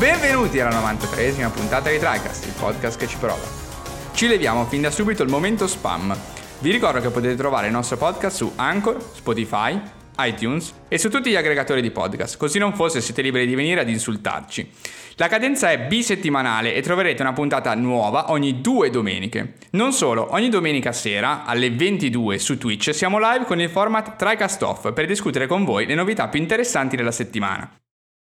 Benvenuti alla 93esima puntata di TriCast, il podcast che ci prova. Ci leviamo fin da subito il momento spam. Vi ricordo che potete trovare il nostro podcast su Anchor, Spotify, iTunes e su tutti gli aggregatori di podcast, così non fosse siete liberi di venire ad insultarci. La cadenza è bisettimanale e troverete una puntata nuova ogni due domeniche. Non solo, ogni domenica sera alle 22 su Twitch siamo live con il format TriCast Off per discutere con voi le novità più interessanti della settimana.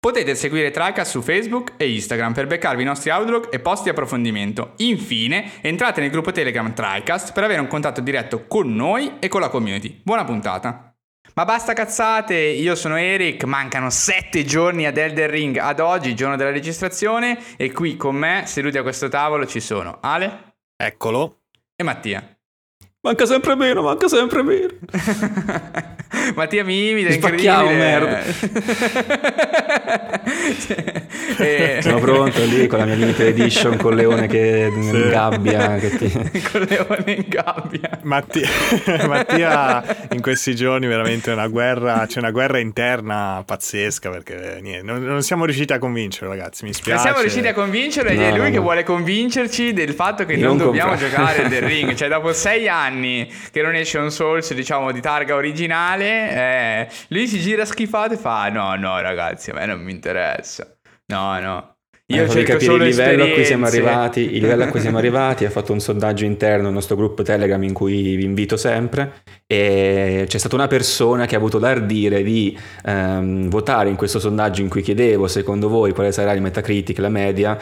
Potete seguire TriCast su Facebook e Instagram per beccarvi i nostri outlook e post di approfondimento. Infine, entrate nel gruppo Telegram TriCast per avere un contatto diretto con noi e con la community. Buona puntata! Ma basta cazzate, io sono Eric, mancano 7 giorni ad Elder Ring ad oggi, giorno della registrazione, e qui con me, seduti a questo tavolo, ci sono Ale. Eccolo. E Mattia. Manca sempre meno, manca sempre meno. Mattia mi imita, incredibile. merda. e... Sono pronto lì con la mia limited edition con Leone che sì. in gabbia. Che ti... con Leone in gabbia. Mattia, Mattia in questi giorni veramente una guerra, c'è una guerra interna pazzesca perché niente, non, non, siamo riusciti a convincerlo ragazzi, mi spiace. Non siamo riusciti a convincerlo no, ed è lui no. che vuole convincerci del fatto che non, non dobbiamo giocare del ring. Cioè dopo sei anni anni che non esce un Souls, diciamo, di targa originale, eh, lui si gira schifato e fa: No, no, ragazzi, a me non mi interessa. No, no. Io eh, cerco capire il livello a cui siamo arrivati, il livello a cui siamo arrivati, ha fatto un sondaggio interno nel nostro gruppo Telegram in cui vi invito sempre e c'è stata una persona che ha avuto l'ardire di um, votare in questo sondaggio in cui chiedevo secondo voi quale sarà il Metacritic, la media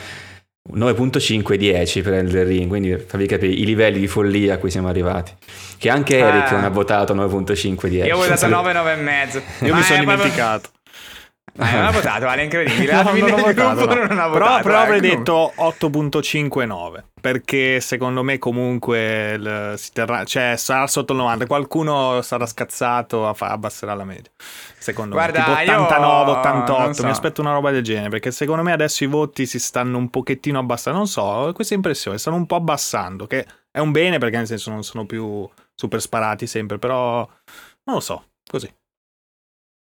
9.5-10 per Elden Ring, quindi farvi capire i livelli di follia a cui siamo arrivati. Che anche Eric ah. non ha votato 9.5-10. Io ho votato 9, 9,5. Io mi sono dimenticato. Ma non ha votato, vale incredibile. no, non, votato, no. non ha però, votato. Però avrei ecco. detto 8.59 perché secondo me comunque il, si terrà, cioè sarà sotto il 90. Qualcuno sarà scazzato, a fa, abbasserà la media. Secondo Guarda, me, tipo 89, 88. So. Mi aspetto una roba del genere perché secondo me adesso i voti si stanno un pochettino abbassando. Non so, ho questa impressione, stanno un po' abbassando. Che è un bene perché nel senso non sono più super sparati sempre, però non lo so, così.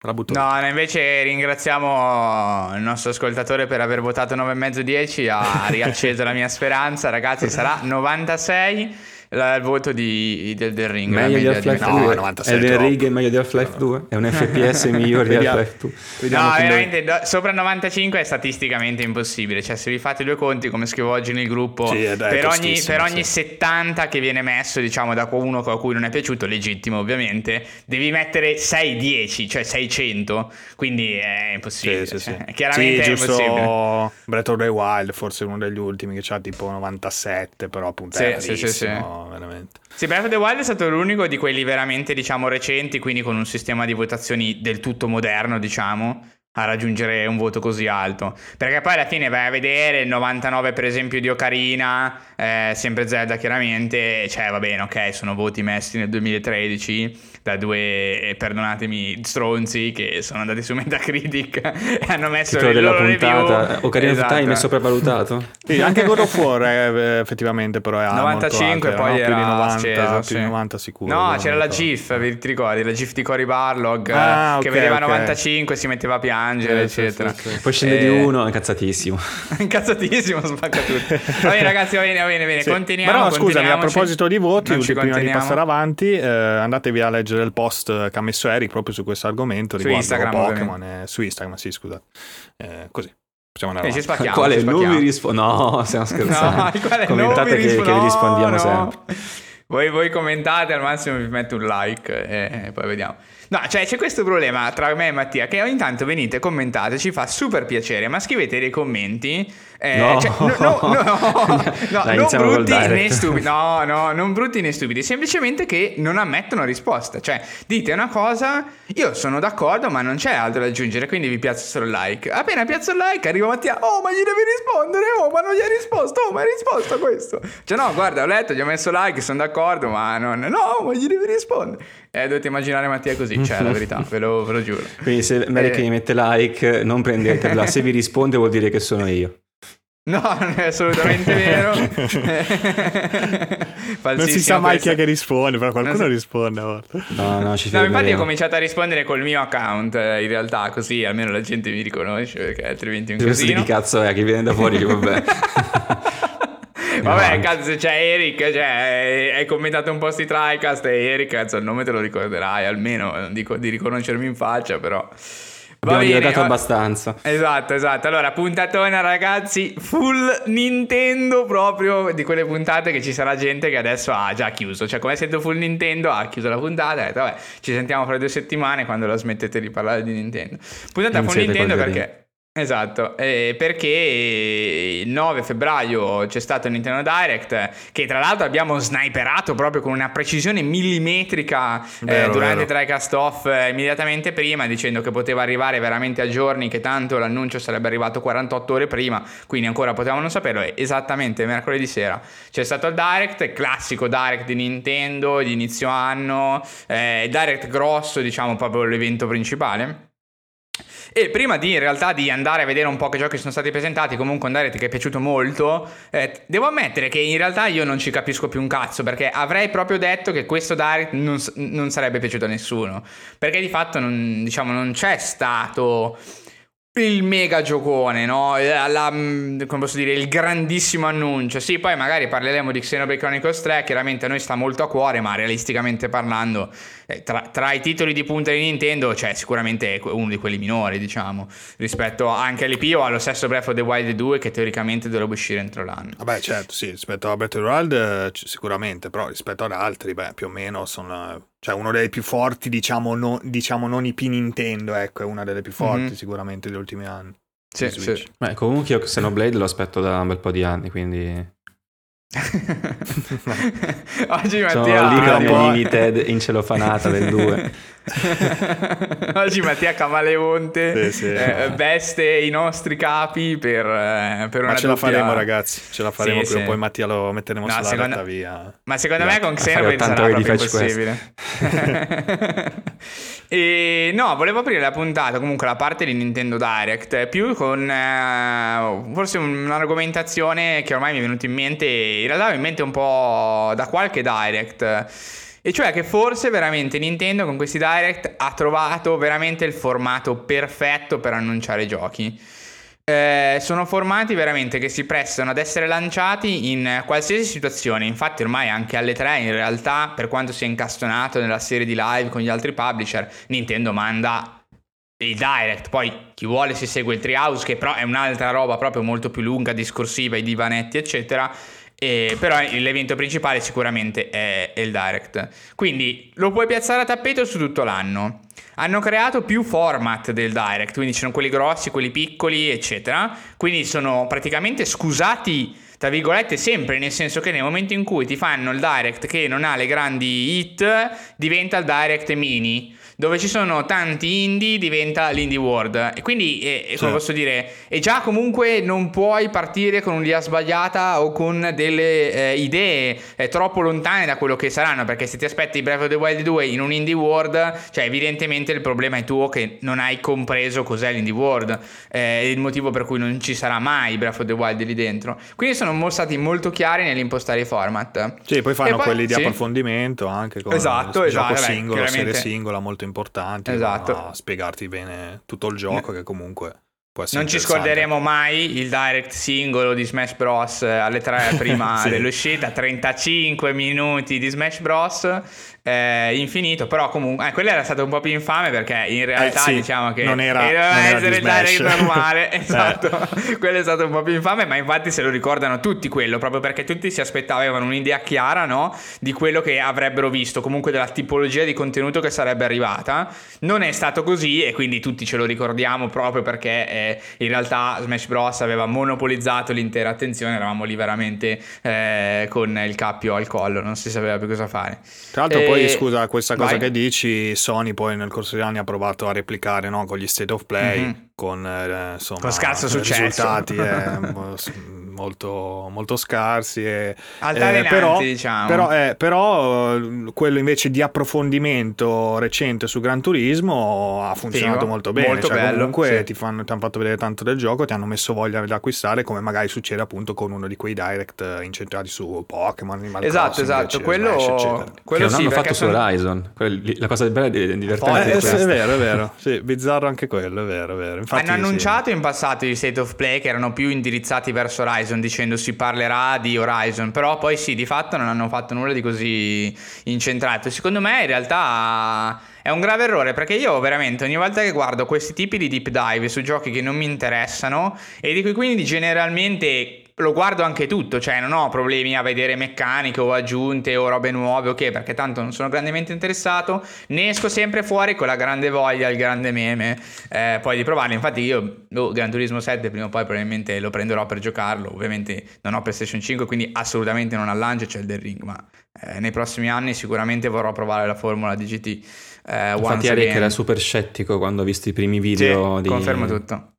La butto no, no, invece ringraziamo il nostro ascoltatore per aver votato 9,5-10, ha riacceso la mia speranza, ragazzi, sarà 96 il voto di, del, del Ring. Meglio di Half-Life 2. No, è del Ring è meglio di Half-Life 2. È un FPS migliore di Half-Life 2. Vediamo no, veramente, do, sopra 95 è statisticamente impossibile. Cioè, se vi fate due conti, come scrivo oggi nel gruppo, sì, dai, per, ogni, per ogni sì. 70 che viene messo, diciamo, da uno a cui non è piaciuto, legittimo ovviamente, devi mettere 6-10, cioè 600. Quindi è impossibile. Sì, cioè, chiaramente sì, è impossibile. Breath of the Wild, forse uno degli ultimi che ha tipo 97, però appunto è sì, sì, sì, veramente. Sì, Breath of the Wild è stato l'unico di quelli veramente, diciamo, recenti, quindi con un sistema di votazioni del tutto moderno, diciamo, a raggiungere un voto così alto. Perché poi alla fine vai a vedere il 99 per esempio di Ocarina, eh, sempre Zelda chiaramente, cioè va bene, ok, sono voti messi nel 2013 da due, eh, perdonatemi, stronzi che sono andati su Metacritic e hanno messo il della puntata. Review. Ocarina esatto. of Time è sopravvalutato. sì, anche God of War eh, effettivamente però è 95 alto, poi no? era più di 90, sceso, più sì. di 90 sicuro. No, c'era la GIF, vi ti ricordi? La GIF di Cory Barlog ah, che okay, vedeva okay. 95 e si metteva a piangere, eh, eccetera. Sì, sì, Poi scende di uno, è incazzatissimo. incazzatissimo, spacca tutto. Va bene ragazzi, va bene, va bene, bene. continuiamo. Però scusami, a proposito di voti, prima di passare avanti, eh, andatevi a leggere il post che ha messo Eric proprio su questo argomento su Instagram, Pokémon. Eh, su Instagram, sì, scusa. Eh, così. Possiamo andare eh, avanti. Spacchiamo, quale non vi rispondo? No, stiamo scherzando. No, Commentate che, che vi rispondiamo no. sempre. Voi, voi, commentate, al massimo vi metto un like e, e poi vediamo. No, cioè c'è questo problema tra me e Mattia che ogni tanto venite, commentate, ci fa super piacere, ma scrivete dei commenti eh, no. Cioè, no, no, no, no, Dai, non brutti né stupidi, no, no, non brutti né stupidi, semplicemente che non ammettono risposta. Cioè, dite una cosa, io sono d'accordo, ma non c'è altro da aggiungere, quindi vi piazzo solo il like. Appena piazzo il like, arriva Mattia, oh, ma gli devi rispondere, oh, ma non gli hai risposto, oh, ma hai risposto a questo. Cioè, no, guarda, ho letto, gli ho messo like, sono d'accordo, ma non, no, ma gli devi rispondere. Eh, dovete immaginare Mattia così, cioè, la verità, ve lo, ve lo giuro. Quindi se Mary eh... mi mette like, non prendetela, se vi risponde vuol dire che sono io. No, non è assolutamente vero. non si sa mai questa. chi è che risponde, però qualcuno so. risponde a volte. No, no, ci no, infatti ho cominciato a rispondere col mio account, eh, in realtà, così almeno la gente mi riconosce, perché altrimenti è un casino. Che cazzo è, chi viene da fuori, vabbè. Vabbè, cazzo, c'è Eric, cioè, hai commentato un post di TriCast e Eric, cazzo, il nome te lo ricorderai, almeno, non dico di riconoscermi in faccia, però... Abbiamo divagato abbastanza. Esatto, esatto. Allora, puntatona ragazzi, full Nintendo proprio di quelle puntate che ci sarà gente che adesso ha già chiuso. Cioè, come sento full Nintendo, ha chiuso la puntata, ha detto, vabbè, ci sentiamo fra due settimane quando la smettete di parlare di Nintendo. Puntata non full Nintendo perché... Esatto, eh, perché il 9 febbraio c'è stato il Nintendo Direct che tra l'altro abbiamo sniperato proprio con una precisione millimetrica eh, vero, durante vero. TriCast Off eh, immediatamente prima dicendo che poteva arrivare veramente a giorni che tanto l'annuncio sarebbe arrivato 48 ore prima quindi ancora potevamo saperlo e esattamente mercoledì sera c'è stato il Direct, classico Direct di Nintendo di inizio anno, eh, Direct grosso diciamo proprio l'evento principale e prima di in realtà di andare a vedere un po' che giochi sono stati presentati, comunque andare che è piaciuto molto, eh, devo ammettere che in realtà io non ci capisco più un cazzo, perché avrei proprio detto che questo Direct non, non sarebbe piaciuto a nessuno. Perché di fatto non, diciamo, non c'è stato il mega giocone, no? La, mm, come posso dire, il grandissimo annuncio. Sì, poi magari parleremo di Xenoblade Chronicles 3, chiaramente a noi sta molto a cuore, ma realisticamente parlando, eh, tra, tra, i titoli di punta di Nintendo c'è sicuramente uno di quelli minori, diciamo, rispetto anche all'EP o allo stesso Breath of the Wild 2 che teoricamente dovrebbe uscire entro l'anno. Vabbè, certo, sì, rispetto a Breath of the Wild eh, sicuramente, però rispetto ad altri, beh, più o meno sono cioè uno dei più forti, diciamo, no, diciamo non IP Nintendo, ecco, è una delle più forti mm-hmm. sicuramente degli ultimi anni. Sì, sì. Beh, comunque io Xenoblade lo aspetto da un bel po' di anni, quindi... Oggi Mattia Sono lì con po'... limited in celofanata del 2 Oggi Mattia Camaleonte sì, sì. Eh, veste i nostri capi per, eh, per una Ma ce la faremo ragazzi Ce la faremo sì, prima poi Mattia lo metteremo no, sulla secondo... via. Ma secondo me con Xenoblade sarà proprio impossibile. E no, volevo aprire la puntata, comunque la parte di Nintendo Direct, più con eh, forse un'argomentazione che ormai mi è venuta in mente, in realtà in mente un po' da qualche Direct. E cioè che forse veramente Nintendo con questi Direct ha trovato veramente il formato perfetto per annunciare giochi. Eh, sono formati veramente che si prestano ad essere lanciati in qualsiasi situazione. Infatti, ormai anche alle 3, in realtà, per quanto sia incastonato nella serie di live con gli altri publisher, Nintendo manda il direct. Poi chi vuole si segue il Treehouse, che però è un'altra roba proprio molto più lunga, discorsiva, i divanetti, eccetera. Eh, però l'evento principale sicuramente è il direct. Quindi lo puoi piazzare a tappeto su tutto l'anno. Hanno creato più format del direct, quindi ci sono quelli grossi, quelli piccoli, eccetera. Quindi sono praticamente scusati, tra virgolette, sempre, nel senso che nel momento in cui ti fanno il direct che non ha le grandi hit, diventa il direct mini dove ci sono tanti indie diventa l'indie world. E quindi eh, come posso dire e già comunque non puoi partire con un'idea sbagliata o con delle eh, idee eh, troppo lontane da quello che saranno perché se ti aspetti Breath of the Wild 2 in un indie world cioè evidentemente il problema è tuo che non hai compreso cos'è l'indie world eh, è il motivo per cui non ci sarà mai Breath of the Wild lì dentro. Quindi sono stati molto chiari nell'impostare i format. Sì poi fanno poi, quelli di sì. approfondimento anche con esatto, esatto, gioco singolo serie singola molto importanti esatto. a spiegarti bene tutto il gioco che comunque non ci scorderemo mai il direct singolo di Smash Bros. alle 3 prima sì. dell'uscita, 35 minuti di Smash Bros eh, infinito, però comunque eh, quello era stato un po' più infame perché in realtà eh, sì, diciamo che non era, doveva non essere direct normale, esatto, quello è stato un po' più infame, ma infatti se lo ricordano tutti quello, proprio perché tutti si aspettavano un'idea chiara, no, di quello che avrebbero visto, comunque della tipologia di contenuto che sarebbe arrivata. Non è stato così e quindi tutti ce lo ricordiamo proprio perché eh, in realtà Smash Bros aveva monopolizzato l'intera attenzione, eravamo lì veramente eh, con il cappio al collo, non si sapeva più cosa fare. Tra l'altro poi poi scusa, questa cosa vai. che dici, Sony poi nel corso degli anni ha provato a replicare no, con gli state of play, mm-hmm. Con, eh, insomma, con scarso successo. risultati eh, molto, molto scarsi. E, eh, però, diciamo. Però, eh, però, quello invece di approfondimento recente su Gran Turismo ha funzionato Figo, molto bene. Molto cioè, bello, comunque sì. ti, fanno, ti hanno fatto vedere tanto del gioco, ti hanno messo voglia di acquistare, come magari succede appunto con uno di quei direct incentrati su Pokémon, Animal Esatto, Crossing, esatto. quello, Smash, quello che non sì, hanno fatto su Horizon. La cosa bella e divertente eh, è, è vero, è vero. Sì, bizzarro anche quello, è vero, è vero. Infatti, hanno annunciato sì. in passato i State of Play che erano più indirizzati verso Horizon dicendo si parlerà di Horizon, però poi sì, di fatto non hanno fatto nulla di così incentrato. Secondo me in realtà è un grave errore perché io veramente ogni volta che guardo questi tipi di deep dive su giochi che non mi interessano e di cui quindi generalmente lo guardo anche tutto, cioè non ho problemi a vedere meccaniche o aggiunte o robe nuove, ok, perché tanto non sono grandemente interessato, ne esco sempre fuori con la grande voglia, il grande meme, eh, poi di provarli, infatti io, oh, Gran Turismo 7 prima o poi probabilmente lo prenderò per giocarlo, ovviamente non ho PlayStation 5, quindi assolutamente non all'ange c'è il del ring, ma eh, nei prossimi anni sicuramente vorrò provare la formula di GT. Eh, Infatti Eric era super scettico quando ha visto i primi video sì, di... confermo tutto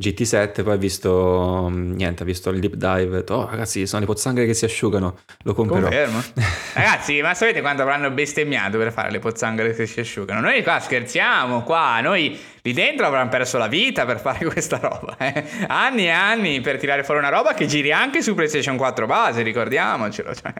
GT7, poi ha visto mm, niente, ha visto il deep dive, detto, oh ragazzi, sono le pozzanghere che si asciugano, lo comprerò. Confermo. ragazzi, ma sapete quanto avranno bestemmiato per fare le pozzanghere che si asciugano? Noi qua scherziamo, qua, noi lì dentro avranno perso la vita per fare questa roba. Eh? Anni e anni per tirare fuori una roba che giri anche su PlayStation 4 base, ricordiamocelo. Cioè,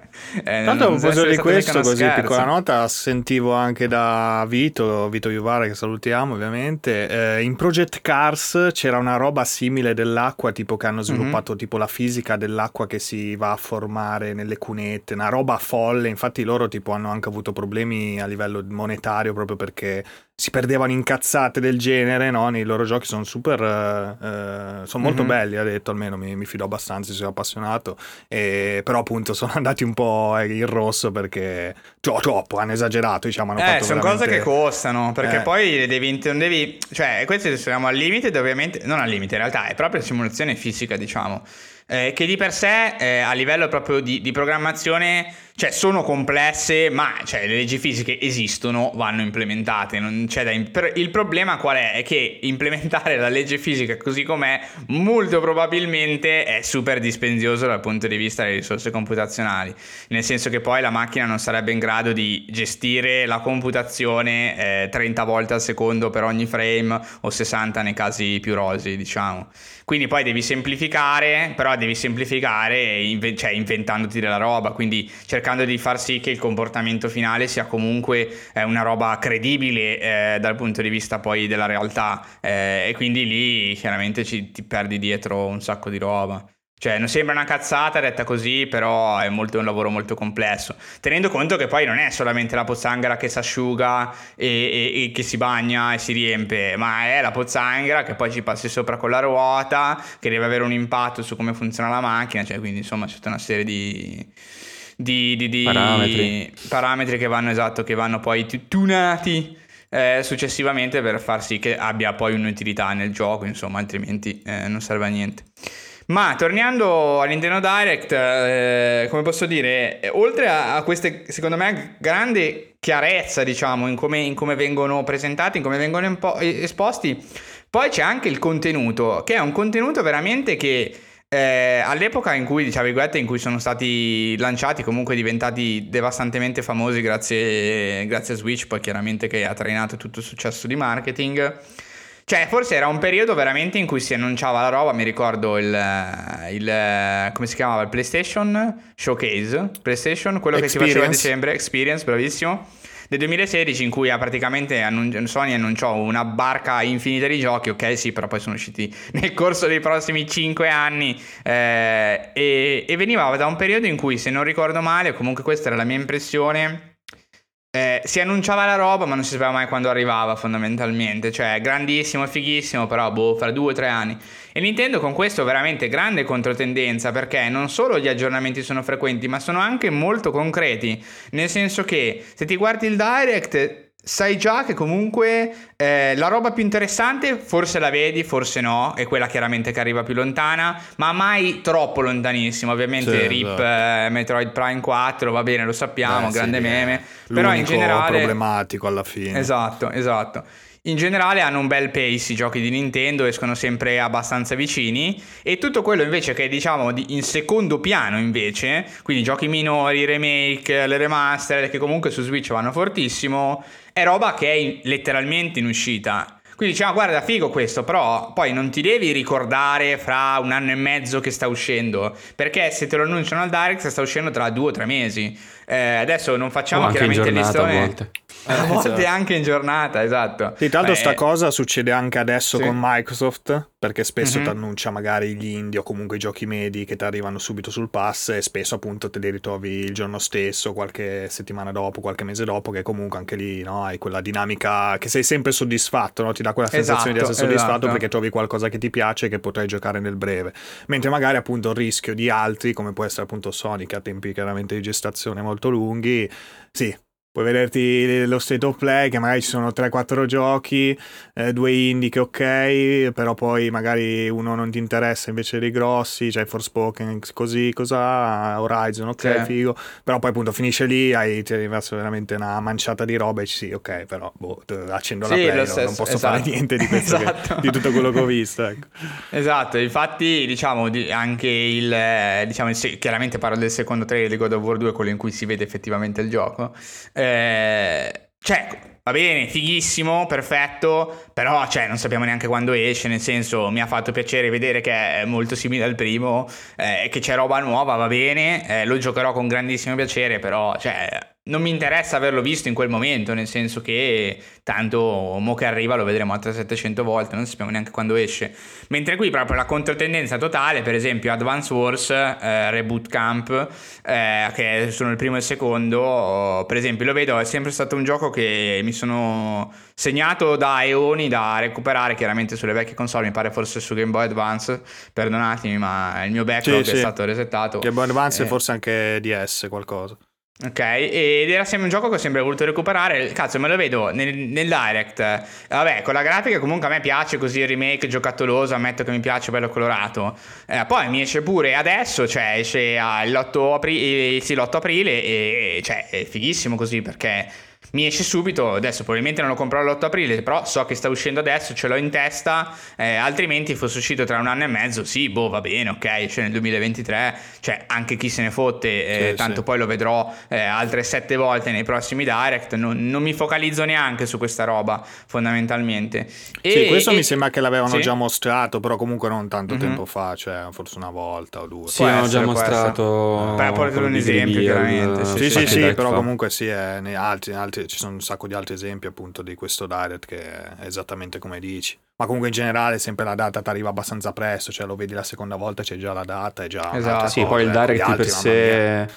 eh, Tanto a proposito di questo, così scherzo. piccola nota, sentivo anche da Vito, Vito Iuvara che salutiamo ovviamente, eh, in Project Cars c'era una roba simile dell'acqua, tipo che hanno mhm. sviluppato mm-hmm. tipo la fisica dell'acqua che si va a formare nelle cunette, una roba folle, infatti loro tipo hanno anche avuto problemi a livello monetario proprio perché si perdevano incazzate del genere, no? Nei loro giochi sono super, eh, eh, sono molto mm-hmm. belli, ha detto, almeno mi, mi fido abbastanza, sono appassionato, e, però appunto sono andati un po' in rosso perché tro- troppo, hanno esagerato, diciamo. Hanno eh, sono veramente... cose che costano, perché eh. poi devi, non devi, cioè questi siamo al limite, ovviamente, non al limite in realtà, è proprio simulazione fisica, diciamo, eh, che di per sé eh, a livello proprio di, di programmazione cioè sono complesse, ma cioè, le leggi fisiche esistono, vanno implementate. Imp- il problema qual è? È che implementare la legge fisica così com'è molto probabilmente è super dispendioso dal punto di vista delle risorse computazionali, nel senso che poi la macchina non sarebbe in grado di gestire la computazione eh, 30 volte al secondo per ogni frame o 60 nei casi più rosi, diciamo. Quindi poi devi semplificare, però devi semplificare inve- cioè, inventandoti della roba, quindi cercare cercando di far sì che il comportamento finale sia comunque eh, una roba credibile eh, dal punto di vista poi della realtà eh, e quindi lì chiaramente ci, ti perdi dietro un sacco di roba. Cioè, non sembra una cazzata detta così, però è molto, un lavoro molto complesso. Tenendo conto che poi non è solamente la pozzanghera che si asciuga e, e, e, che si bagna e si riempie, ma è la pozzanghera che poi ci passi sopra con la ruota, che deve avere un impatto su come funziona la macchina. Cioè, quindi insomma c'è tutta una serie di di, di, di parametri. parametri. che vanno esatto, che vanno poi tunati eh, successivamente per far sì che abbia poi un'utilità nel gioco, insomma, altrimenti eh, non serve a niente. Ma tornando a Nintendo Direct, eh, come posso dire, oltre a, a queste, secondo me, grande chiarezza, diciamo, in come, in come vengono presentati, in come vengono esposti, poi c'è anche il contenuto, che è un contenuto veramente che eh, all'epoca in cui, diciamo, in cui sono stati lanciati, comunque diventati devastantemente famosi grazie, grazie a Switch, poi chiaramente che ha trainato tutto il successo di marketing. Cioè, forse era un periodo veramente in cui si annunciava la roba. Mi ricordo il, il come si chiamava? Il PlayStation Showcase. PlayStation, quello Experience. che si faceva a dicembre. Experience, bravissimo del 2016 in cui praticamente annun- Sony annunciò una barca infinita di giochi, ok sì, però poi sono usciti nel corso dei prossimi 5 anni eh, e, e veniva da un periodo in cui, se non ricordo male, comunque questa era la mia impressione, eh, si annunciava la roba, ma non si sapeva mai quando arrivava, fondamentalmente. Cioè, grandissimo, fighissimo, però, boh, fra due o tre anni. E Nintendo con questo veramente grande controtendenza, perché non solo gli aggiornamenti sono frequenti, ma sono anche molto concreti. Nel senso che, se ti guardi il Direct, sai già che comunque eh, la roba più interessante forse la vedi, forse no, è quella chiaramente che arriva più lontana, ma mai troppo lontanissima. Ovviamente sì, RIP esatto. eh, Metroid Prime 4, va bene, lo sappiamo, Beh, grande sì, meme, però in generale problematico alla fine. Esatto, esatto. in generale hanno un bel pace i giochi di Nintendo, escono sempre abbastanza vicini e tutto quello invece che diciamo in secondo piano invece, quindi giochi minori, remake, le remaster che comunque su Switch vanno fortissimo, è roba che è letteralmente in uscita. Quindi diciamo, guarda, figo questo, però poi non ti devi ricordare fra un anno e mezzo che sta uscendo, perché se te lo annunciano al Direct sta uscendo tra due o tre mesi. Eh, adesso non facciamo chiaramente listone. A volte esatto. anche in giornata, esatto. Sì, tra l'altro, sta cosa succede anche adesso sì. con Microsoft, perché spesso mm-hmm. ti annuncia magari gli indie o comunque i giochi medi che ti arrivano subito sul pass e spesso appunto te li ritrovi il giorno stesso, qualche settimana dopo, qualche mese dopo, che comunque anche lì no, hai quella dinamica che sei sempre soddisfatto, no? ti dà quella sensazione esatto, di essere soddisfatto esatto. perché trovi qualcosa che ti piace e che potrai giocare nel breve. Mentre magari appunto il rischio di altri, come può essere appunto Sony, che ha tempi chiaramente di gestazione molto lunghi, sì, puoi vederti lo state of play che magari ci sono 3-4 giochi, eh, due indie che ok, però poi magari uno non ti interessa invece dei grossi, cioè Forspoken così, cosa, Horizon, ok, sì. figo, però poi appunto finisce lì, hai ti è veramente una manciata di roba e sì, ok, però boh, accendo la play, no, non posso esatto. fare niente di, esatto. che, di, tutto quello che ho visto. Ecco. Esatto, infatti diciamo anche il, eh, diciamo, chiaramente parlo del secondo trailer di God of War 2, quello in cui si vede effettivamente il gioco. Eh, eh, cioè, va bene, fighissimo, perfetto, però cioè, non sappiamo neanche quando esce, nel senso mi ha fatto piacere vedere che è molto simile al primo, eh, che c'è roba nuova, va bene, eh, lo giocherò con grandissimo piacere, però cioè, non mi interessa averlo visto in quel momento, nel senso che tanto mo che arriva lo vedremo altre 700 volte, non sappiamo neanche quando esce. Mentre qui proprio la controtendenza totale, per esempio Advance Wars, eh, Reboot Camp, eh, che sono il primo e il secondo, per esempio lo vedo, è sempre stato un gioco che mi sono segnato da eoni da recuperare chiaramente sulle vecchie console, mi pare forse su Game Boy Advance, perdonatemi ma il mio backlog sì, è sì. stato resettato. Game Boy Advance e eh. forse anche DS qualcosa. Ok, ed era sempre un gioco che ho sempre voluto recuperare. Cazzo, me lo vedo nel, nel, direct. Vabbè, con la grafica comunque a me piace così il remake giocattoloso. Ammetto che mi piace, bello colorato. Eh, poi mi esce pure adesso, cioè esce l'8 aprile, sì, l'8 aprile e cioè è fighissimo così perché mi esce subito, adesso probabilmente non lo comprerò l'8 aprile, però so che sta uscendo adesso, ce l'ho in testa, eh, altrimenti fosse uscito tra un anno e mezzo, sì, boh, va bene, ok, cioè nel 2023, cioè anche chi se ne fotte, eh, sì, tanto sì. poi lo vedrò eh, altre sette volte nei prossimi direct, non, non, mi focalizzo neanche su questa roba, fondamentalmente. E, sì, questo e, mi sembra che l'avevano sì? già mostrato, però comunque non tanto mm-hmm. tempo fa, cioè forse una volta o due. Sì, hanno già mostrato... Per portare un esempio, chiaramente. Sì, sì, sì, però comunque sì, eh, nei altri, ci sono un sacco di altri esempi appunto di questo direct che è esattamente come dici. Ma comunque in generale sempre la data ti arriva abbastanza presto, cioè lo vedi la seconda volta c'è già la data, è già... Esatto, sì, poi il direct altri, per sé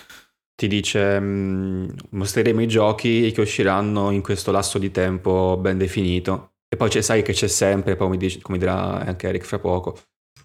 ti dice mh, mostreremo i giochi che usciranno in questo lasso di tempo ben definito. E poi sai che c'è sempre, poi come, dice, come dirà anche Eric fra poco,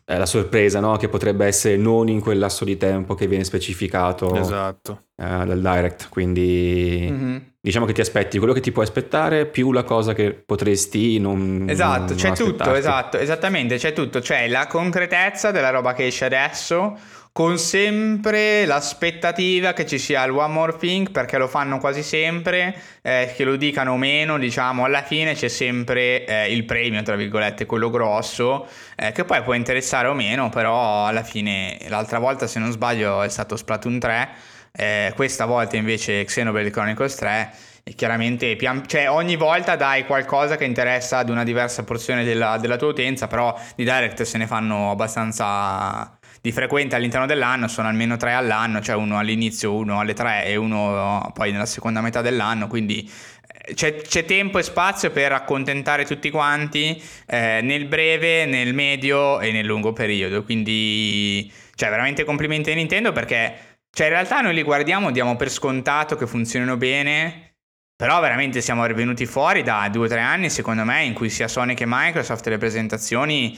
eh, la sorpresa, no? Che potrebbe essere non in quel lasso di tempo che viene specificato esatto. eh, dal direct. Quindi mm-hmm. Diciamo che ti aspetti quello che ti puoi aspettare più la cosa che potresti non. Esatto, non c'è tutto, esatto, esattamente, c'è tutto. C'è la concretezza della roba che esce adesso con sempre l'aspettativa che ci sia il One More Thing perché lo fanno quasi sempre, eh, che lo dicano o meno, diciamo, alla fine c'è sempre eh, il premio, tra virgolette, quello grosso, eh, che poi può interessare o meno, però alla fine l'altra volta, se non sbaglio, è stato Splatoon 3, eh, questa volta invece Xenoblade Chronicles 3 e chiaramente pian- cioè ogni volta dai qualcosa che interessa ad una diversa porzione della, della tua utenza, però di direct se ne fanno abbastanza di frequente all'interno dell'anno, sono almeno tre all'anno, cioè uno all'inizio, uno alle tre e uno poi nella seconda metà dell'anno, quindi eh, c'è, c'è, tempo e spazio per accontentare tutti quanti eh, nel breve, nel medio e nel lungo periodo. Quindi, cioè, veramente complimenti a Nintendo perché, cioè, in realtà noi li guardiamo, diamo per scontato che funzionino bene. Però veramente siamo venuti fuori da due o tre anni, secondo me, in cui sia Sony che Microsoft le presentazioni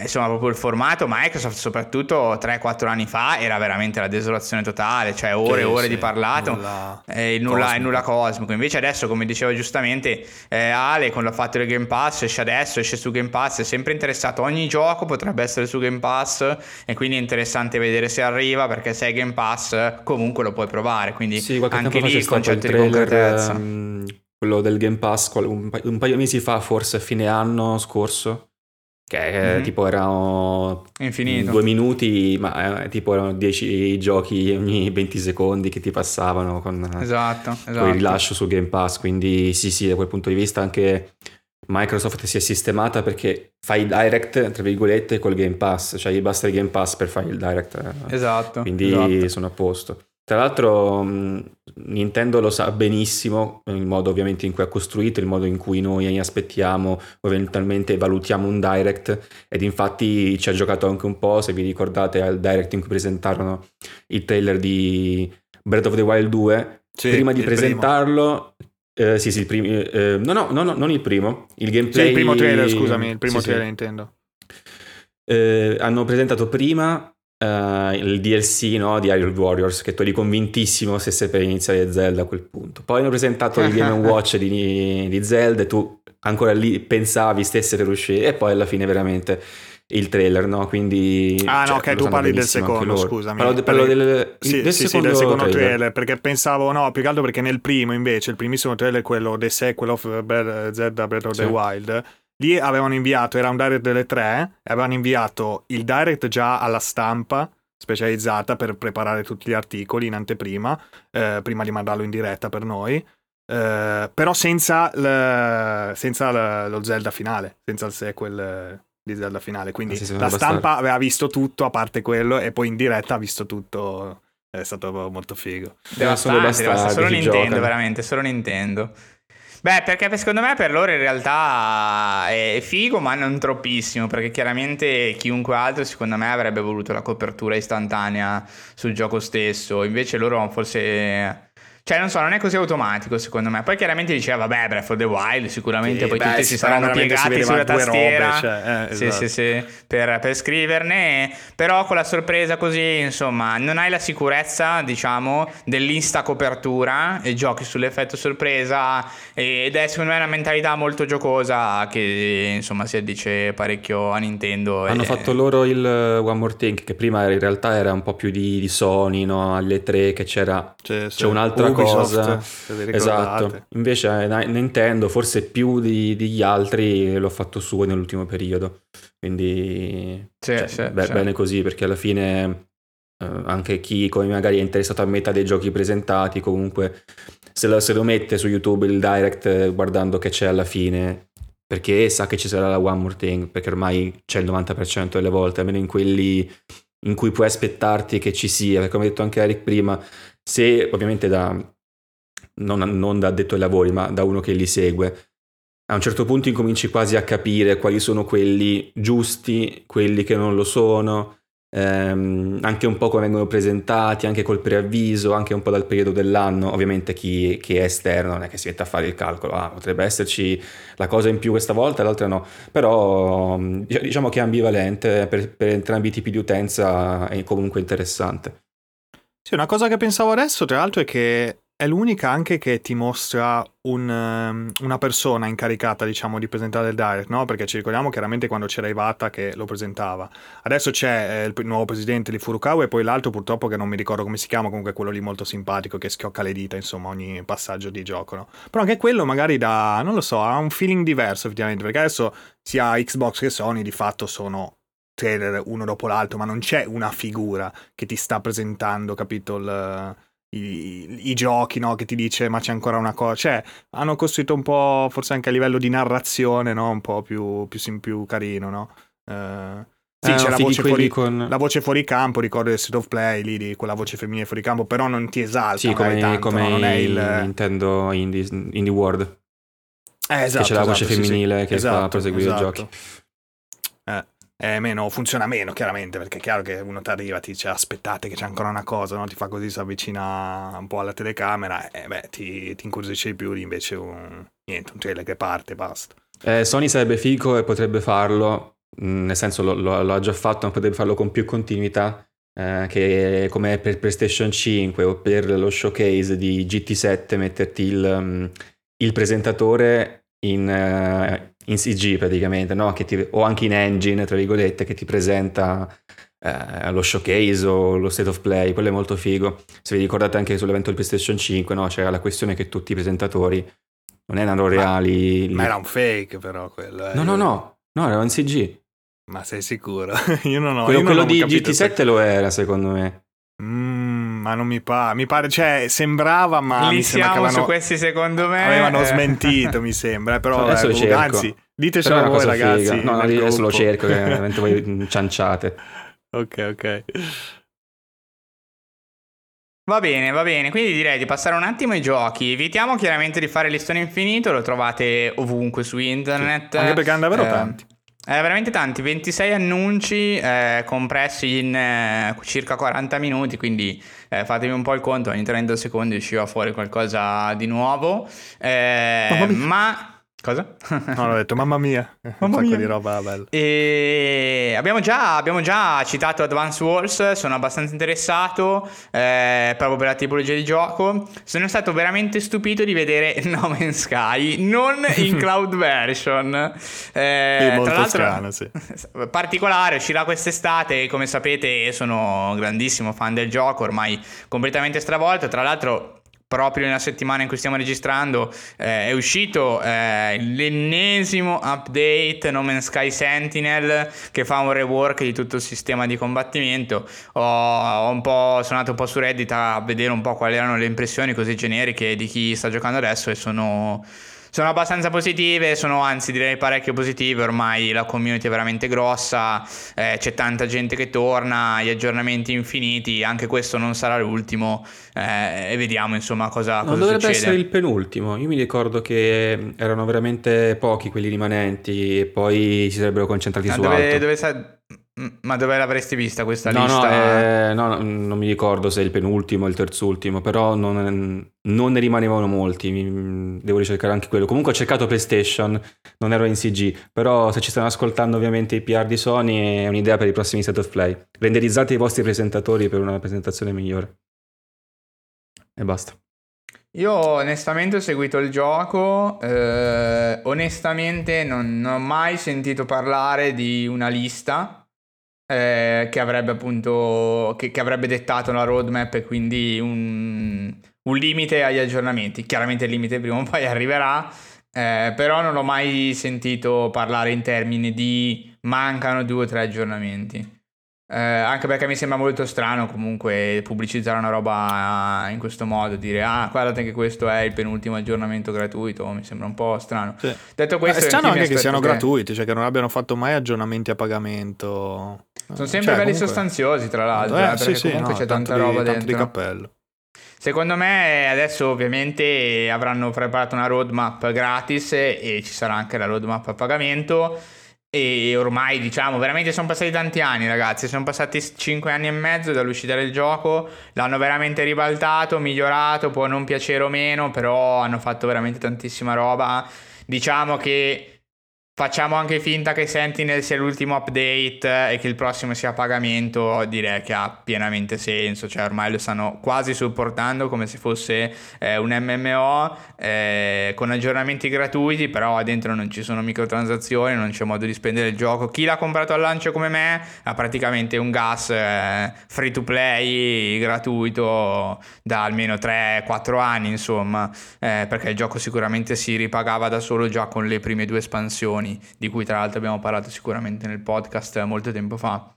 insomma proprio il formato Microsoft soprattutto 3-4 anni fa era veramente la desolazione totale cioè ore e ore sì, di parlato. nulla, eh, nulla, nulla, cosmico. invece adesso come diceva giustamente eh, Ale quando ha fatto il Game Pass esce adesso esce su Game Pass è sempre interessato. Ogni gioco potrebbe essere su Game Pass e quindi è interessante vedere se arriva perché se è Game Pass comunque lo puoi provare. Quindi sì, anche lì il concetto di concretezza. um, quello del Game Pass un, paio, un paio di mesi fa, forse fine anno scorso, che mm-hmm. tipo erano Infinito. due minuti, ma eh, tipo erano dieci giochi ogni 20 secondi che ti passavano con, esatto, esatto. con il rilascio su Game Pass. Quindi sì, sì, da quel punto di vista anche Microsoft si è sistemata perché fai il direct, tra virgolette, col Game Pass, cioè gli basta il Game Pass per fare il direct. Esatto. Quindi esatto. sono a posto. Tra l'altro Nintendo lo sa benissimo, il modo ovviamente in cui ha costruito, il modo in cui noi aspettiamo o eventualmente valutiamo un direct ed infatti ci ha giocato anche un po', se vi ricordate al direct in cui presentarono il trailer di Breath of the Wild 2, sì, prima di presentarlo eh, sì, sì, il primo. Eh, no, no, no, no, non il primo. Il gameplay. Sì, il primo trailer, scusami, il primo sì, trailer sì. Nintendo. Eh, hanno presentato prima uh, il DLC no, di Iron Warriors, che tu eri convintissimo se sei per iniziare Zelda a quel punto. Poi hanno presentato il Game Watch di, di Zelda e tu ancora lì pensavi stesse per uscire e poi alla fine veramente il trailer, no? Quindi... Ah no, cioè, ok, tu parli del secondo, scusami. Parlo, de, parlo del, sì, del, sì, secondo sì, del secondo trailer. trailer. perché pensavo, no, più che altro perché nel primo invece, il primissimo trailer, quello The Sequel of Zelda Breath of the Wild, lì avevano inviato, era un direct delle tre, e avevano inviato il direct già alla stampa specializzata per preparare tutti gli articoli in anteprima, eh, prima di mandarlo in diretta per noi. Eh, però senza, l, senza l, lo Zelda finale, senza il sequel di Zelda finale. Quindi ah, sì, la stampa aveva visto tutto a parte quello e poi in diretta ha visto tutto. È stato molto figo. Devastante, devastante. Solo Nintendo, giocano. veramente, solo Nintendo. Beh, perché secondo me per loro in realtà è figo, ma non troppissimo, perché chiaramente chiunque altro secondo me avrebbe voluto la copertura istantanea sul gioco stesso, invece loro forse cioè, non so, non è così automatico secondo me. Poi chiaramente diceva, vabbè, Breath of the Wild, sicuramente sì, poi beh, tutti si saranno piegati si sulla tastiera. Robe, cioè, eh, sì, esatto. sì, sì, per, per, scriverne. Però con la sorpresa così, insomma, non hai la sicurezza, diciamo, dell'insta copertura e giochi sull'effetto sorpresa. Ed è secondo me una mentalità molto giocosa che, insomma, si addice parecchio a Nintendo. Hanno e... fatto loro il One More Thing, che prima in realtà era un po' più di, di Sony, no? Alle tre che c'era, c'è, c'è un'altra cosa. Esatto. Invece eh, Nintendo, forse più di, degli altri, l'ho fatto suo nell'ultimo periodo. Quindi sì, cioè, sì, beh, sì. bene così, perché alla fine eh, anche chi come magari è interessato a metà dei giochi presentati, comunque se lo, se lo mette su YouTube il direct guardando che c'è alla fine perché sa che ci sarà la One More Thing, perché ormai c'è il 90% delle volte, almeno in quelli in cui puoi aspettarti che ci sia, perché come ha detto anche Eric prima, se ovviamente da, non, non da addetto ai lavori, ma da uno che li segue, a un certo punto incominci quasi a capire quali sono quelli giusti, quelli che non lo sono, ehm, anche un po' come vengono presentati, anche col preavviso, anche un po' dal periodo dell'anno. Ovviamente chi, chi è esterno non è che si mette a fare il calcolo, ah, potrebbe esserci la cosa in più questa volta, l'altra no, però diciamo che è ambivalente, per, per entrambi i tipi di utenza è comunque interessante. Sì, una cosa che pensavo adesso, tra l'altro, è che è l'unica anche che ti mostra un, um, una persona incaricata, diciamo, di presentare il direct, no? Perché ci ricordiamo chiaramente quando c'era Iwata che lo presentava. Adesso c'è eh, il nuovo presidente di Furukawa e poi l'altro purtroppo che non mi ricordo come si chiama, comunque quello lì molto simpatico che schiocca le dita, insomma, ogni passaggio di gioco, no? Però anche quello magari dà, non lo so, ha un feeling diverso effettivamente, perché adesso sia Xbox che Sony di fatto sono trailer uno dopo l'altro, ma non c'è una figura che ti sta presentando, capito, il, i, i, giochi, no? Che ti dice ma c'è ancora una cosa. Cioè, hanno costruito un po', forse anche a livello di narrazione, no? Un po' più, più, più carino, no? Uh, sì, eh, c'è la voce, fuori, con... la voce, fuori, campo, ricordo il State of Play lì, di quella voce femminile fuori campo, però non ti esalta. Sì, come, tanto, come no? non è il Nintendo Indie, Indie World. Eh, esatto, che c'è la voce esatto, femminile sì, che esatto, fa proseguire esatto. i giochi. Eh meno, funziona meno chiaramente perché è chiaro che uno ti arriva ti dice aspettate che c'è ancora una cosa no? ti fa così si avvicina un po' alla telecamera e beh ti, ti incuriosisce di più di invece un, niente, un trailer che parte basta eh, Sony sarebbe figo e potrebbe farlo mm, nel senso lo, lo, lo, ha già fatto ma potrebbe farlo con più continuità eh, che come per PlayStation 5 o per lo showcase di GT7 metterti il, um, il presentatore in, uh, in CG praticamente, no? ti, o anche in engine, tra virgolette, che ti presenta eh, lo showcase o lo state of play, quello è molto figo. Se vi ricordate anche sull'evento del PlayStation 5, no? c'era la questione che tutti i presentatori non erano reali. Ma era un fake però quello. Eh. No, no, no, no, era un CG. Ma sei sicuro? io non ho Quello, io quello non ho di capito GT7 se- lo era, secondo me. Mm, ma non mi pare, mi pare, cioè sembrava, ma Lì mi sembra che siamo avevano, su questi secondo me. avevano eh. smentito, mi sembra. Però Adesso eh, lo cerco. anzi, Però ditecelo una voi cosa ragazzi. figa. No, no, adesso lo cerco, che veramente voi cianciate. ok, ok. Va bene, va bene, quindi direi di passare un attimo ai giochi. Evitiamo chiaramente di fare listone infinito, lo trovate ovunque su internet. Anche perché hanno davvero Eh, tanti. Eh, veramente tanti, 26 annunci eh, compressi in eh, circa 40 minuti, quindi eh, fatevi un po' il conto, ogni 30 secondi usciva fuori qualcosa di nuovo. Mia. ma... Cosa? No, l'ho detto, mamma mia, un Mamma sacco mia. di roba bella. E abbiamo, già, abbiamo già citato Advance Wars, sono abbastanza interessato eh, proprio per la tipologia di gioco. Sono stato veramente stupito di vedere No Man's Sky non in cloud version. Eh, Sì, tra molto l'altro, strano, sì. particolare, uscirà quest'estate. Come sapete, sono grandissimo fan del gioco, ormai completamente stravolto. Tra l'altro, proprio nella settimana in cui stiamo registrando eh, è uscito eh, l'ennesimo update No Man's Sky Sentinel che fa un rework di tutto il sistema di combattimento. Ho, ho un po', sono andato un po' su Reddit a vedere un po' quali erano le impressioni così generiche di chi sta giocando adesso e sono sono abbastanza positive, sono anzi direi parecchio positive, ormai la community è veramente grossa, eh, c'è tanta gente che torna, gli aggiornamenti infiniti, anche questo non sarà l'ultimo eh, e vediamo insomma cosa, Non cosa dovrebbe succede. essere il penultimo. Io mi ricordo che erano veramente pochi quelli rimanenti e poi si sarebbero concentrati Ma su dove, altro. dove sa- Ma dove l'avresti vista questa No, lista? no, eh, no, non mi ricordo se è il penultimo o il terzultimo, però non, non ne rimanevano molti. devo ricercare anche quello. Comunque ho cercato PlayStation, non ero in CG, però se ci stanno ascoltando ovviamente i PR di Sony è un'idea per i prossimi set of play. Renderizzate i vostri presentatori per una presentazione migliore. E basta. Io onestamente ho seguito il gioco, eh, onestamente non, non ho mai sentito parlare di una lista eh, che avrebbe appunto, che, che avrebbe dettato la roadmap e quindi un, un limite agli aggiornamenti. Chiaramente il limite prima o poi arriverà, eh, però non ho mai sentito parlare in termini di mancano due o tre aggiornamenti. Eh, anche perché mi sembra molto strano comunque pubblicizzare una roba in questo modo, dire ah guardate che questo è il penultimo aggiornamento gratuito, mi sembra un po' strano. Sì. Detto Ma questo, è strano anche che siano aspetto gratuiti, cioè che non abbiano fatto mai aggiornamenti a pagamento. Sono sempre Cioè, belli comunque- sostanziosi tra l'altro, Eh, eh, perché sì, comunque no, c'è tanta di- roba tanto di dentro. cappello. Secondo me adesso ovviamente avranno preparato una roadmap gratis e ci sarà anche la roadmap a pagamento e ormai diciamo veramente sono passati tanti anni ragazzi, sono passati 5 anni e mezzo dall'uscita del gioco, l'hanno veramente ribaltato, migliorato, può non piacere o meno, però hanno fatto veramente tantissima roba. Diciamo che Facciamo anche finta che Sentinel sia l'ultimo update e che il prossimo sia a pagamento, direi che ha pienamente senso, cioè ormai lo stanno quasi supportando come se fosse eh, un MMO eh, con aggiornamenti gratuiti, però dentro non ci sono microtransazioni, non c'è modo di spendere il gioco. Chi l'ha comprato al lancio come me ha praticamente un gas eh, free to play gratuito da almeno 3-4 anni, insomma, eh, perché il gioco sicuramente si ripagava da solo già con le prime due espansioni di cui tra l'altro abbiamo parlato sicuramente nel podcast molto tempo fa.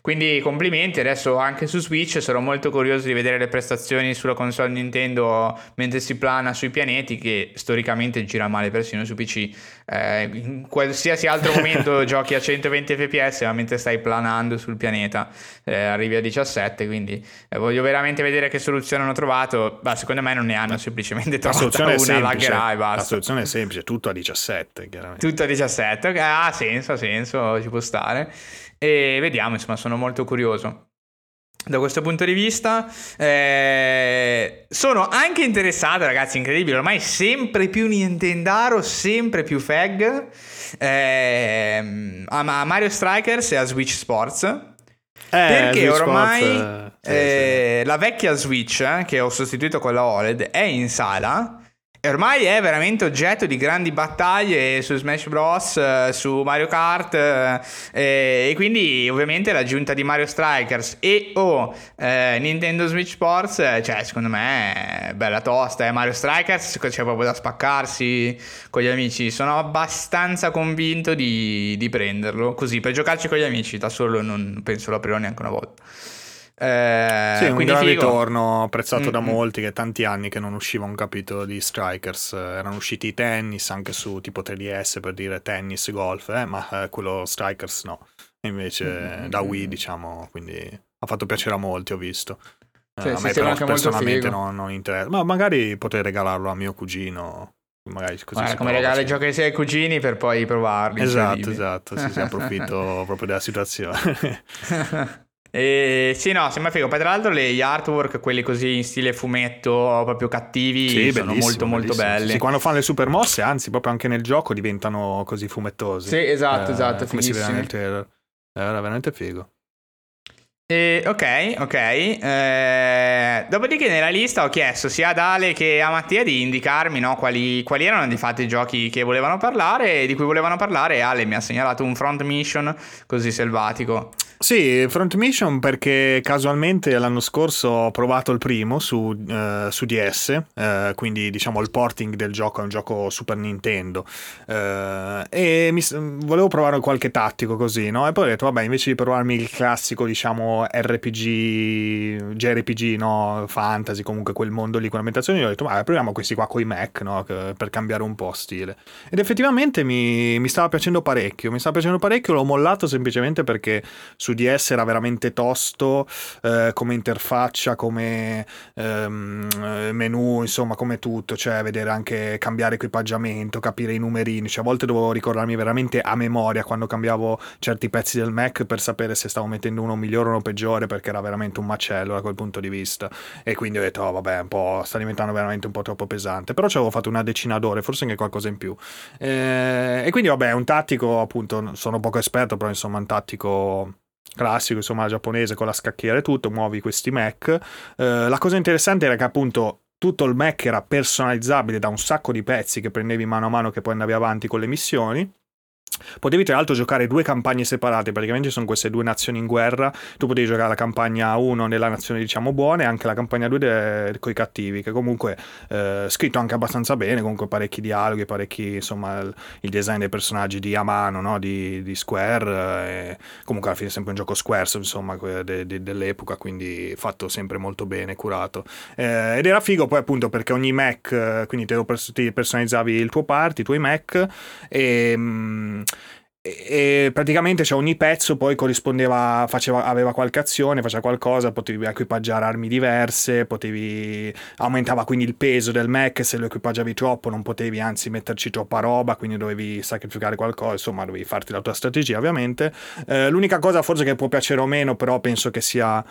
Quindi complimenti, adesso anche su Switch sarò molto curioso di vedere le prestazioni sulla console Nintendo mentre si plana sui pianeti che storicamente gira male persino su PC. Eh, in qualsiasi altro momento giochi a 120 fps ma mentre stai planando sul pianeta eh, arrivi a 17 quindi eh, voglio veramente vedere che soluzione hanno trovato. Beh, secondo me non ne hanno semplicemente La trovata una, semplice. lagherà e La basta. soluzione è semplice, tutto a 17, chiaramente. Tutto a 17, ok, ha senso, ha senso, ci può stare. E vediamo, insomma, sono molto curioso. Da questo punto di vista, eh, sono anche interessato, ragazzi, incredibile. Ormai sempre più Nintendaro, sempre più Fag ehm, a Mario Strikers e a Switch Sports. Eh, Perché Switch ormai Sports, eh, sì, eh, la vecchia Switch, eh, che ho sostituito con la OLED, è in sala ormai è veramente oggetto di grandi battaglie su Smash Bros, eh, su Mario Kart eh, e quindi ovviamente l'aggiunta di Mario Strikers e o eh, Nintendo Switch Sports, eh, cioè secondo me è bella tosta, eh. Mario Strikers c'è proprio da spaccarsi con gli amici, sono abbastanza convinto di, di prenderlo, così per giocarci con gli amici, da solo non penso lo aprirò neanche una volta. Eh, sì, un gran figo. ritorno apprezzato mm-hmm. da molti che tanti anni che non usciva un capitolo di Strikers, erano usciti i tennis anche su tipo 3DS per dire tennis, golf, eh, ma eh, quello Strikers no, invece mm-hmm. da Wii diciamo, quindi ha fatto piacere a molti ho visto. Sì, eh, a me però personalmente non, non, interessa, ma magari potrei regalarlo a mio cugino. Magari così Guarda, come regali giochi ai suoi cugini per poi provarli. Esatto, esatto, sì, si approfitto proprio della situazione. E, sì, no, sembra figo. Poi, tra l'altro, gli artwork, quelli così in stile fumetto, proprio cattivi, sì, sono molto, molto belli. Sì, quando fanno le super mosse, anzi, proprio anche nel gioco diventano così fumettosi. Sì, esatto, eh, esatto. Come si vede nel trailer. Era veramente figo. E, ok, ok. Eh, dopodiché nella lista ho chiesto sia ad Ale che a Mattia di indicarmi no, quali, quali, erano di fatto i giochi che volevano parlare, di cui volevano parlare. Ale mi ha segnalato un front mission così selvatico. Sì, Front Mission perché casualmente l'anno scorso ho provato il primo su, uh, su DS, eh, quindi diciamo il porting del gioco è un gioco Super Nintendo uh, e mi, volevo provare qualche tattico così, no? E poi ho detto vabbè invece di provarmi il classico diciamo RPG, JRPG, no? Fantasy, comunque quel mondo lì con ambientazioni, ho detto vabbè proviamo questi qua con i Mac, no? Per cambiare un po' stile. Ed effettivamente mi, mi stava piacendo parecchio, mi stava piacendo parecchio, l'ho mollato semplicemente perché su su DS era veramente tosto eh, come interfaccia, come ehm, menu, insomma come tutto, cioè vedere anche cambiare equipaggiamento, capire i numerini, cioè a volte dovevo ricordarmi veramente a memoria quando cambiavo certi pezzi del Mac per sapere se stavo mettendo uno migliore o uno peggiore perché era veramente un macello da quel punto di vista. E quindi ho detto oh, vabbè un po' sta diventando veramente un po' troppo pesante. Però ci avevo fatto una decina d'ore forse anche qualcosa in più. Eh, e quindi vabbè un tattico appunto sono poco esperto però insomma un tattico classico, insomma, giapponese con la scacchiera e tutto, muovi questi Mac. Eh, la cosa interessante era che appunto tutto il Mac era personalizzabile da un sacco di pezzi che prendevi mano a mano che poi andavi avanti con le missioni. Potevi tra l'altro giocare due campagne separate, praticamente sono queste due nazioni in guerra, tu potevi giocare la campagna 1 nella nazione diciamo buona e anche la campagna 2 de- con i cattivi, che comunque eh, scritto anche abbastanza bene, comunque parecchi dialoghi, parecchi insomma il, il design dei personaggi di Amano, no? di, di, Square, eh, comunque alla fine è sempre un gioco Square insomma de- de- dell'epoca, quindi fatto sempre molto bene, curato. Eh, ed era figo poi appunto perché ogni Mac, quindi te lo pers- ti personalizzavi il tuo party, i tuoi Mac e... Mh, mm, e praticamente cioè, ogni pezzo poi corrispondeva, faceva, aveva qualche azione, faceva qualcosa, potevi equipaggiare armi diverse, potevi, aumentava quindi il peso del Mac, se lo equipaggiavi troppo non potevi anzi metterci troppa roba, quindi dovevi sacrificare qualcosa, insomma dovevi farti la tua strategia ovviamente. Eh, l'unica cosa forse che può piacere o meno, però penso che sia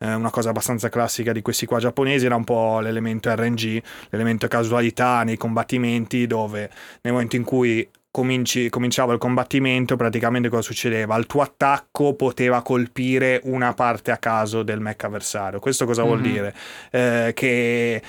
eh, una cosa abbastanza classica di questi qua giapponesi, era un po' l'elemento RNG, l'elemento casualità nei combattimenti, dove nel momento in cui cominci, cominciava il combattimento, praticamente cosa succedeva? Il tuo attacco poteva colpire una parte a caso del mech avversario. Questo cosa mm-hmm. vuol dire? Eh, che eh,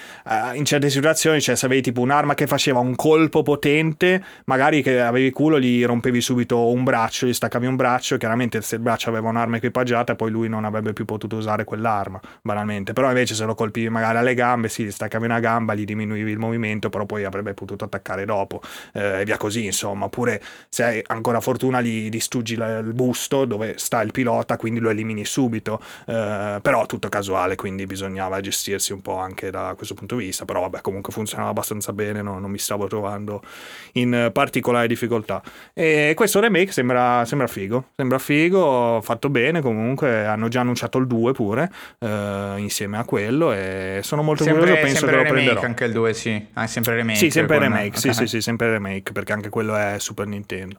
in certe situazioni, cioè se avevi tipo un'arma che faceva un colpo potente, magari che avevi culo gli rompevi subito un braccio, gli staccavi un braccio, chiaramente se il braccio aveva un'arma equipaggiata poi lui non avrebbe più potuto usare quell'arma, banalmente. Però invece se lo colpivi magari alle gambe, sì, gli staccavi una gamba, gli diminuivi il movimento, però poi avrebbe potuto attaccare dopo eh, e via così, insomma insomma, oppure se hai ancora fortuna gli distruggi il busto dove sta il pilota, quindi lo elimini subito, eh, però tutto casuale, quindi bisognava gestirsi un po' anche da questo punto di vista, però vabbè, comunque funzionava abbastanza bene, no? non mi stavo trovando in particolari difficoltà. E questo remake sembra, sembra figo, sembra figo, fatto bene comunque, hanno già annunciato il 2 pure, eh, insieme a quello, e sono molto sempre, curioso, penso che lo remake, prenderò. anche il 2 sì, ah, sempre remake. Sì, sempre remake, sì, sì, sì, sempre remake, perché anche quello è Super Nintendo,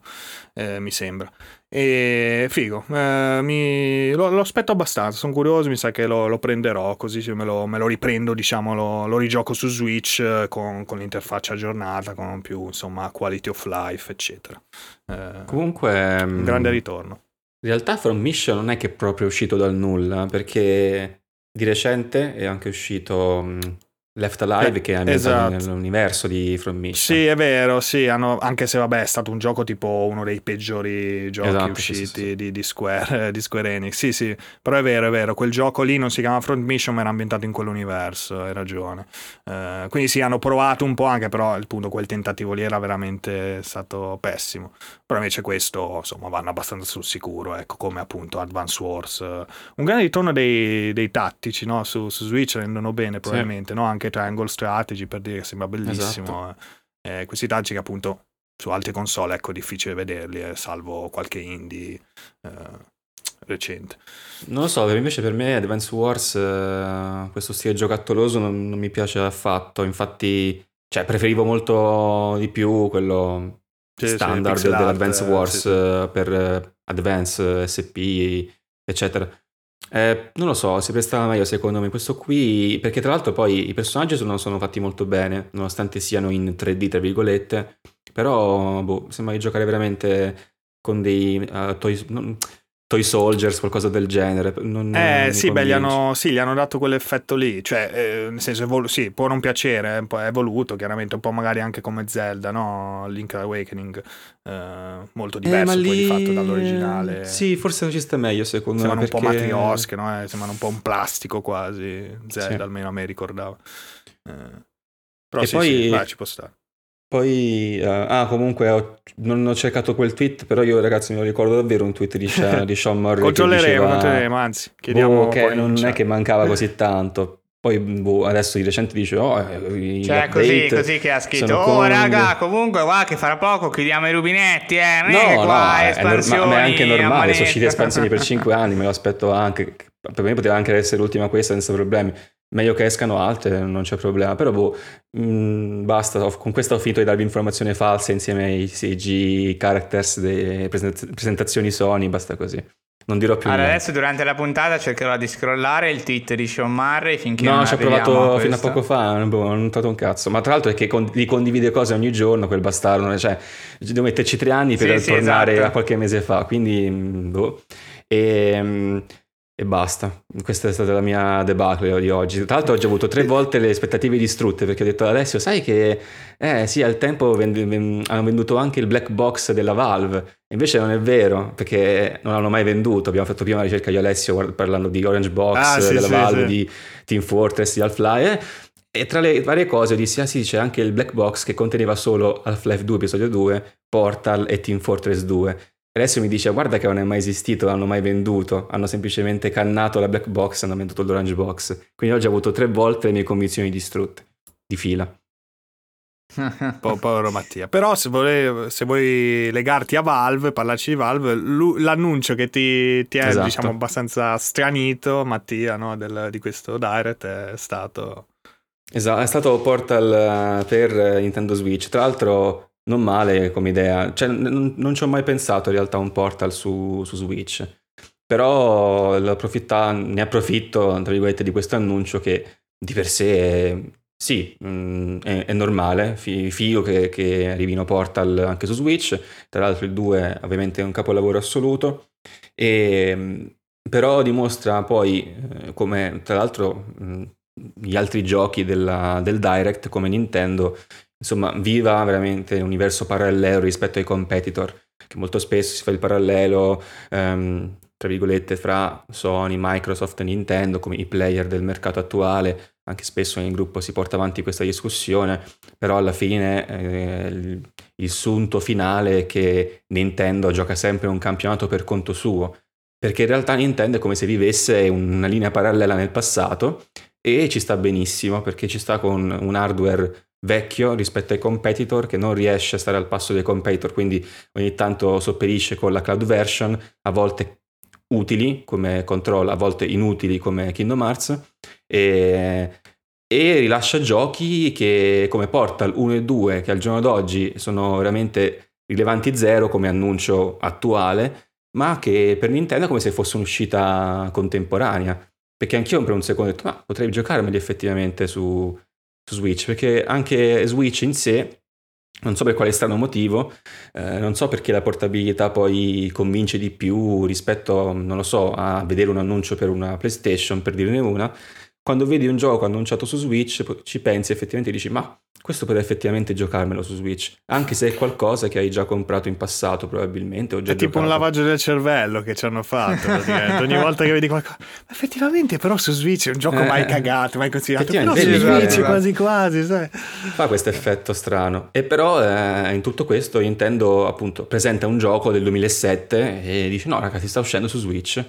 eh, mi sembra. E figo, eh, mi, lo, lo, aspetto abbastanza, sono curioso, mi sa che lo, lo prenderò, così me lo, me lo riprendo, diciamo, lo, lo, rigioco su Switch eh, con, con, l'interfaccia aggiornata, con più, insomma, quality of life, eccetera. Eh, Comunque... Un grande mm, ritorno. In realtà From Mission non è che è proprio uscito dal nulla, perché di recente è anche uscito mm, Left Alive eh, che è ambientato esatto. nell'universo di From Mission. Sì, è vero, sì, hanno, anche se vabbè è stato un gioco tipo uno dei peggiori giochi esatto, usciti sì, sì, Di, di, Square, di, Square, Enix. Sì, sì, però è vero, è vero, quel gioco lì non si chiama Front Mission ma era ambientato in quell'universo, hai ragione. Eh, quindi sì, hanno provato un po' anche, però appunto quel tentativo lì era veramente stato pessimo. Però invece questo, insomma, vanno abbastanza sul sicuro, ecco, come appunto Advance Wars. Un grande ritorno dei, dei tattici, no? Su, su Switch rendono bene probabilmente, no? Anche Triangle Strategy per dire che sembra bellissimo. Esatto. Eh, questi taggi che appunto su altre console ecco difficile vederli, eh, salvo qualche indie eh, recente. Non lo so, invece per me Advance Wars eh, questo stile giocattoloso non, non, mi piace affatto, infatti cioè, preferivo molto di più quello sì, standard sì, dell'Advance Wars sì, eh, per eh, Advance, SP, eccetera. Eh, non lo so, si prestava meglio secondo me questo qui, perché tra l'altro poi i personaggi sono, sono fatti molto bene, nonostante siano in 3D, tra virgolette, però boh, sembra di giocare veramente con dei uh, toy, non, Toy Soldiers, qualcosa del genere. Non, eh non sì, beh, gli hanno, sì, gli hanno dato quell'effetto lì, cioè, eh, nel senso, evolu- sì, può non piacere, è, è evoluto chiaramente, un po' magari anche come Zelda, no? Link Awakening, eh, molto eh, diverso eh, lì... poi di fatto dall'originale. Sì, forse ci sta meglio secondo sembrano me. Sembrano perché... un po' matriosche, no? Eh, sembrano un po' un plastico quasi, Zelda sì. almeno a me ricordava. Eh, però e sì, poi... sì, vai, ci può stare. Poi, uh, ah, comunque ho, non ho cercato quel tweet, però io ragazzi me lo ricordo davvero un tweet di, Sean, di Sean Murray. controlleremo, controlleremo, anzi, chiediamo. Boh, che non è che mancava così tanto. Poi boh, adesso di recente dice, oh, eh, cioè così, così che ha scritto, oh con... raga, comunque qua che farà poco chiudiamo i rubinetti, eh, non no, è qua, no, espansioni, è, ma, è anche normale, sono uscite espansioni per 5 anni, me lo aspetto anche, per me poteva anche essere l'ultima questa senza problemi meglio che escano altre, non c'è problema. Però boh, mh, mm, basta, con questo ho finito di darvi informazioni false insieme ai CG characters delle presentazioni Sony, basta così. Non dirò più allora, adesso durante la puntata cercherò di scrollare il tweet di Sean Murray finché no, ci ho provato a fino a poco fa, boh, non ho notato un cazzo. Ma tra l'altro è che con, li condivide cose ogni giorno, quel bastardo, cioè devo metterci tre anni per sì, tornare sì, esatto. a qualche mese fa, quindi mm, boh. E ehm, e basta. Questa è stata la mia debacle di oggi. Tra l'altro oggi ho avuto tre volte le aspettative distrutte perché ho detto Alessio, sai che eh sì, al tempo vend- vend- hanno venduto anche il black box della Valve. Invece non è vero, perché non l'hanno mai venduto. Abbiamo fatto prima la ricerca di Alessio parlando di Orange Box, ah, sì, della sì, Valve, sì. di Team Fortress, di Half-Life. E tra le varie cose dissi, ah sì, c'è anche il black box che conteneva solo Half-Life 2 episodio 2, Portal e Team Fortress 2. Adesso mi dice guarda che non è mai esistito, non hanno mai venduto, hanno semplicemente cannato la black box e hanno venduto l'orange box. Quindi oggi ho avuto tre volte le mie convinzioni distrutte, di fila. po- povero Mattia. Però se, vuoi, se vuoi legarti a Valve, parlarci di Valve, l'annuncio che ti, ti è esatto. diciamo abbastanza stranito, Mattia, no, del, di questo Direct è stato... Esatto, è stato Portal eh, per Nintendo Switch. Tra l'altro non male come idea, cioè, n- non ci ho mai pensato in realtà un portal su, su Switch, però ne approfitto tra virgolette di questo annuncio che di per sé è, sì, mh, mm, è, è, normale, figo che, che arrivino portal anche su Switch, tra l'altro il 2 ovviamente è un capolavoro assoluto, e, però dimostra poi eh, come tra l'altro mh, gli altri giochi della, del Direct come Nintendo insomma, viva veramente l'universo parallelo rispetto ai competitor, che molto spesso si fa il parallelo, um, tra virgolette, fra Sony, Microsoft e Nintendo come i player del mercato attuale, anche spesso nel gruppo si porta avanti questa discussione, però alla fine eh, il sunto finale è che Nintendo gioca sempre un campionato per conto suo, perché in realtà Nintendo è come se vivesse una linea parallela nel passato e ci sta benissimo perché ci sta con un hardware vecchio rispetto ai competitor che non riesce a stare al passo dei competitor, quindi ogni tanto sopperisce con la cloud version, a volte utili come control, a volte inutili come Kingdom Hearts e, e rilascia giochi che come Portal 1 e 2 che al giorno d'oggi sono veramente rilevanti zero come annuncio attuale, ma che per Nintendo è come se fosse un'uscita contemporanea. Perché anch'io per un secondo ho detto, ma potrei giocarmeli effettivamente su, su Switch, perché anche Switch in sé, non so per quale strano motivo, eh, non so perché la portabilità poi convince di più rispetto, non lo so, a vedere un annuncio per una PlayStation, per dirne una, quando vedi un gioco annunciato su Switch ci pensi effettivamente e dici ma questo per effettivamente giocarmelo su Switch, anche se è qualcosa che hai già comprato in passato probabilmente. È tipo un lavaggio del cervello che ci hanno fatto, ogni volta che vedi qualcosa. Effettivamente però su Switch è un gioco eh, mai cagato, mai consigliato, però su Switch esatto. quasi quasi, sai. Fa questo effetto strano. E però eh, in tutto questo Nintendo appunto presenta un gioco del 2007 e dice no ragazzi sta uscendo su Switch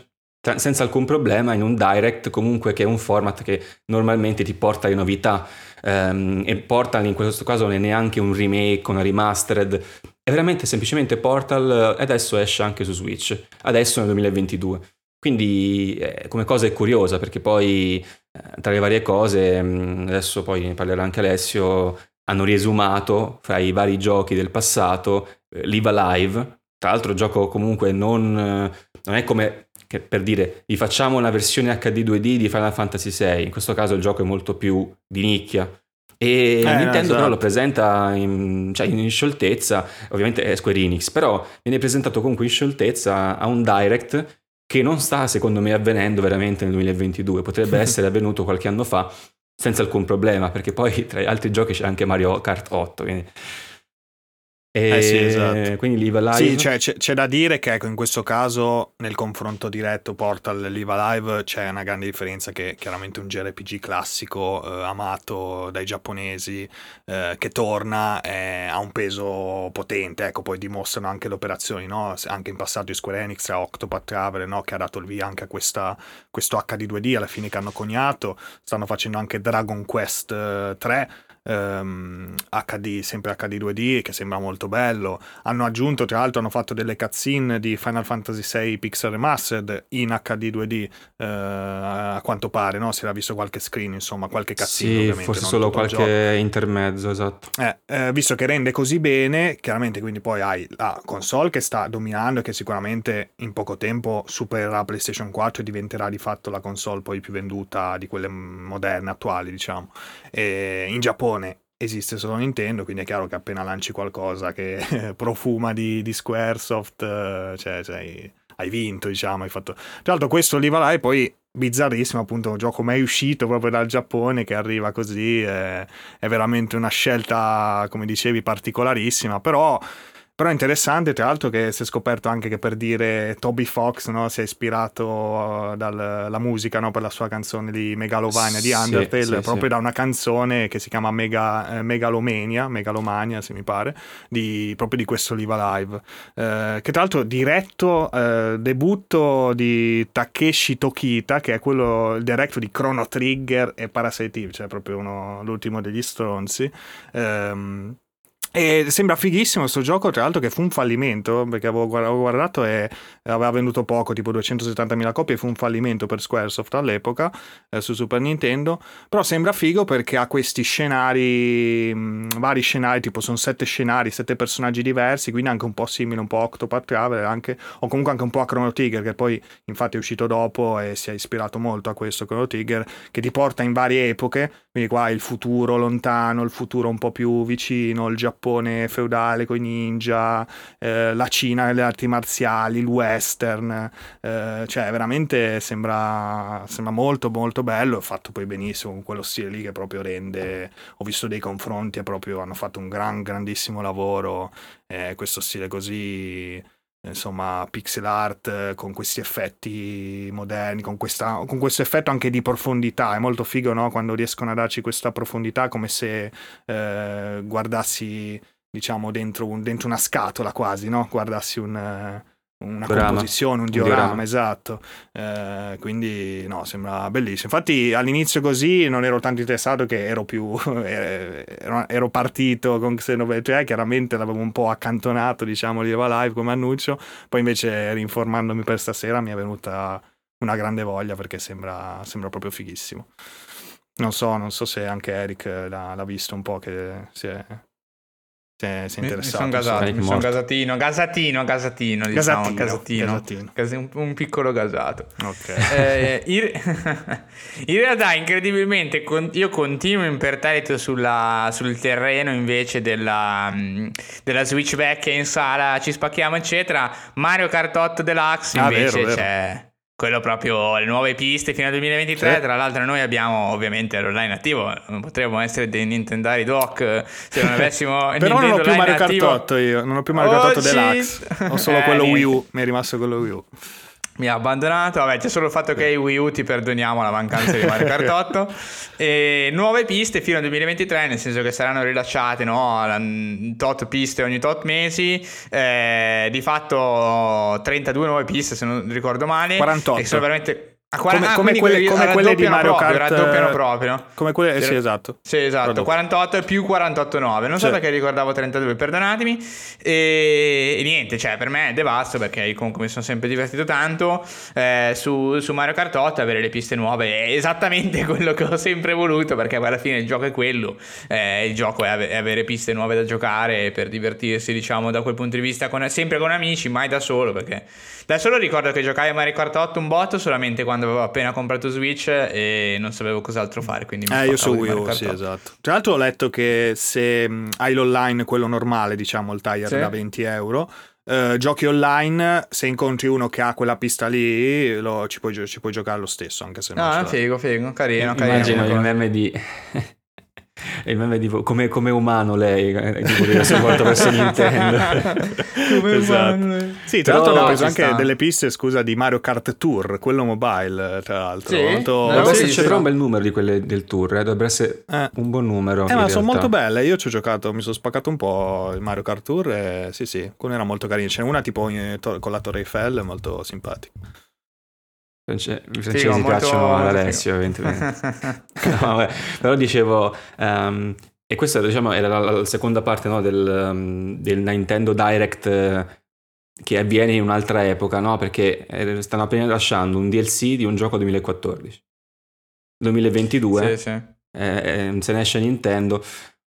senza alcun problema in un direct comunque che è un format che normalmente ti porta le novità um, e Portal in questo caso non è neanche un remake, una remastered. È veramente semplicemente Portal e adesso esce anche su Switch adesso nel 2022 quindi eh, come cosa è curiosa perché poi eh, tra le varie cose mm, adesso poi ne parlerà anche Alessio hanno riesumato fra i vari giochi del passato eh, Live Alive. Tra l'altro gioco comunque non, non è come che per dire vi facciamo una versione HD 2D di Final Fantasy VI, in questo caso il gioco è molto più di nicchia. E eh, Nintendo esatto. però lo presenta in, cioè in, scioltezza, ovviamente è Square Enix, però viene presentato comunque in scioltezza a un direct che non sta secondo me avvenendo veramente nel 2022, potrebbe essere avvenuto qualche anno fa senza alcun problema, perché poi tra gli altri giochi c'è anche Mario Kart 8, quindi e eh sì, esatto. Quindi Live Alive. Sì, cioè, c'è, c'è, da dire che ecco, in questo caso, nel confronto diretto Portal e Live Alive, c'è una grande differenza che chiaramente un JRPG classico eh, amato dai giapponesi eh, che torna eh, ha un peso potente. Ecco, poi dimostrano anche le operazioni, no? anche in passato di Square Enix, tra Octopath Traveler, no? che ha dato il via anche a questa, questo HD 2D alla fine che hanno coniato. Stanno facendo anche Dragon Quest 3 eh, ehm, HD, sempre HD 2D, che sembra molto bello. Hanno aggiunto, tra l'altro, hanno fatto delle cutscene di Final Fantasy VI Pixel Remastered in HD 2D, eh, a quanto pare, no? Si era visto qualche screen, insomma, qualche cutscene. Sì, forse solo qualche intermezzo, esatto. Eh, eh, visto che rende così bene, chiaramente quindi poi hai la console che sta dominando e che sicuramente in poco tempo supererà PlayStation 4 e diventerà di fatto la console poi più venduta di quelle moderne, attuali, diciamo. E in Giappone Giappone esiste solo Nintendo, quindi è chiaro che appena lanci qualcosa che profuma di, di Squaresoft, eh, cioè, cioè, hai vinto, diciamo, hai fatto... Tra l'altro questo Live Live poi bizzarrissimo, appunto, un gioco mai uscito proprio dal Giappone che arriva così, è, è veramente una scelta, come dicevi, particolarissima, però però è interessante, tra l'altro, che si è scoperto anche che per dire Toby Fox no, si è ispirato uh, dalla musica no, per la sua canzone di Megalovania di Undertale, sì, proprio sì. da una canzone che si chiama Mega, eh, Megalomania, Megalomania, se mi pare, di, proprio di questo Live Live. Eh, che tra l'altro diretto, eh, debutto di Takeshi Tokita, che è quello, il diretto di Chrono Trigger e Parasite Eve, cioè proprio uno, l'ultimo degli stronzi. E sembra fighissimo questo gioco, tra l'altro che fu un fallimento, perché avevo guardato e aveva venduto poco, tipo 270.000 copie, fu un fallimento per Squaresoft all'epoca eh, su Super Nintendo, però sembra figo perché ha questi scenari, mh, vari scenari, tipo sono sette scenari, sette personaggi diversi, quindi anche un po' simile, un po' Octopath Traveler, anche, o comunque anche un po' a Chrono Trigger, che poi infatti è uscito dopo e si è ispirato molto a questo Chrono Trigger, che ti porta in varie epoche, quindi qua il futuro lontano, il futuro un po' più vicino, il Giappone, Giappone feudale con i ninja, eh, la Cina le arti marziali, il western, eh, cioè veramente sembra, sembra molto molto bello, fatto poi benissimo con quello stile lì che proprio rende, ho visto dei confronti e proprio hanno fatto un gran grandissimo lavoro, eh, questo stile così insomma pixel art eh, con questi effetti moderni, con, questa, con, questo effetto anche di profondità. È molto figo no? quando riescono a darci questa profondità come se eh, guardassi diciamo dentro, un, dentro, una scatola quasi, no? guardassi un una diorama. composizione, un diorama, diorama. esatto. Eh, quindi no, sembra bellissimo. Infatti all'inizio così non ero tanto interessato che ero più ero, ero partito con Xenoblade 3, chiaramente l'avevo un po' accantonato, diciamo, di Live come annuncio, poi invece rinformandomi per stasera mi è venuta una grande voglia perché sembra, sembra proprio fighissimo. Non so, non so se anche Eric l'ha, l'ha visto un po' che si è se, se interessato. Mi, mi sono gasato, mi sono gasatino, gasatino, gasatino, diciamo, gasatino, gasatino. gasatino. Un, un, piccolo gasato. Ok. Eh, in, in, realtà, incredibilmente, io continuo imperterrito sulla, sul terreno invece della, della Switch vecchia in sala, ci spacchiamo, eccetera. Mario Kart 8 Deluxe invece ah, vero, vero. Quello proprio le nuove piste fino al 2023. Sì. Tra l'altro, noi abbiamo ovviamente l'online attivo. Non potremmo essere dei Nintendari doc se non avessimo. Però non ho più Mario Kart 8 io. Non ho più Mario Kart 8 Deluxe. Ho solo eh, quello Wii U. Mi è rimasto quello Wii U mi ha abbandonato. Vabbè, c'è solo il fatto che i Wii U ti perdoniamo la mancanza di Mario Kart 8. e nuove piste fino al 2023, nel senso che saranno rilasciate no, tot piste ogni tot mesi. Eh, di fatto 32 nuove piste, se non ricordo male. 48. E sono veramente come, ah, come, quelle, come quelle di Mario proprio, Kart. raddoppiano proprio. Come quelle, sì esatto. Sì esatto. Raddoppio. 48 e più 48 9 non so sì. perché ricordavo 32 perdonatemi. E, e, niente cioè per me è devasto perché comunque mi sono sempre divertito tanto eh, su, su, Mario Kart 8 avere le piste nuove è esattamente quello che ho sempre voluto perché alla fine il gioco è quello. Eh, il gioco è, ave- è, avere piste nuove da giocare per divertirsi diciamo da quel punto di vista con, sempre con amici mai da solo perché da solo ricordo che giocai a Mario Kart 8 un botto solamente quando avevo appena comprato Switch e non sapevo cos'altro fare. Quindi mi eh, io su Wii U, sì, esatto. Tra l'altro ho letto che se mm, hai l'online, quello normale, diciamo, il tire sì. da 20 euro, Uh, giochi online, se incontri uno che ha quella pista lì, lo, ci, puoi, ci, puoi, giocare lo stesso, anche se non Ah, figo, figo, carino, carino. Immagino il meme di il meme di come, come umano lei, eh, tipo di supporto verso Nintendo. come esatto. umano Sì, tra l'altro hanno preso anche sta. delle piste, scusa, di Mario Kart Tour, quello mobile, tra l'altro. Sì? Molto... Dovrebbe sì, c'è però un bel numero di quelle del tour, eh? dovrebbe essere eh. un buon numero. Eh, ma sono molto belle, io ci ho giocato, mi sono spaccato un po' il Mario Kart Tour e sì, sì, quello era molto carino. C'è una tipo con la Torre Eiffel, molto simpatica. Francesi sì, piacciono ad Alessio, evidentemente. no, però dicevo, um, e questa diciamo, era la, la seconda parte no, del, um, del, Nintendo Direct uh, che avviene in un'altra epoca, no? perché eh, stanno appena lasciando un DLC di un gioco 2014. 2022 sì, sì. Eh, eh, se ne esce Nintendo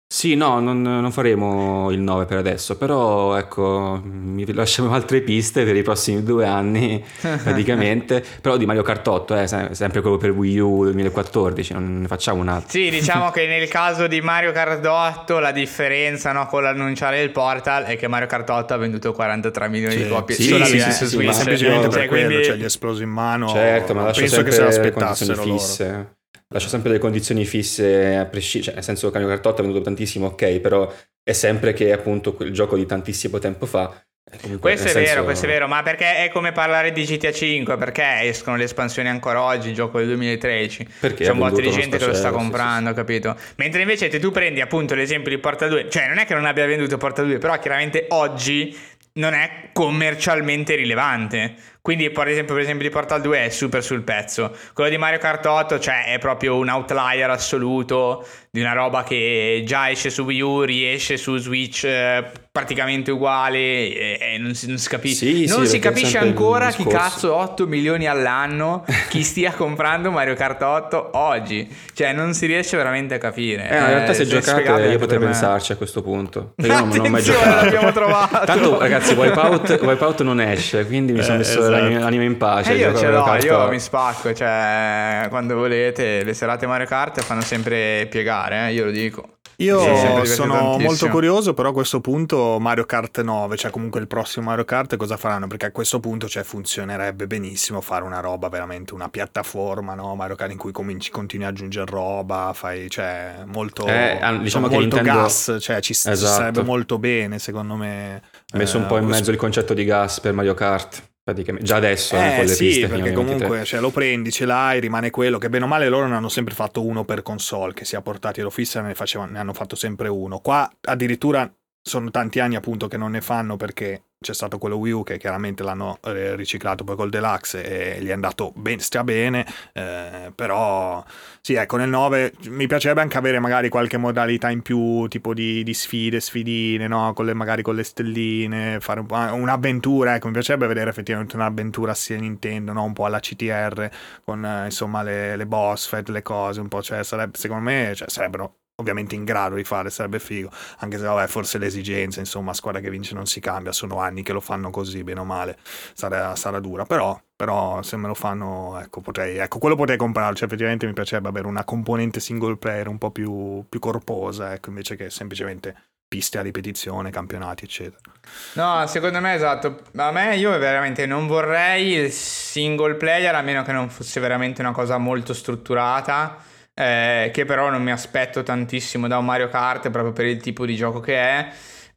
sì, no, non, non, faremo il 9 per adesso, però ecco, mi lasciamo altre piste per i prossimi due anni praticamente, però di Mario Kart 8, eh, sempre quello per Wii U 2014, non ne facciamo un altro. Sì, diciamo che nel caso di Mario Kart 8 la differenza no, con l'annunciare il Portal è che Mario Kart 8 ha venduto 43 milioni sì, di copie sì, solamente sì, su Switch. Sì, semplicemente per cioè, quello, quindi... cioè gli è esploso in mano, certo, ma penso che se l'aspettassero fisse. Loro lascia sempre delle condizioni fisse a prescindere, cioè nel senso Kart 8 è venuto tantissimo, ok, però è sempre che appunto quel gioco di tantissimo tempo fa. Comunque, questo è senso... vero, questo è vero, ma perché è come parlare di GTA 5, perché escono le espansioni ancora oggi, il gioco del 2013. Perché c'è un botto di gente che lo sta comprando, sì, sì. capito? Mentre invece te tu prendi appunto l'esempio di Porta 2, cioè non è che non abbia venduto Porta 2, però chiaramente oggi non è commercialmente rilevante. Quindi, per esempio, per esempio, di Portal 2 è super sul pezzo. Quello di Mario Kart 8, cioè, è proprio un outlier assoluto di una roba che già esce su Wii U, riesce su Switch eh, praticamente uguale e, e non, si, non, si, capisce. Sì, non sì, si capisce ancora chi cazzo 8 milioni all'anno chi stia comprando Mario Kart 8 oggi. Cioè, non si riesce veramente a capire. Eh, in realtà, se giocate, io potrei pensarci a questo punto. Perché non, non ho mai giocato. l'abbiamo trovato. Tanto, ragazzi, Wipeout, Wipeout non esce, quindi mi sono eh, messo esatto l'anima in pace. Eh, io ce l'ho, io mi spacco, cioè quando volete le serate Mario Kart fanno sempre piegare, eh, io lo dico. Io sono molto curioso, però a questo punto Mario Kart 9, cioè comunque il prossimo Mario Kart, cosa faranno? Perché a questo punto cioè, funzionerebbe benissimo fare una roba veramente, una piattaforma, no? Mario Kart in cui cominci, continui ad aggiungere roba, fai, cioè, molto, eh, diciamo molto Nintendo... gas, cioè ci, esatto. sarebbe molto bene secondo me. Messo eh, un po' in questo... mezzo il concetto di gas per Mario Kart. Praticamente. Già adesso eh, con le sì, piste perché comunque cioè, lo prendi, ce l'hai, rimane quello che bene o male loro ne hanno sempre fatto uno per console, che sia portati allo fissa ne, facevano, ne hanno fatto sempre uno. Qua addirittura sono tanti anni appunto che non ne fanno perché c'è stato quello Wii U che chiaramente l'hanno eh, riciclato poi col Deluxe e gli è andato ben, stia bene, eh, però sì, ecco, nel 9 mi piacerebbe anche avere magari qualche modalità in più, tipo di, di sfide, sfidine, no? Con le, magari con le stelline, fare un un'avventura, ecco, mi piacerebbe vedere effettivamente un'avventura sia Nintendo, no? Un po' alla CTR, con eh, insomma le, le boss fight, le cose, un po', cioè sarebbe, secondo me cioè, sarebbero ovviamente in grado di fare, sarebbe figo, anche se vabbè, forse l'esigenza, insomma, squadra che vince non si cambia, sono anni che lo fanno così, bene o male, sarà, sarà dura, però, però, se me lo fanno, ecco, potrei, ecco, quello potrei comprarlo, cioè effettivamente mi piacerebbe avere una componente single player un po' più, più corposa, ecco, invece che semplicemente piste a ripetizione, campionati, eccetera. No, secondo me esatto. A me io veramente non vorrei il single player, a meno che non fosse veramente una cosa molto strutturata. Eh, che però non mi aspetto tantissimo da un Mario Kart proprio per il tipo di gioco che è.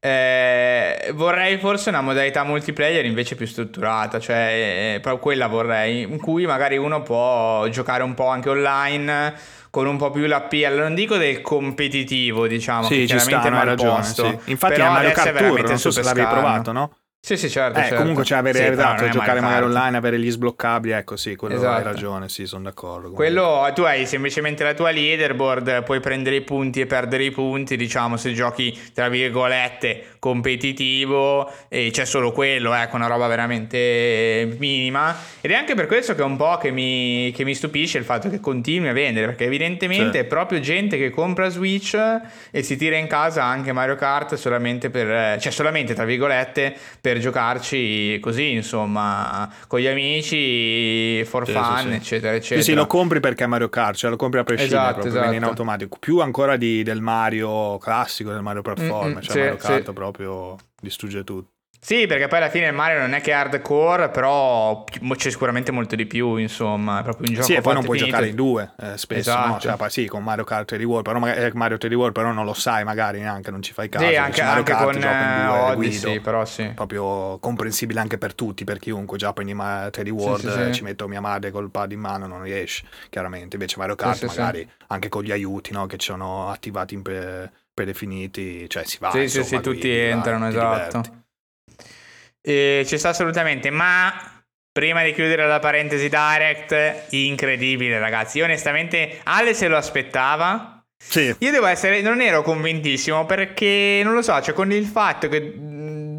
Eh, vorrei forse una modalità multiplayer invece più strutturata, cioè eh, proprio quella vorrei, in cui magari uno può giocare un po' anche online con un po' più l'appeal, non dico del competitivo, diciamo, sì, che chiaramente sta, mal ragione, posto. Sì. Infatti a Mario Kart Tour, non so se l'avevi provato, no? Sì, sì, certo. Eh, certo. comunque, cioè, avere, sì, esatto, giocare magari online, avere gli sbloccabili, ecco, sì, quello esatto. hai ragione, sì, sono d'accordo. Quello, tu hai semplicemente la tua leaderboard, puoi prendere i punti e perdere i punti, diciamo, se giochi, tra virgolette, competitivo, e c'è solo quello, ecco, una roba veramente minima. Ed è anche per questo che è un po' che mi, che mi stupisce il fatto che continui a vendere, perché evidentemente sì. è proprio gente che compra Switch e si tira in casa anche Mario Kart solamente per, cioè solamente, tra virgolette, per per giocarci così, insomma, con gli amici, for sì, fun, sì, eccetera, eccetera. Sì, sì, lo compri perché è Mario Kart, cioè lo compri a prescindere, esatto, proprio, esatto. in automatico. Più ancora di, del Mario classico, del Mario Platform, mm-hmm, cioè Mario Kart proprio distrugge tutto. Sì, perché poi alla fine il Mario non è che è hardcore, però c'è sicuramente molto di più, insomma, è proprio un gioco Sì, e poi non puoi finito. giocare in due, eh, spesso, esatto. no? Cioè, poi, sì, con Mario Kart 3D World, però magari, eh, Mario 3D World però non lo sai magari neanche, non ci fai caso. Sì, anche, anche Kart, con due, Odyssey, Guido, però sì. Proprio comprensibile anche per tutti, per chiunque, già prendi 3D World, sì, sì, ci metto mia madre col pad in mano, non riesci, chiaramente. Invece Mario Kart magari anche con gli aiuti, no? Che ci sono attivati in pre- predefiniti, cioè si va, Sì, insomma, sì, sì, tutti entrano, esatto. Eh, ci sta assolutamente, ma prima di chiudere la parentesi direct, incredibile ragazzi. Io onestamente Ale se lo aspettava. Sì. Io devo essere, non ero convintissimo perché non lo so, cioè con il fatto che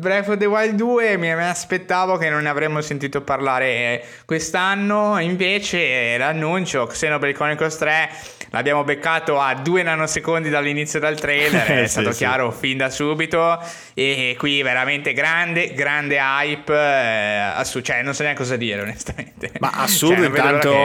Breath of the Wild 2 mi, aspettavo che non ne avremmo sentito parlare quest'anno, invece l'annuncio Xenoblade Chronicles 3 l'abbiamo beccato a due nanosecondi dall'inizio del trailer, è sì, stato sì. chiaro fin da subito. E qui veramente grande, grande hype, eh, assu- cioè non so neanche cosa dire onestamente. Ma assurdo cioè, intanto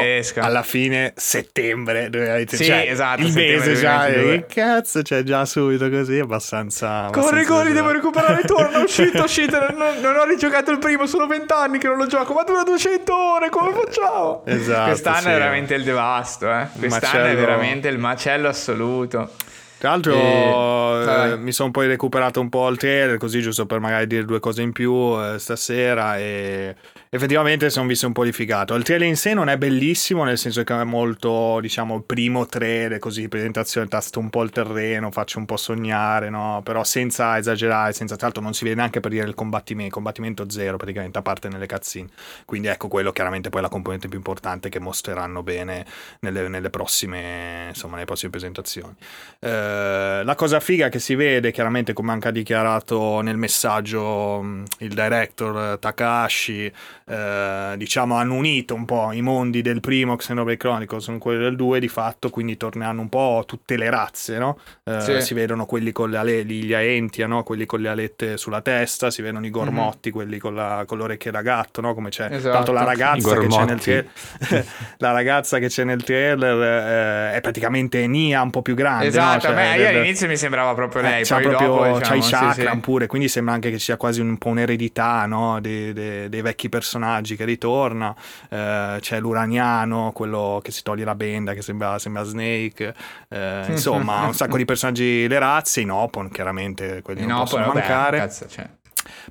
alla fine settembre, sì, cioè, esatto, il mese già, che cazzo, cioè già subito così, abbastanza... Corri, corri, devo recuperare il torno, uscito, uscito, non, non, ho rigiocato il primo, sono vent'anni che non lo gioco, ma dura 200 ore, come facciamo? Esatto. Quest'anno sì. è veramente il devasto, eh. Quest'anno macello... è veramente il macello assoluto. Tra l'altro e... eh, mi sono poi recuperato un po' il trailer, così giusto per magari dire due cose in più eh, stasera e effettivamente sono visto un po' di figato. Il trailer in sé non è bellissimo, nel senso che è molto, diciamo, primo trailer, così presentazione, tasto un po' il terreno, faccio un po' sognare, no? Però senza esagerare, senza tra l'altro non si vede neanche per dire il combattimento, combattimento zero praticamente, a parte nelle cutscene. Quindi ecco quello chiaramente poi è la componente più importante che mostreranno bene nelle, nelle prossime, insomma, nelle prossime presentazioni. Eh, la cosa figa che si vede, chiaramente come anche ha dichiarato nel messaggio il director Takahashi, eh, diciamo hanno unito un po' i mondi del primo Xenoblade Chronicles con quelli del 2 di fatto quindi torneranno un po' tutte le razze no? eh, sì. si vedono quelli con le ale- gli Aentia no? quelli con le alette sulla testa si vedono i gormotti mm-hmm. quelli con, la, con, le orecchie da gatto no? come c'è esatto. tanto la ragazza che c'è nel trailer la ragazza che c'è nel trailer eh, è praticamente Nia un po' più grande esatto cioè, a me del... all'inizio mi sembrava proprio lei c'ha, proprio, dopo, diciamo, c'ha i chakra sì, sì. pure quindi sembra anche che sia quasi un po' un'eredità no? dei, dei, dei vecchi personaggi personaggi che ritorna, eh, c'è l'uraniano, quello che si toglie la benda che sembra, sembra Snake, eh, insomma un sacco di personaggi, le razze, i Nopon chiaramente, quelli I non Nopon, possono mancare. Cazzo, cioè.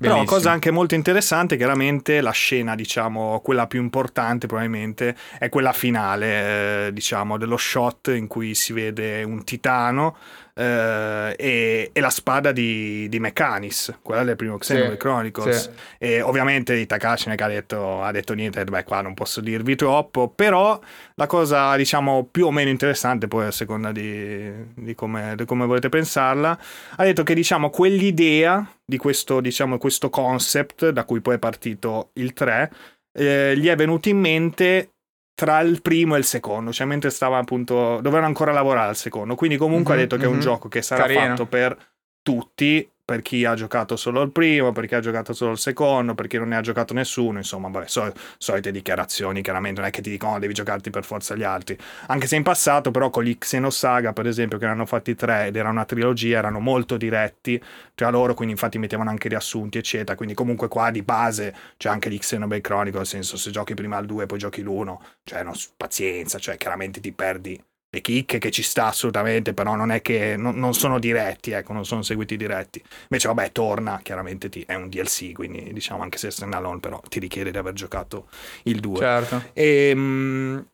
Però cosa anche molto interessante, chiaramente la scena, diciamo, quella più importante probabilmente, è quella finale, eh, diciamo, dello shot in cui si vede un titano eh, e, e, la spada di, di Mechanis, quella del primo Xenoblade sì, Chronicles. Sì. E ovviamente Takashi ha detto, ha detto niente, beh qua non posso dirvi troppo, però la cosa diciamo più o meno interessante, poi a seconda di, di, come, di come volete pensarla, ha detto che diciamo quell'idea di questo, diciamo, questo concept da cui poi è partito il 3 eh, gli è venuto in mente tra il primo e il secondo, cioè mentre stava appunto, dovevano ancora lavorare al secondo, quindi comunque mm-hmm, ha detto che è un mhm. gioco che sarà Carino. fatto per tutti, per chi ha giocato solo il primo, per chi ha giocato solo il secondo, per chi non ne ha giocato nessuno, insomma, vabbè, so, solite dichiarazioni, chiaramente non è che ti dicono oh, devi giocarti per forza gli altri, anche se in passato però con gli Xenosaga, per esempio, che ne hanno fatti tre ed era una trilogia, erano molto diretti tra loro, quindi infatti mettevano anche riassunti, eccetera, quindi comunque qua di base c'è anche gli Xenoblade Chronicle, nel senso se giochi prima il 2 poi giochi l'1, cioè no, pazienza, cioè chiaramente ti perdi le chicche che ci sta assolutamente, però non è che non, non, sono diretti, ecco, non sono seguiti diretti. Invece, vabbè, torna, chiaramente ti, è un DLC, quindi diciamo anche se è standalone, però ti richiede di aver giocato il 2. Certo. E, mh,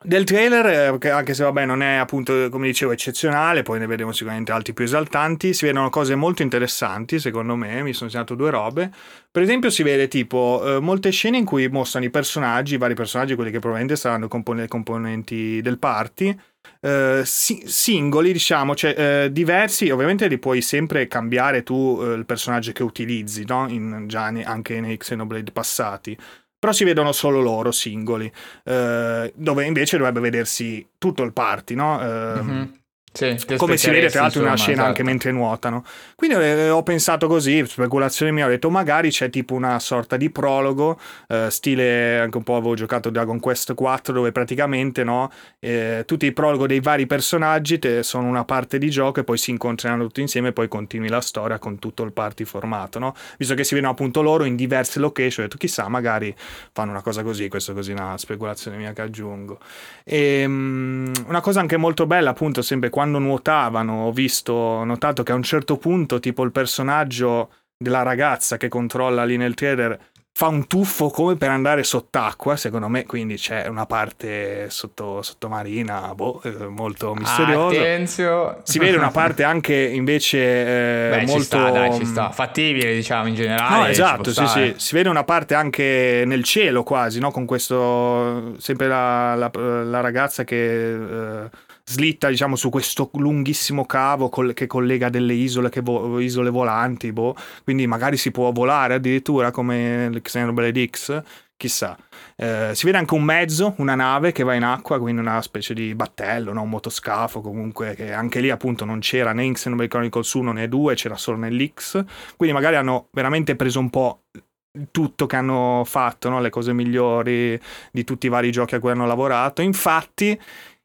del trailer, eh, anche se vabbè non è appunto come dicevo eccezionale, poi ne vedremo sicuramente altri più esaltanti, si vedono cose molto interessanti secondo me, mi sono segnato due robe. Per esempio si vede tipo eh, molte scene in cui mostrano i personaggi, i vari personaggi, quelli che probabilmente saranno compon- componenti del party, eh, si- singoli diciamo, cioè eh, diversi, ovviamente li puoi sempre cambiare tu eh, il personaggio che utilizzi, no? in, già ne- anche nei Xenoblade passati però si vedono solo loro singoli, eh, dove invece dovrebbe vedersi tutto il party, no? Eh, mm-hmm. Sì, come si vede tra l'altro in una scena esatto. anche mentre nuotano. Quindi eh, ho pensato così, speculazione mia, ho detto magari c'è tipo una sorta di prologo, eh, stile anche un po' avevo giocato Dragon Quest 4 dove praticamente no, eh, tutti i prologo dei vari personaggi te, sono una parte di gioco e poi si incontreranno tutti insieme e poi continui la storia con tutto il party formato, no? Visto che si vedono appunto loro in diverse location, ho detto chissà magari fanno una cosa così, questo è così una speculazione mia che aggiungo. E, um, una cosa anche molto bella appunto sempre quando nuotavano ho visto, ho notato che a un certo punto tipo il personaggio della ragazza che controlla lì nel trailer fa un tuffo come per andare sott'acqua, secondo me, quindi c'è una parte sotto, sottomarina, boh, eh, molto misteriosa. Attenzio. Si vede una parte anche invece eh, Beh, molto... Ci sta, dai, ci sta. Fattibile, diciamo, in generale. No, esatto, sì, sì. Si vede una parte anche nel cielo quasi, no? Con questo... sempre la, la, la ragazza che... Eh, slitta diciamo su questo lunghissimo cavo col- che collega delle isole, vo- isole volanti, boh. quindi magari si può volare addirittura come Xenoblade X, chissà. Eh, si vede anche un mezzo, una nave che va in acqua, quindi una specie di battello, no? un motoscafo comunque, che anche lì appunto non c'era né in Xenoblade Chronicles 1 né 2, c'era solo nell'X, quindi magari hanno veramente preso un po' tutto che hanno fatto, no? le cose migliori di tutti i vari giochi a cui hanno lavorato. Infatti,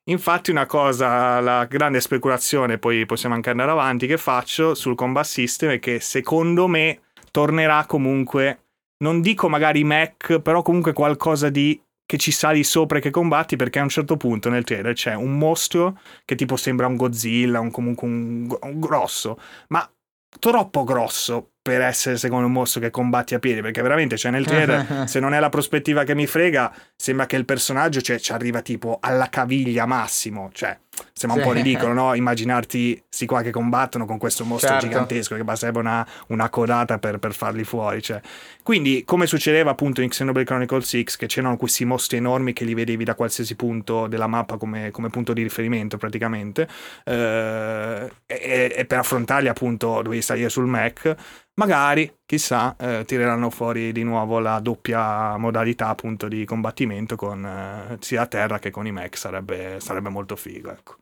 Infatti una cosa, la grande speculazione, poi possiamo anche andare avanti, che faccio sul combat system è che secondo me tornerà comunque, non dico magari Mac, però comunque qualcosa di che ci sali sopra e che combatti perché a un certo punto nel trailer c'è un mostro che tipo sembra un Godzilla, un, comunque un, un grosso, ma troppo grosso per essere secondo un mostro che combatti a piedi perché veramente cioè nel trailer se non è la prospettiva che mi frega sembra che il personaggio cioè, ci arriva tipo alla caviglia massimo cioè sembra sì. un po' ridicolo, no? Immaginarti sti qua che combattono con questo mostro certo. gigantesco che basterebbe una, una codata per, per, farli fuori. Cioè. Quindi, come succedeva appunto in Xenoblade Chronicles 6, che c'erano questi mostri enormi che li vedevi da qualsiasi punto della mappa come, come punto di riferimento praticamente, eh, e, e, per affrontarli appunto dovevi salire sul Mac. Magari, chissà, eh, tireranno fuori di nuovo la doppia modalità appunto di combattimento con eh, sia a terra che con i mech, sarebbe, sarebbe molto figo, ecco.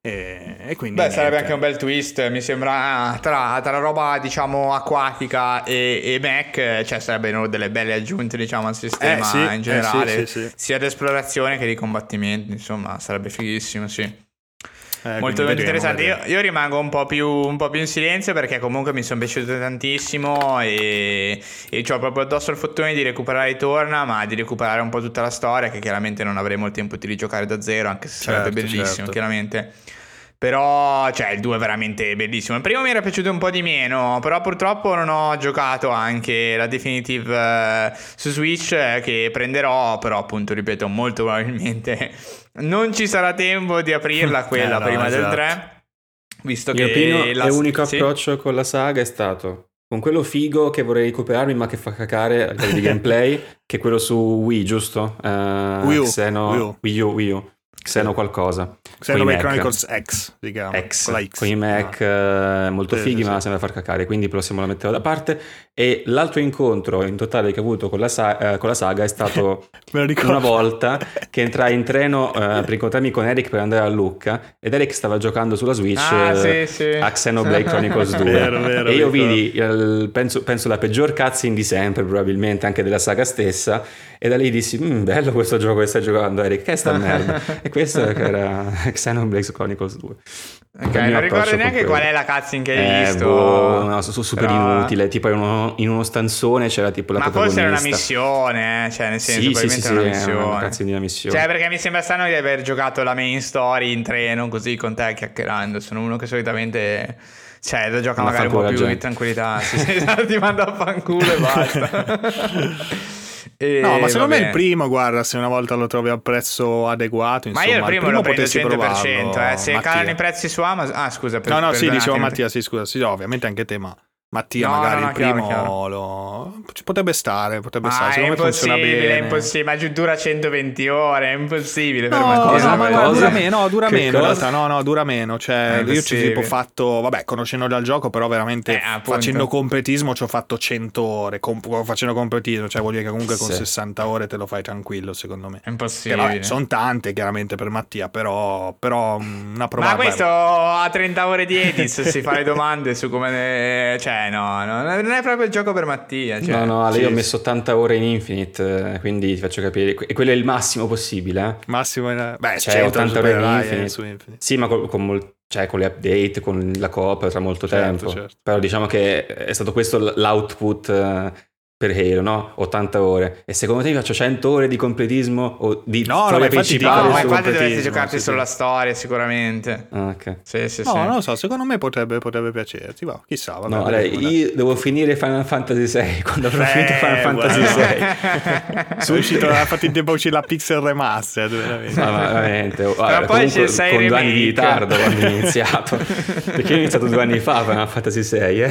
E, e quindi Beh, niente. sarebbe anche un bel twist. Mi sembra tra, tra roba diciamo acquatica e, e mech, cioè sarebbero delle belle aggiunte, diciamo, al sistema eh, sì, in generale, eh, sì, sì, sia di esplorazione che di combattimento. Insomma, sarebbe fighissimo, sì. Eh, molto, molto interessante. Io, io, rimango un po, più, un po' più in silenzio perché comunque mi sono piaciuto tantissimo e, e ho proprio addosso il fottone di recuperare Torna, ma di recuperare un po' tutta la storia che chiaramente non avremo il tempo di rigiocare da zero, anche se certo, sarebbe bellissimo, certo. chiaramente. Però, cioè, il 2 è veramente bellissimo. Il primo mi era piaciuto un po' di meno, però purtroppo non ho giocato anche la Definitive uh, su Switch eh, che prenderò, però appunto, ripeto, molto probabilmente non ci sarà tempo di aprirla quella eh, no, prima esatto. del 3. Visto Io che la... l'unico sì? approccio con la saga è stato con quello figo che vorrei recuperarmi ma che fa cacare a livello di gameplay, che è quello su Wii, giusto? Uh, Wii U. Xeno... Wii U. Wii U. Wii U. Xeno qualcosa. Xenoblade Chronicles X, si chiama. X, con, con i Mac ah. eh, molto sì, fighi, sì, ma sì. sembra far cacare, quindi prossimo lo metterò da parte. E l'altro incontro in totale che ho avuto con la, sa- eh, con la saga è stato una volta che entrai in treno eh, per incontrarmi con Eric per andare a Lucca ed Eric stava giocando sulla Switch ah, eh, a Xenoblade Chronicles 2 vero, vero, e io vidi, il, penso, penso, la peggior cutscene di sempre probabilmente anche della saga stessa e da lì dissi, mm, bello questo gioco che stai giocando Eric, che è sta merda? Questo era Xenoblade Chronicles 2. Ok, non ricordo neanche qual è la cutscene che hai eh, visto. Boh, no, super Però... inutile. Tipo in uno, in uno, stanzone c'era tipo la Ma forse era una missione, eh? cioè nel senso, sì, probabilmente sì, sì, era una missione. Una cazzina di una missione. Cioè, perché mi sembra strano di aver giocato la main story in treno così con te chiacchierando. Sono uno che solitamente. Cioè, lo gioca magari un po' più in tranquillità. Sì, sì, ti manda a fanculo e basta. E, no, ma secondo me il primo, guarda, se una volta lo trovi a prezzo adeguato, insomma, ma io il primo, il primo lo prendo 100%, eh. se calano i prezzi su Amazon... Ah, scusa, per, No, no, sì, dicevo Mattia, sì, scusa, sì, ovviamente anche te, ma Mattia no, magari no, no, il primo chiaro, chiaro. Lo... ci potrebbe stare, potrebbe ma stare. Secondo me funziona bene. È impossibile, ma dura 120 ore, è impossibile no, per Mattia. No, ma guarda, dura meno, no, dura meno in realtà, no, no, dura meno. Cioè, io ci tipo fatto, vabbè, conoscendo dal gioco, però veramente eh, facendo completismo ci ho fatto 100 ore, comp- facendo completismo, cioè vuol dire che comunque con sì. 60 ore te lo fai tranquillo, secondo me. È impossibile. sono tante chiaramente per Mattia, però, però una provata. Ma questo a 30 ore di Edis si fa le domande su come... Ne... Cioè, no, no non è proprio il gioco per Mattia. Cioè. No, no, Ale, io ho messo 80 ore in Infinite, eh, quindi ti faccio capire. E quello è il massimo possibile. Eh? Massimo, in... beh, cioè 80 ore in Infinite. Eh, Infinite. Sì, ma con, con, mol... cioè, con, le update, con la coppa tra molto certo, tempo. Certo. Però diciamo che è stato questo l'output eh, per Halo, no? 80 ore. E secondo te faccio 100 ore di completismo o di no, storia no, principale? No, ma infatti dovresti giocarti sì, solo sì. la storia sicuramente. Ah, ok. Sì, sì, no, sì. non lo so, secondo me potrebbe, potrebbe piacerti, va, chissà. Vabbè, no, allora, io devo finire Final Fantasy VI, quando avrò eh, finito Final Fantasy VI. Sono uscito, ha fatto in tempo uscire la Pixel Remastered, veramente. No, ma veramente. Guarda, poi c'è sei con due anni di ritardo quando ho iniziato. Perché io ho iniziato due anni fa Final Fantasy VI, eh.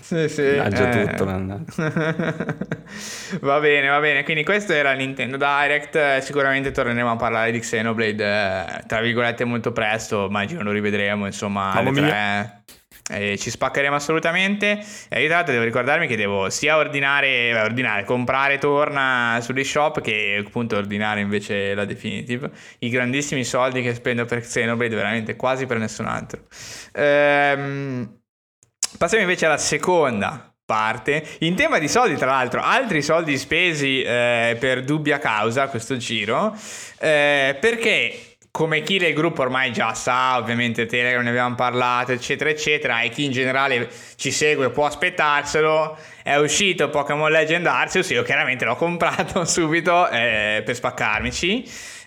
Sì, sì. Mannaggia eh. tutto, mannaggia. va bene, va bene. Quindi questo era il Nintendo Direct. Sicuramente torneremo a parlare di Xenoblade, eh, tra virgolette, molto presto. Immagino lo rivedremo, insomma, alle tre. E ci spaccheremo assolutamente. E io tra l'altro devo ricordarmi che devo sia ordinare, beh, ordinare, comprare torna sugli shop che appunto ordinare invece la definitive. I grandissimi soldi che spendo per Xenoblade, veramente quasi per nessun altro. Ehm, passiamo invece alla seconda parte. In tema di soldi, tra l'altro, altri soldi spesi eh, per dubbia causa questo giro, eh, perché come chi del gruppo ormai già sa, ovviamente Telegram ne abbiamo parlato, eccetera, eccetera, e chi in generale ci segue può aspettarselo, è uscito Pokémon Legend Arceus, io chiaramente l'ho comprato subito eh, per spaccarmici,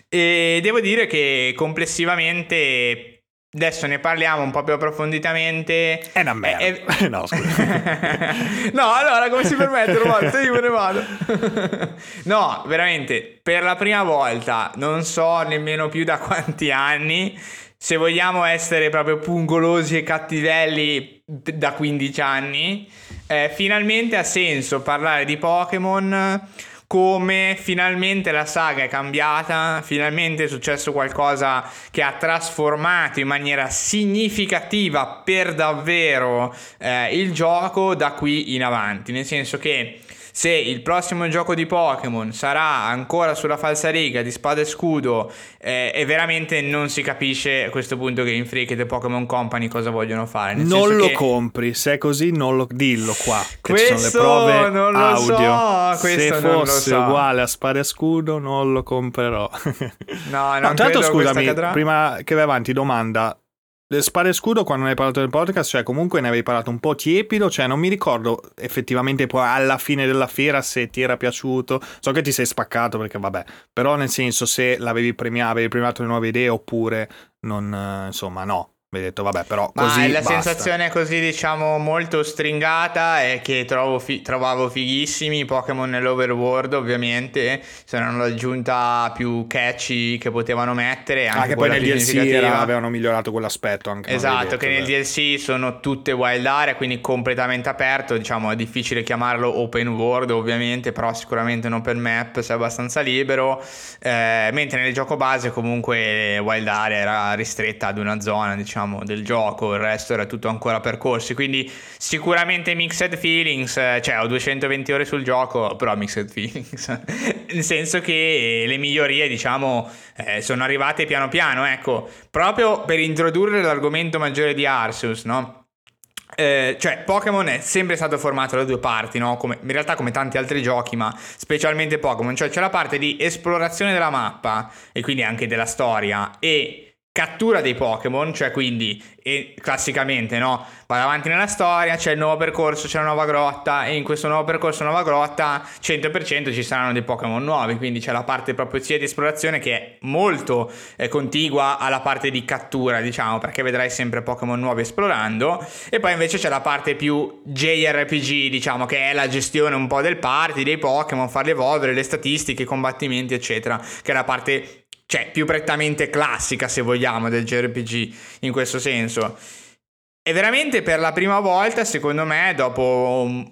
e devo dire che complessivamente Adesso ne parliamo un po' più approfonditamente. È una merda. È... Eh, no, scusa. no, allora come si permette, Roberto? Io me ne vado. no, veramente, per la prima volta, non so nemmeno più da quanti anni, se vogliamo essere proprio pungolosi e cattivelli da 15 anni, eh, finalmente ha senso parlare di Pokémon come finalmente la saga è cambiata, finalmente è successo qualcosa che ha trasformato in maniera significativa per davvero eh, il gioco da qui in avanti, nel senso che se il prossimo gioco di Pokémon sarà ancora sulla falsariga di spada e scudo eh, e veramente non si capisce a questo punto Game Freak e The Pokémon Company cosa vogliono fare. Nel non lo che... compri, se è così non lo dillo qua. Questo sono le prove non lo audio. So, se fosse so. uguale a spada e scudo non lo comprerò. no, non no, tra l'altro scusami, prima che vai avanti domanda Spade e scudo quando ne hai parlato nel podcast, cioè comunque ne avevi parlato un po' tiepido, cioè non mi ricordo effettivamente poi alla fine della fiera se ti era piaciuto, so che ti sei spaccato perché vabbè, però nel senso se l'avevi premiato, avevi premiato le nuove idee oppure non, insomma no, mi hai detto vabbè però così Ma la basta. sensazione così diciamo molto stringata è che trovo fi- trovavo fighissimi i Pokémon nell'overworld ovviamente sono l'aggiunta più catchy che potevano mettere anche, anche poi nel DLC era, avevano migliorato quell'aspetto anche esatto detto, che nel DLC sono tutte wild area quindi completamente aperto diciamo è difficile chiamarlo open world ovviamente però sicuramente un open map sei abbastanza libero eh, mentre nel gioco base comunque wild area era ristretta ad una zona diciamo diciamo, del gioco, il resto era tutto ancora percorsi, quindi sicuramente mixed feelings, eh, cioè ho 220 ore sul gioco, però mixed feelings, nel senso che le migliorie, diciamo, eh, sono arrivate piano piano, ecco, proprio per introdurre l'argomento maggiore di Arceus, no? Eh, cioè, Pokémon è sempre stato formato da due parti, no? Come, in realtà come tanti altri giochi, ma specialmente Pokémon. Cioè, c'è la parte di esplorazione della mappa e quindi anche della storia e cattura dei Pokémon, cioè quindi classicamente no, vai avanti nella storia, c'è il nuovo percorso, c'è la nuova grotta e in questo nuovo percorso, nuova grotta, 100% ci saranno dei Pokémon nuovi, quindi c'è la parte proprio sia di esplorazione che è molto eh, contigua alla parte di cattura, diciamo, perché vedrai sempre Pokémon nuovi esplorando e poi invece c'è la parte più JRPG, diciamo, che è la gestione un po' del party, dei Pokémon, farli evolvere, le statistiche, i combattimenti, eccetera, che è la parte cioè più prettamente classica se vogliamo del JRPG in questo senso. E veramente per la prima volta, secondo me, dopo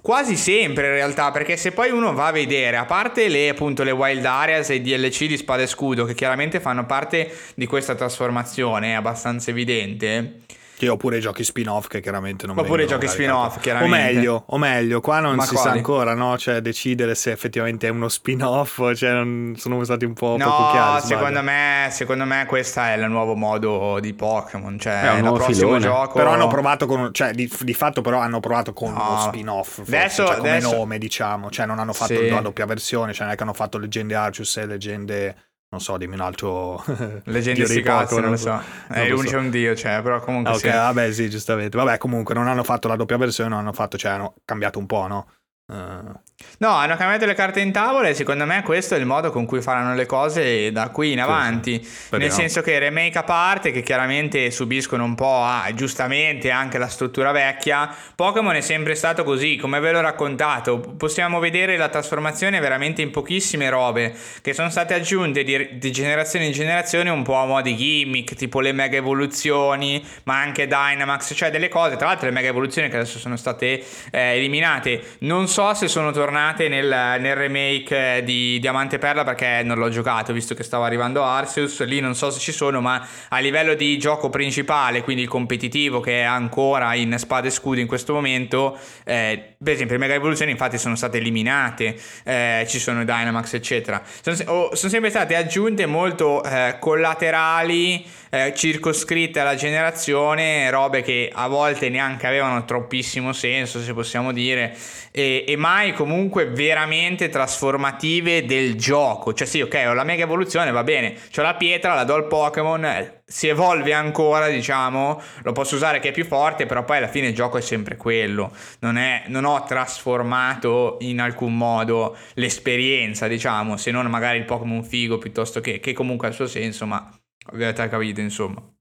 quasi sempre in realtà, perché se poi uno va a vedere, a parte le, appunto, le wild areas e i DLC di spada e scudo, che chiaramente fanno parte di questa trasformazione, è abbastanza evidente che oppure i giochi spin-off che chiaramente non Oppure i giochi spin-off, chiaramente. O meglio, o meglio, qua non Ma si quali? sa ancora, no? Cioè decidere se effettivamente è uno spin-off, cioè non sono stati un po' no, poco chiari. secondo me, secondo me questo è il nuovo modo di Pokémon, cioè è il prossimo filone. gioco. Però hanno provato con cioè di, di fatto però hanno provato con no. uno spin-off, forse, adesso, cioè come adesso... nome, diciamo, cioè non hanno fatto sì. la doppia versione, cioè non è che hanno fatto Leggende Arceus e Leggende non so, dimmi un altro leggende di cazzo, non lo so. È l'unico so. un dio, cioè, però comunque Ok, sì. vabbè, sì, giustamente. Vabbè, comunque non hanno fatto la doppia versione, non hanno fatto, cioè hanno cambiato un po', no? Uh. No, hanno cambiato le carte in tavola e secondo me questo è il modo con cui faranno le cose da qui in avanti. Sì, sì. Nel senso che remake a parte, che chiaramente subiscono un po' ah, giustamente anche la struttura vecchia, Pokémon è sempre stato così, come ve l'ho raccontato. Possiamo vedere la trasformazione veramente in pochissime robe che sono state aggiunte di, di generazione in generazione un po' a mo' di gimmick, tipo le mega evoluzioni, ma anche Dynamax, cioè delle cose. Tra l'altro le mega evoluzioni che adesso sono state eh, eliminate, non so se sono tornate nel, nel remake di Diamante Perla perché non l'ho giocato visto che stava arrivando Arceus. Lì non so se ci sono, ma a livello di gioco principale, quindi il competitivo che è ancora in Spade e Scudi in questo momento, eh, per esempio le mega evoluzioni infatti sono state eliminate, eh, ci sono Dynamax eccetera. Sono, oh, sono sempre state aggiunte molto eh, collaterali eh, circoscritte alla generazione, robe che a volte neanche avevano troppissimo senso, se possiamo dire, e, e mai comunque veramente trasformative del gioco. Cioè sì, ok, ho la mega evoluzione, va bene, ho la pietra, la do al Pokémon, eh, si evolve ancora, diciamo, lo posso usare che è più forte, però poi alla fine il gioco è sempre quello. Non, è, non ho trasformato in alcun modo l'esperienza, diciamo, se non magari il Pokémon figo piuttosto che, che comunque ha il suo senso, ma avete capito insomma.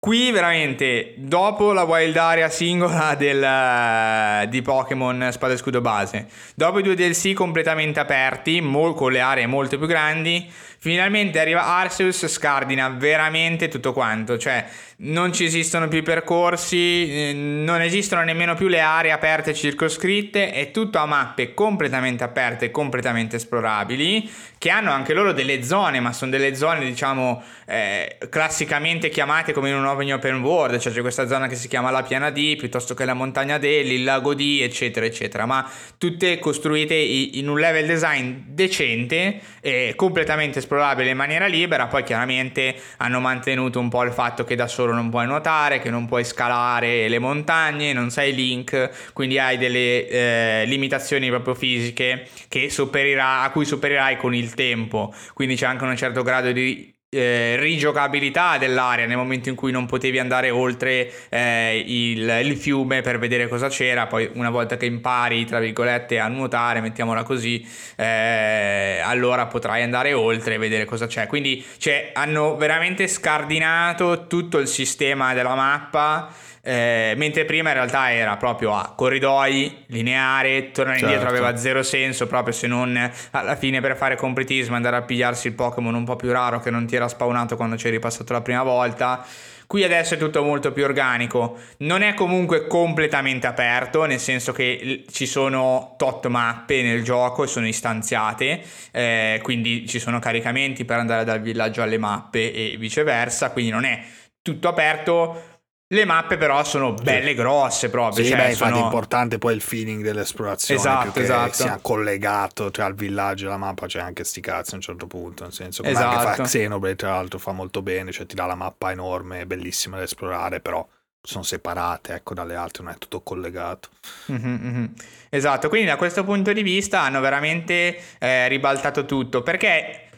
Qui veramente, dopo la wild area singola del, di Pokémon Spada e Scudo base, dopo i due DLC completamente aperti, mo- con le aree molto più grandi, finalmente arriva Arceus, scardina veramente tutto quanto, cioè non ci esistono più percorsi, eh, non esistono nemmeno più le aree aperte circoscritte, è tutto a mappe completamente aperte e completamente esplorabili, che hanno anche loro delle zone, ma sono delle zone diciamo eh, classicamente chiamate come in un open world, cioè c'è questa zona che si chiama la piana D, piuttosto che la montagna D, il lago D, eccetera, eccetera, ma tutte costruite in un level design decente e completamente esplorabile in maniera libera, poi chiaramente hanno mantenuto un po' il fatto che da solo non puoi nuotare, che non puoi scalare le montagne, non sei Link, quindi hai delle eh, limitazioni proprio fisiche che supererà, a cui supererai con il tempo, quindi c'è anche un certo grado di eh, rigiocabilità dell'area nel momento in cui non potevi andare oltre eh, il, il, fiume per vedere cosa c'era. Poi, una volta che impari, tra virgolette, a nuotare, mettiamola così, eh, allora potrai andare oltre e vedere cosa c'è. Quindi cioè, hanno veramente scardinato tutto il sistema della mappa. Eh, mentre prima in realtà era proprio a corridoi, lineare, tornare certo. indietro aveva zero senso proprio se non alla fine per fare completismo andare a pigliarsi il Pokémon un po' più raro che non ti era spawnato quando c'eri passato la prima volta. Qui adesso è tutto molto più organico, non è comunque completamente aperto, nel senso che ci sono tot mappe nel gioco e sono istanziate, eh, quindi ci sono caricamenti per andare dal villaggio alle mappe e viceversa, quindi non è tutto aperto, le mappe però sono belle grosse proprio. Sì, cioè, beh, sono... infatti è importante poi il feeling dell'esplorazione esatto, più esatto. sia collegato cioè, al villaggio e alla mappa c'è anche sti cazzi a un certo punto, nel senso che esatto. anche fa. Xenoblade tra l'altro fa molto bene, cioè ti dà la mappa enorme, bellissima da esplorare, però sono separate ecco dalle altre, non è tutto collegato. Mm-hmm, mm-hmm. Esatto, quindi da questo punto di vista hanno veramente eh, ribaltato tutto, perché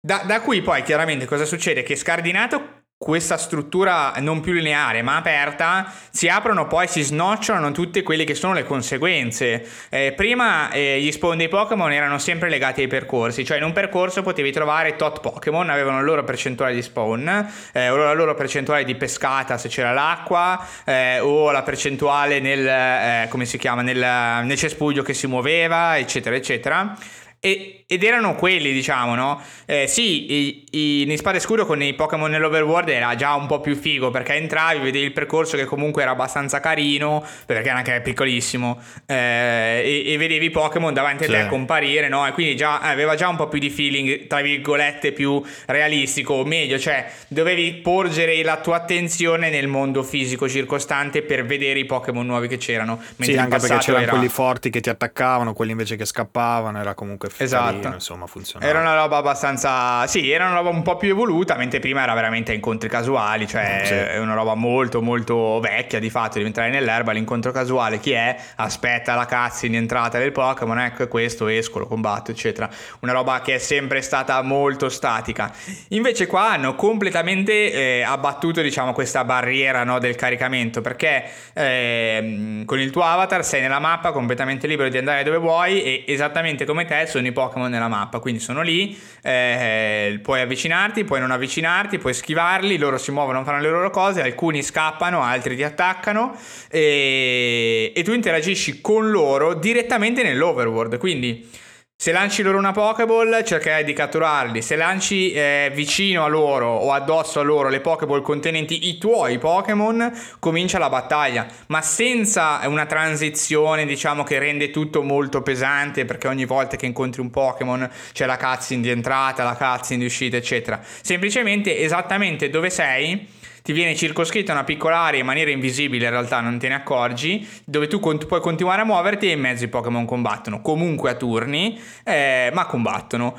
da, da qui poi chiaramente cosa succede? Che scardinato questa struttura non più lineare ma aperta si aprono poi si snocciolano tutte quelle che sono le conseguenze. Eh, prima eh, gli spawn dei Pokémon erano sempre legati ai percorsi cioè in un percorso potevi trovare tot Pokémon avevano la loro percentuale di spawn eh, o la loro percentuale di pescata se c'era l'acqua eh, o la percentuale nel eh, come si chiama nel, nel cespuglio che si muoveva eccetera eccetera e, ed erano quelli, diciamo, no? Eh, sì, i, i, in Spada e Scudo con i Pokémon nell'Overworld era già un po' più figo perché entravi, vedevi il percorso che comunque era abbastanza carino, perché era anche piccolissimo, eh, e, e, vedevi i Pokémon davanti a sì. te a comparire, no? E quindi già, aveva già un po' più di feeling, tra virgolette, più realistico, o meglio, cioè dovevi porgere la tua attenzione nel mondo fisico circostante per vedere i Pokémon nuovi che c'erano. Sì, anche perché c'erano era... quelli forti che ti attaccavano, quelli invece che scappavano, era comunque esatto. Carino, insomma, funzionava. Era una roba abbastanza... Sì, era una roba un po' più evoluta, mentre prima era veramente incontri casuali, cioè sì. è una roba molto molto vecchia di fatto, di entrare nell'erba, l'incontro casuale, chi è? Aspetta la in entrata del Pokémon, ecco questo, esco, lo combatto, eccetera. Una roba che è sempre stata molto statica. Invece qua hanno completamente eh, abbattuto, diciamo, questa barriera no, del caricamento, perché eh, con il tuo avatar sei nella mappa completamente libero di andare dove vuoi e esattamente come te sono i Pokémon nella mappa, quindi sono lì, eh, puoi avvicinarti, puoi non avvicinarti, puoi schivarli, loro si muovono, fanno le loro cose, alcuni scappano, altri ti attaccano e, e tu interagisci con loro direttamente nell'overworld, quindi se lanci loro una Pokéball, cercherai di catturarli. Se lanci eh, vicino a loro o addosso a loro le Pokéball contenenti i tuoi Pokémon, comincia la battaglia. Ma senza una transizione, diciamo, che rende tutto molto pesante, perché ogni volta che incontri un Pokémon c'è la cutscene di entrata, la cutscene di uscita, eccetera. Semplicemente esattamente dove sei ti viene circoscritta una piccola area in maniera invisibile, in realtà non te ne accorgi, dove tu cont- puoi continuare a muoverti e in mezzo i Pokémon combattono, comunque a turni, eh, ma combattono.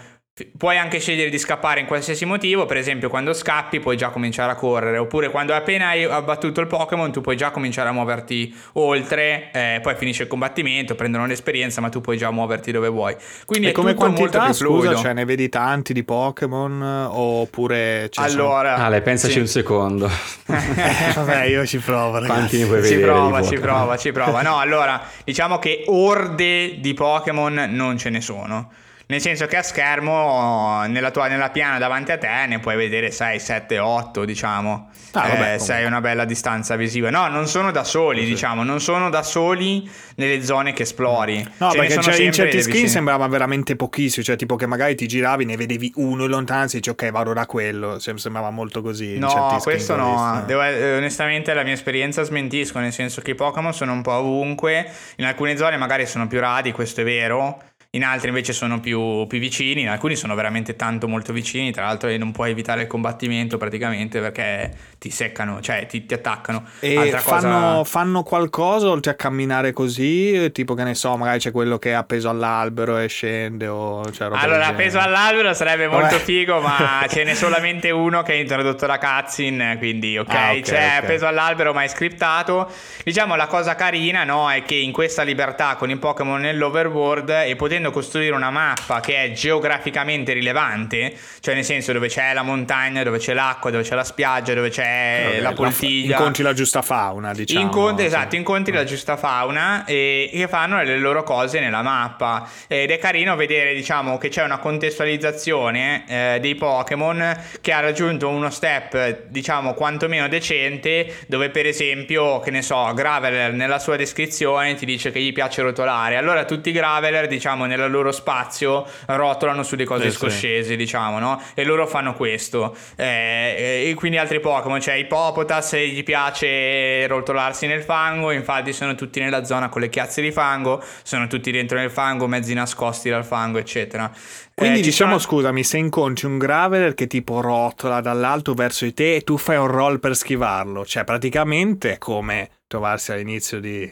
Puoi anche scegliere di scappare in qualsiasi motivo, per esempio quando scappi puoi già cominciare a correre, oppure quando appena hai abbattuto il Pokémon tu puoi già cominciare a muoverti oltre, eh, poi finisce il combattimento, prendono l'esperienza ma tu puoi già muoverti dove vuoi. Quindi e è come quantità, scusa, cioè ne vedi tanti di Pokémon oppure... allora... Sono... Ale, pensaci sì. un secondo. eh, vabbè, io ci provo. Ragazzi. Quanti ne puoi vedere? Ci prova, ci prova, ci prova. No, allora, diciamo che orde di Pokémon non ce ne sono. Nel senso che a schermo, nella, tua, nella piana davanti a te, ne puoi vedere 6, 7, 8, diciamo. Ah, vabbè, eh, sei una bella distanza visiva. No, non sono da soli, sì. diciamo, non sono da soli nelle zone che esplori. No, Ce perché cioè, in certi screen sembrava veramente pochissimo, cioè tipo che magari ti giravi, ne vedevi uno in lontananza e dici ok, vado da quello. Sembrava molto così. No, questo no. Devo, eh, onestamente la mia esperienza smentisco, nel senso che i Pokémon sono un po' ovunque. In alcune zone magari sono più radi, questo è vero in altri invece sono più, più, vicini, in alcuni sono veramente tanto molto vicini, tra l'altro non puoi evitare il combattimento praticamente perché ti seccano, cioè ti, ti attaccano. E fanno, cosa... fanno, qualcosa oltre a camminare così? Tipo che ne so, magari c'è quello che è appeso all'albero e scende o cioè Allora, appeso all'albero sarebbe molto Vabbè. figo, ma ce n'è solamente uno che ha introdotto la cutscene, quindi ok, ah, okay c'è okay. appeso all'albero ma è scriptato. Diciamo la cosa carina, no, è che in questa libertà con i Pokémon nell'overworld e potendo potendo costruire una mappa che è geograficamente rilevante, cioè nel senso dove c'è la montagna, dove c'è l'acqua, dove c'è la spiaggia, dove c'è okay, la poltiglia. Incontri la giusta fauna, diciamo. Incontri, esatto, incontri la giusta fauna e che fanno le loro cose nella mappa. Ed è carino vedere, diciamo, che c'è una contestualizzazione eh, dei Pokémon che ha raggiunto uno step, diciamo, quantomeno decente, dove per esempio, che ne so, Graveler nella sua descrizione ti dice che gli piace rotolare. Allora tutti i Graveler, diciamo, nel loro spazio rotolano su delle cose sì, scoscese, sì. diciamo, no? E loro fanno questo. Eh, e quindi altri Pokémon, cioè Hippopotas gli piace rotolarsi nel fango, infatti sono tutti nella zona con le chiazze di fango, sono tutti dentro nel fango, mezzi nascosti dal fango, eccetera. Quindi eh, diciamo, sono... scusami, se incontri un Graveler che tipo rotola dall'alto verso di te e tu fai un roll per schivarlo, cioè praticamente è come trovarsi all'inizio di...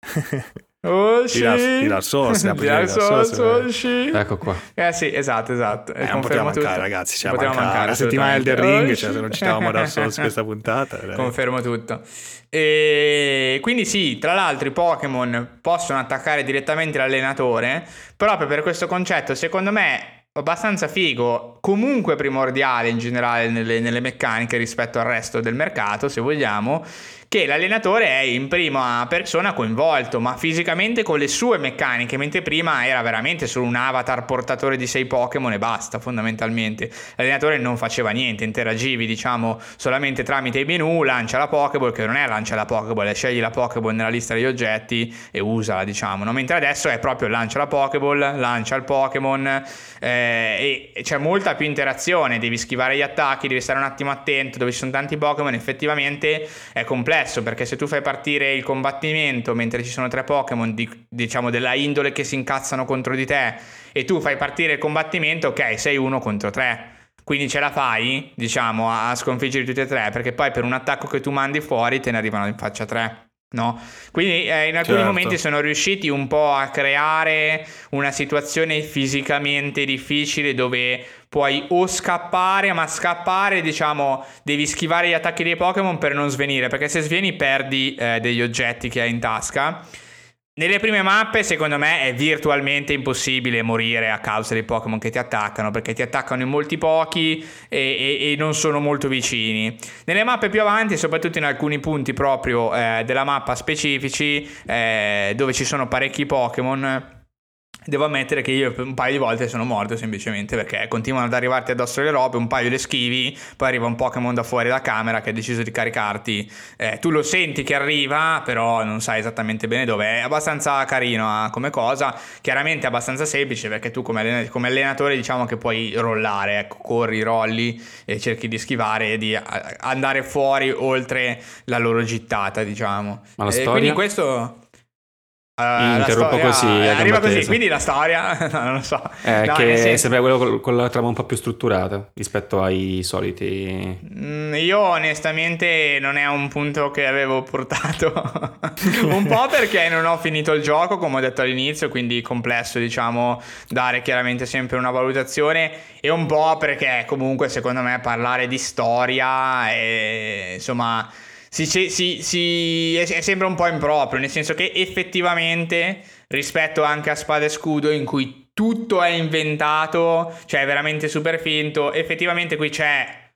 Oh, di Dark Souls, Souls, sì. Ecco qua. Eh sì, esatto, esatto. Eh, non poteva mancare, tutto. ragazzi. Cioè, poteva mancare. La settimana del Ring, cioè, se non citavamo Dark Souls questa puntata. Dai. Confermo tutto. E quindi sì, tra l'altro i Pokémon possono attaccare direttamente l'allenatore, proprio per questo concetto, secondo me abbastanza figo, comunque primordiale in generale nelle, nelle meccaniche rispetto al resto del mercato, se vogliamo, che l'allenatore è in prima persona coinvolto, ma fisicamente con le sue meccaniche, mentre prima era veramente solo un avatar portatore di sei Pokémon e basta, fondamentalmente. L'allenatore non faceva niente, interagivi, diciamo, solamente tramite i menu, lancia la Pokéball, che non è lancia la Pokéball, è scegli la Pokéball nella lista degli oggetti e usala, diciamo, no? mentre adesso è proprio lancia la Pokéball, lancia il Pokémon eh, e c'è molta più interazione, devi schivare gli attacchi, devi stare un attimo attento, dove ci sono tanti Pokémon, effettivamente è complesso complesso perché se tu fai partire il combattimento mentre ci sono tre Pokémon di, diciamo della indole che si incazzano contro di te e tu fai partire il combattimento, ok, sei uno contro tre. Quindi ce la fai, diciamo, a sconfiggere tutti e tre, perché poi per un attacco che tu mandi fuori te ne arrivano in faccia tre. No? Quindi eh, in alcuni certo. momenti sono riusciti un po' a creare una situazione fisicamente difficile dove puoi o scappare, ma scappare diciamo devi schivare gli attacchi dei Pokémon per non svenire, perché se sveni perdi eh, degli oggetti che hai in tasca. Nelle prime mappe, secondo me, è virtualmente impossibile morire a causa dei Pokémon che ti attaccano, perché ti attaccano in molti pochi e, e, e, non sono molto vicini. Nelle mappe più avanti, soprattutto in alcuni punti proprio eh, della mappa specifici, eh, dove ci sono parecchi Pokémon, Devo ammettere che io un paio di volte sono morto semplicemente perché continuano ad arrivarti addosso le robe, un paio le schivi, poi arriva un Pokémon da fuori da camera che ha deciso di caricarti. Eh, tu lo senti che arriva, però non sai esattamente bene dove. È abbastanza carino eh, come cosa, chiaramente abbastanza semplice perché tu come, allen- come allenatore diciamo che puoi rollare, ecco, corri, rolli e cerchi di schivare e di andare fuori oltre la loro gittata, diciamo. Ma la storia? quindi questo... Uh, interrompo così. Arriva così, quindi la storia, no, non lo so. È no, che senso... sembra quello con la trama un po' più strutturata rispetto ai soliti. Mm, io onestamente non è un punto che avevo portato. un po' perché non ho finito il gioco, come ho detto all'inizio, quindi complesso, diciamo, dare chiaramente sempre una valutazione. E un po' perché comunque secondo me parlare di storia e insomma si, si, si, è, sembra un po' improprio, nel senso che effettivamente rispetto anche a Spada e Scudo in cui tutto è inventato, cioè è veramente super finto, effettivamente qui c'è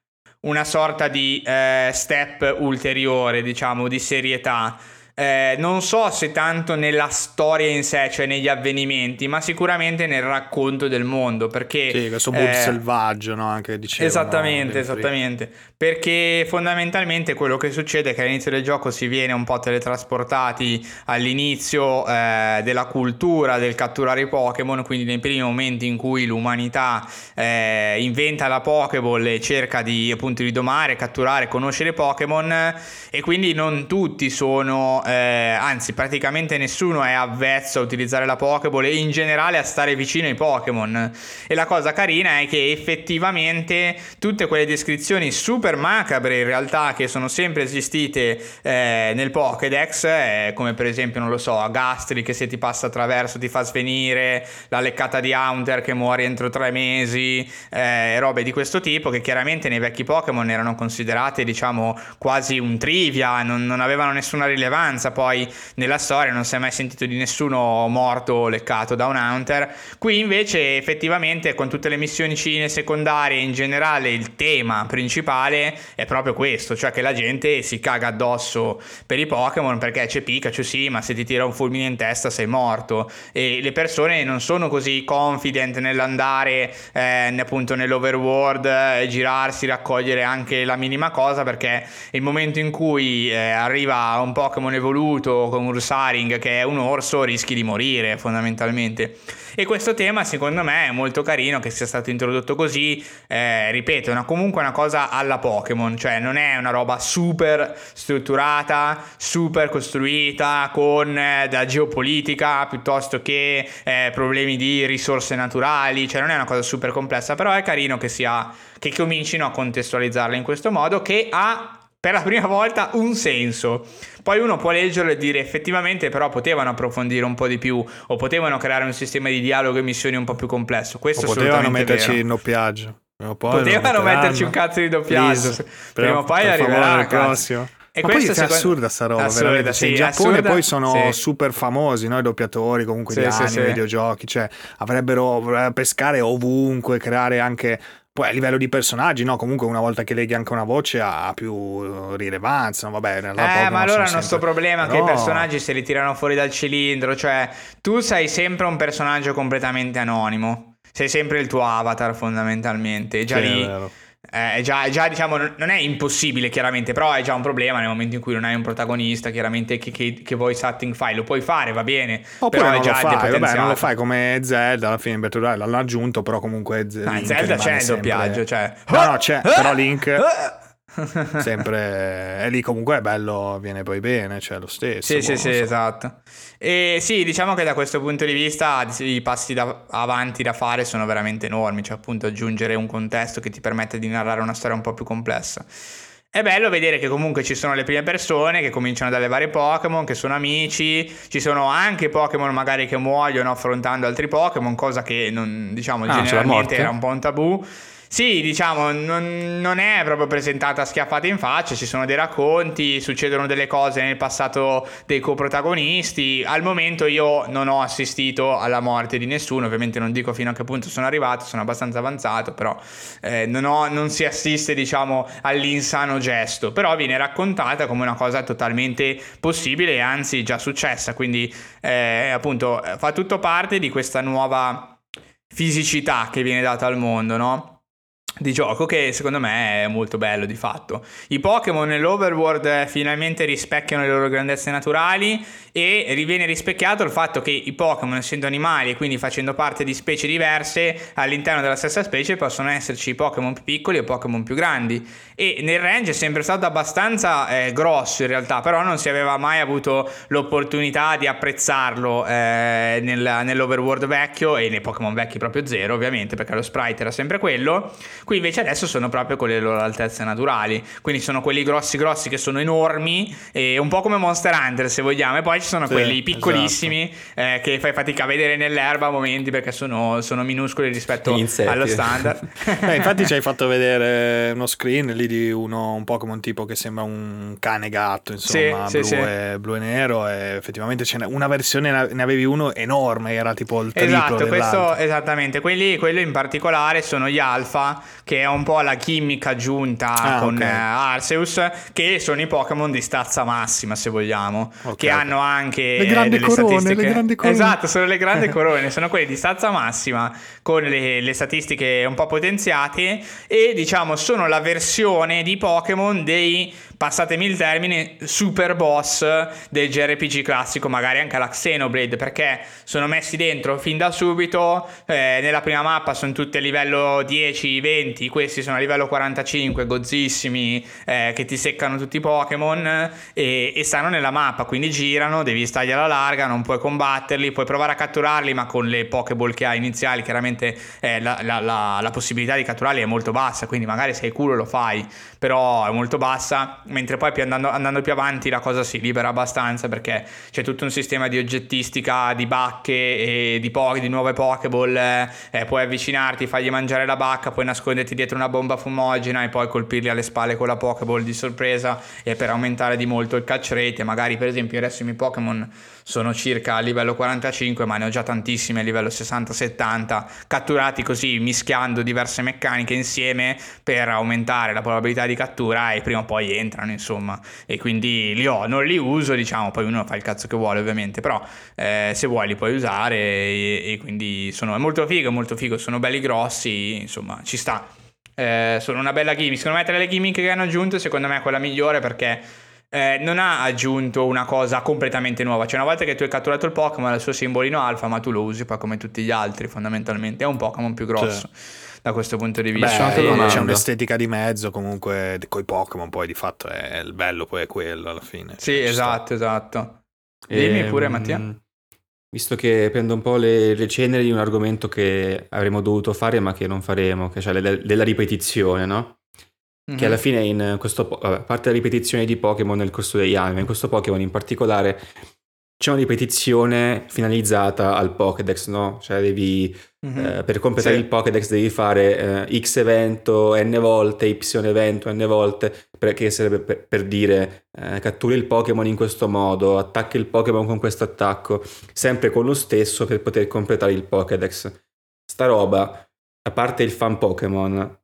una sorta di eh, step ulteriore, diciamo, di serietà. Eh, non so se tanto nella storia in sé, cioè negli avvenimenti, ma sicuramente nel racconto del mondo. Perché. Sì, questo mondo eh, selvaggio, no? Anche dicevano, Esattamente, esattamente. Perché fondamentalmente quello che succede è che all'inizio del gioco si viene un po' teletrasportati all'inizio eh, della cultura del catturare i Pokémon, quindi nei primi momenti in cui l'umanità eh, inventa la Pokéball e cerca di appunto di domare, catturare, conoscere Pokémon, e quindi non tutti sono eh, anzi praticamente nessuno è avvezzo a utilizzare la Pokéball e in generale a stare vicino ai Pokémon. E la cosa carina è che effettivamente tutte quelle descrizioni super macabre in realtà che sono sempre esistite eh, nel Pokédex, eh, come per esempio, non lo so, Gastri che se ti passa attraverso ti fa svenire, la leccata di Haunter che muore entro tre mesi, eh, robe di questo tipo che chiaramente nei vecchi Pokémon erano considerate diciamo quasi un trivia, non, non avevano nessuna rilevanza poi nella storia, non si è mai sentito di nessuno morto o leccato da un Hunter. Qui invece effettivamente con tutte le missioni cine secondarie in generale il tema principale è proprio questo, cioè che la gente si caga addosso per i Pokémon perché c'è Pikachu sì, ma se ti tira un fulmine in testa sei morto e le persone non sono così confident nell'andare eh, appunto nell'overworld e girarsi, raccogliere anche la minima cosa perché il momento in cui eh, arriva un Pokémon evoluto come un Ursaring che è un orso rischi di morire fondamentalmente. E questo tema secondo me è molto carino che sia stato introdotto così, eh, ripeto, è una, comunque una cosa alla Pokémon, cioè non è una roba super strutturata, super costruita con eh, da geopolitica piuttosto che eh, problemi di risorse naturali, cioè non è una cosa super complessa, però è carino che sia che comincino a contestualizzarla in questo modo che ha per la prima volta un senso. Poi uno può leggerlo e dire effettivamente però potevano approfondire un po' di più o potevano creare un sistema di dialogo e missioni un po' più complesso. Questo o potevano metterci vero. il doppiaggio. potevano metterci un cazzo di doppiaggio. Please, prima o poi arriverà il prossimo. E Ma poi è secondo... assurda sta roba, assurda, veramente. Sì, in Giappone assurda, poi sono sì. super famosi, no? i doppiatori comunque sì, di anime, sì, videogiochi, cioè avrebbero pescare ovunque, creare anche poi a livello di personaggi, no? Comunque una volta che leghi anche una voce ha più rilevanza, no? Vabbè, eh, ma allora il nostro problema è che i personaggi se li tirano fuori dal cilindro, cioè tu sei sempre un personaggio completamente anonimo, sei sempre il tuo avatar fondamentalmente, già sì, lì eh, già, già, diciamo non è impossibile chiaramente però è già un problema nel momento in cui non hai un protagonista chiaramente che, che, che voice acting fai. Lo puoi fare va bene oppure però non è già lo fai vabbè non lo fai come Zelda alla fine Breath l'hanno aggiunto però comunque Z- no, Zelda c'è il doppiaggio cioè. No no c'è però Link sempre è lì comunque è bello viene poi bene cioè lo stesso sì boh, sì sì so. esatto e sì diciamo che da questo punto di vista i passi da, avanti da fare sono veramente enormi cioè appunto aggiungere un contesto che ti permette di narrare una storia un po' più complessa è bello vedere che comunque ci sono le prime persone che cominciano ad allevare Pokémon, che sono amici, ci sono anche Pokémon magari che muoiono affrontando altri Pokémon, cosa che non, diciamo ah, generalmente era un po' un tabù. Sì, diciamo, non, non, è proprio presentata schiaffata in faccia, ci sono dei racconti, succedono delle cose nel passato dei coprotagonisti. Al momento io non ho assistito alla morte di nessuno, ovviamente non dico fino a che punto sono arrivato, sono abbastanza avanzato, però eh, non, ho, non, si assiste, diciamo, all'insano gesto, però viene raccontata come una cosa totalmente possibile e anzi già successa, quindi eh, appunto fa tutto parte di questa nuova fisicità che viene data al mondo, no? Di gioco che secondo me è molto bello di fatto. I Pokémon nell'overworld finalmente rispecchiano le loro grandezze naturali e viene rispecchiato il fatto che i Pokémon essendo animali e quindi facendo parte di specie diverse all'interno della stessa specie possono esserci Pokémon più piccoli e Pokémon più grandi e nel range è sempre stato abbastanza eh, grosso in realtà però non si aveva mai avuto l'opportunità di apprezzarlo eh, nel, nell'overworld vecchio e nei Pokémon vecchi proprio zero ovviamente perché lo sprite era sempre quello qui invece adesso sono proprio con le loro altezze naturali quindi sono quelli grossi grossi che sono enormi e un po' come Monster Hunter se vogliamo e poi ci sono sì, quelli piccolissimi esatto. eh, che fai fatica a vedere nell'erba a momenti perché sono, sono minuscoli rispetto allo standard. eh, infatti ci hai fatto vedere uno screen lì di uno, un Pokémon tipo che sembra un cane gatto, insomma, sì, blu, sì, e, blu, e, nero e effettivamente ce n'è una versione, ne avevi uno enorme, era tipo il triplo Esatto, questo, esattamente, quelli, quello in particolare sono gli alfa che è un po' la chimica giunta ah, con okay. Arceus che sono i Pokémon di stazza massima se vogliamo, okay, che okay. hanno anche le grandi delle corone, statistiche. Le grandi corone. Esatto, sono le grandi corone, sono quelle di stazza massima con le, le, statistiche un po' potenziate e diciamo sono la versione di Pokémon dei passatemi il termine, super boss del JRPG classico, magari anche la Xenoblade, perché sono messi dentro fin da subito, eh, nella prima mappa sono tutti a livello 10, 20, questi sono a livello 45, gozzissimi, eh, che ti seccano tutti i Pokémon e, e, stanno nella mappa, quindi girano, devi stargli alla larga, non puoi combatterli, puoi provare a catturarli, ma con le Pokéball che hai iniziali, chiaramente eh, la, la, la, la possibilità di catturarli è molto bassa, quindi magari se hai culo lo fai, però è molto bassa mentre poi più andando, andando, più avanti la cosa si libera abbastanza perché c'è tutto un sistema di oggettistica, di bacche e di, po- di nuove Pokéball, eh, puoi avvicinarti, fargli mangiare la bacca, poi nasconderti dietro una bomba fumogena e poi colpirli alle spalle con la Pokéball di sorpresa e per aumentare di molto il catch rate, magari per esempio adesso i miei Pokémon sono circa a livello 45 ma ne ho già tantissimi a livello 60-70 catturati così mischiando diverse meccaniche insieme per aumentare la probabilità di cattura e prima o poi entrano insomma. E quindi li ho, non li uso diciamo poi uno fa il cazzo che vuole ovviamente però eh, se vuoi li puoi usare e, e quindi sono, è molto figo, è molto figo, sono belli grossi insomma ci sta. Eh, sono una bella gimmick. Secondo me tra le gimmick che hanno aggiunto secondo me è quella migliore perché eh, non ha aggiunto una cosa completamente nuova. Cioè, una volta che tu hai catturato il Pokémon, ha il suo simbolino alfa, ma tu lo usi poi come tutti gli altri, fondamentalmente. È un Pokémon più grosso. Cioè. Da questo punto di vista, Beh, c'è un'estetica di mezzo. Comunque, con i Pokémon, poi di fatto è il bello, poi è quello alla fine. Sì, cioè, esatto, esatto. Dimmi e, ehm, pure, Mattia. Visto che prendo un po' le, le, ceneri di un argomento che avremmo dovuto fare, ma che non faremo, che è cioè della ripetizione, no? Mm-hmm. Che alla fine in questo, a parte la ripetizione di Pokémon nel corso degli anni, ma in questo Pokémon in particolare c'è una ripetizione finalizzata al Pokédex, no? Cioè devi, mm-hmm. eh, per completare sì. il Pokédex devi fare eh, X evento n volte, Y evento n volte, perché sarebbe per, per dire eh, catturi il Pokémon in questo modo, attacchi il Pokémon con questo attacco, sempre con lo stesso per poter completare il Pokédex. Sta roba, a parte il fan Pokémon,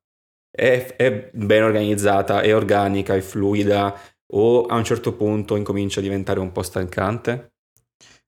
è, è ben organizzata, è organica, è fluida o a un certo punto incomincia a diventare un po' stancante?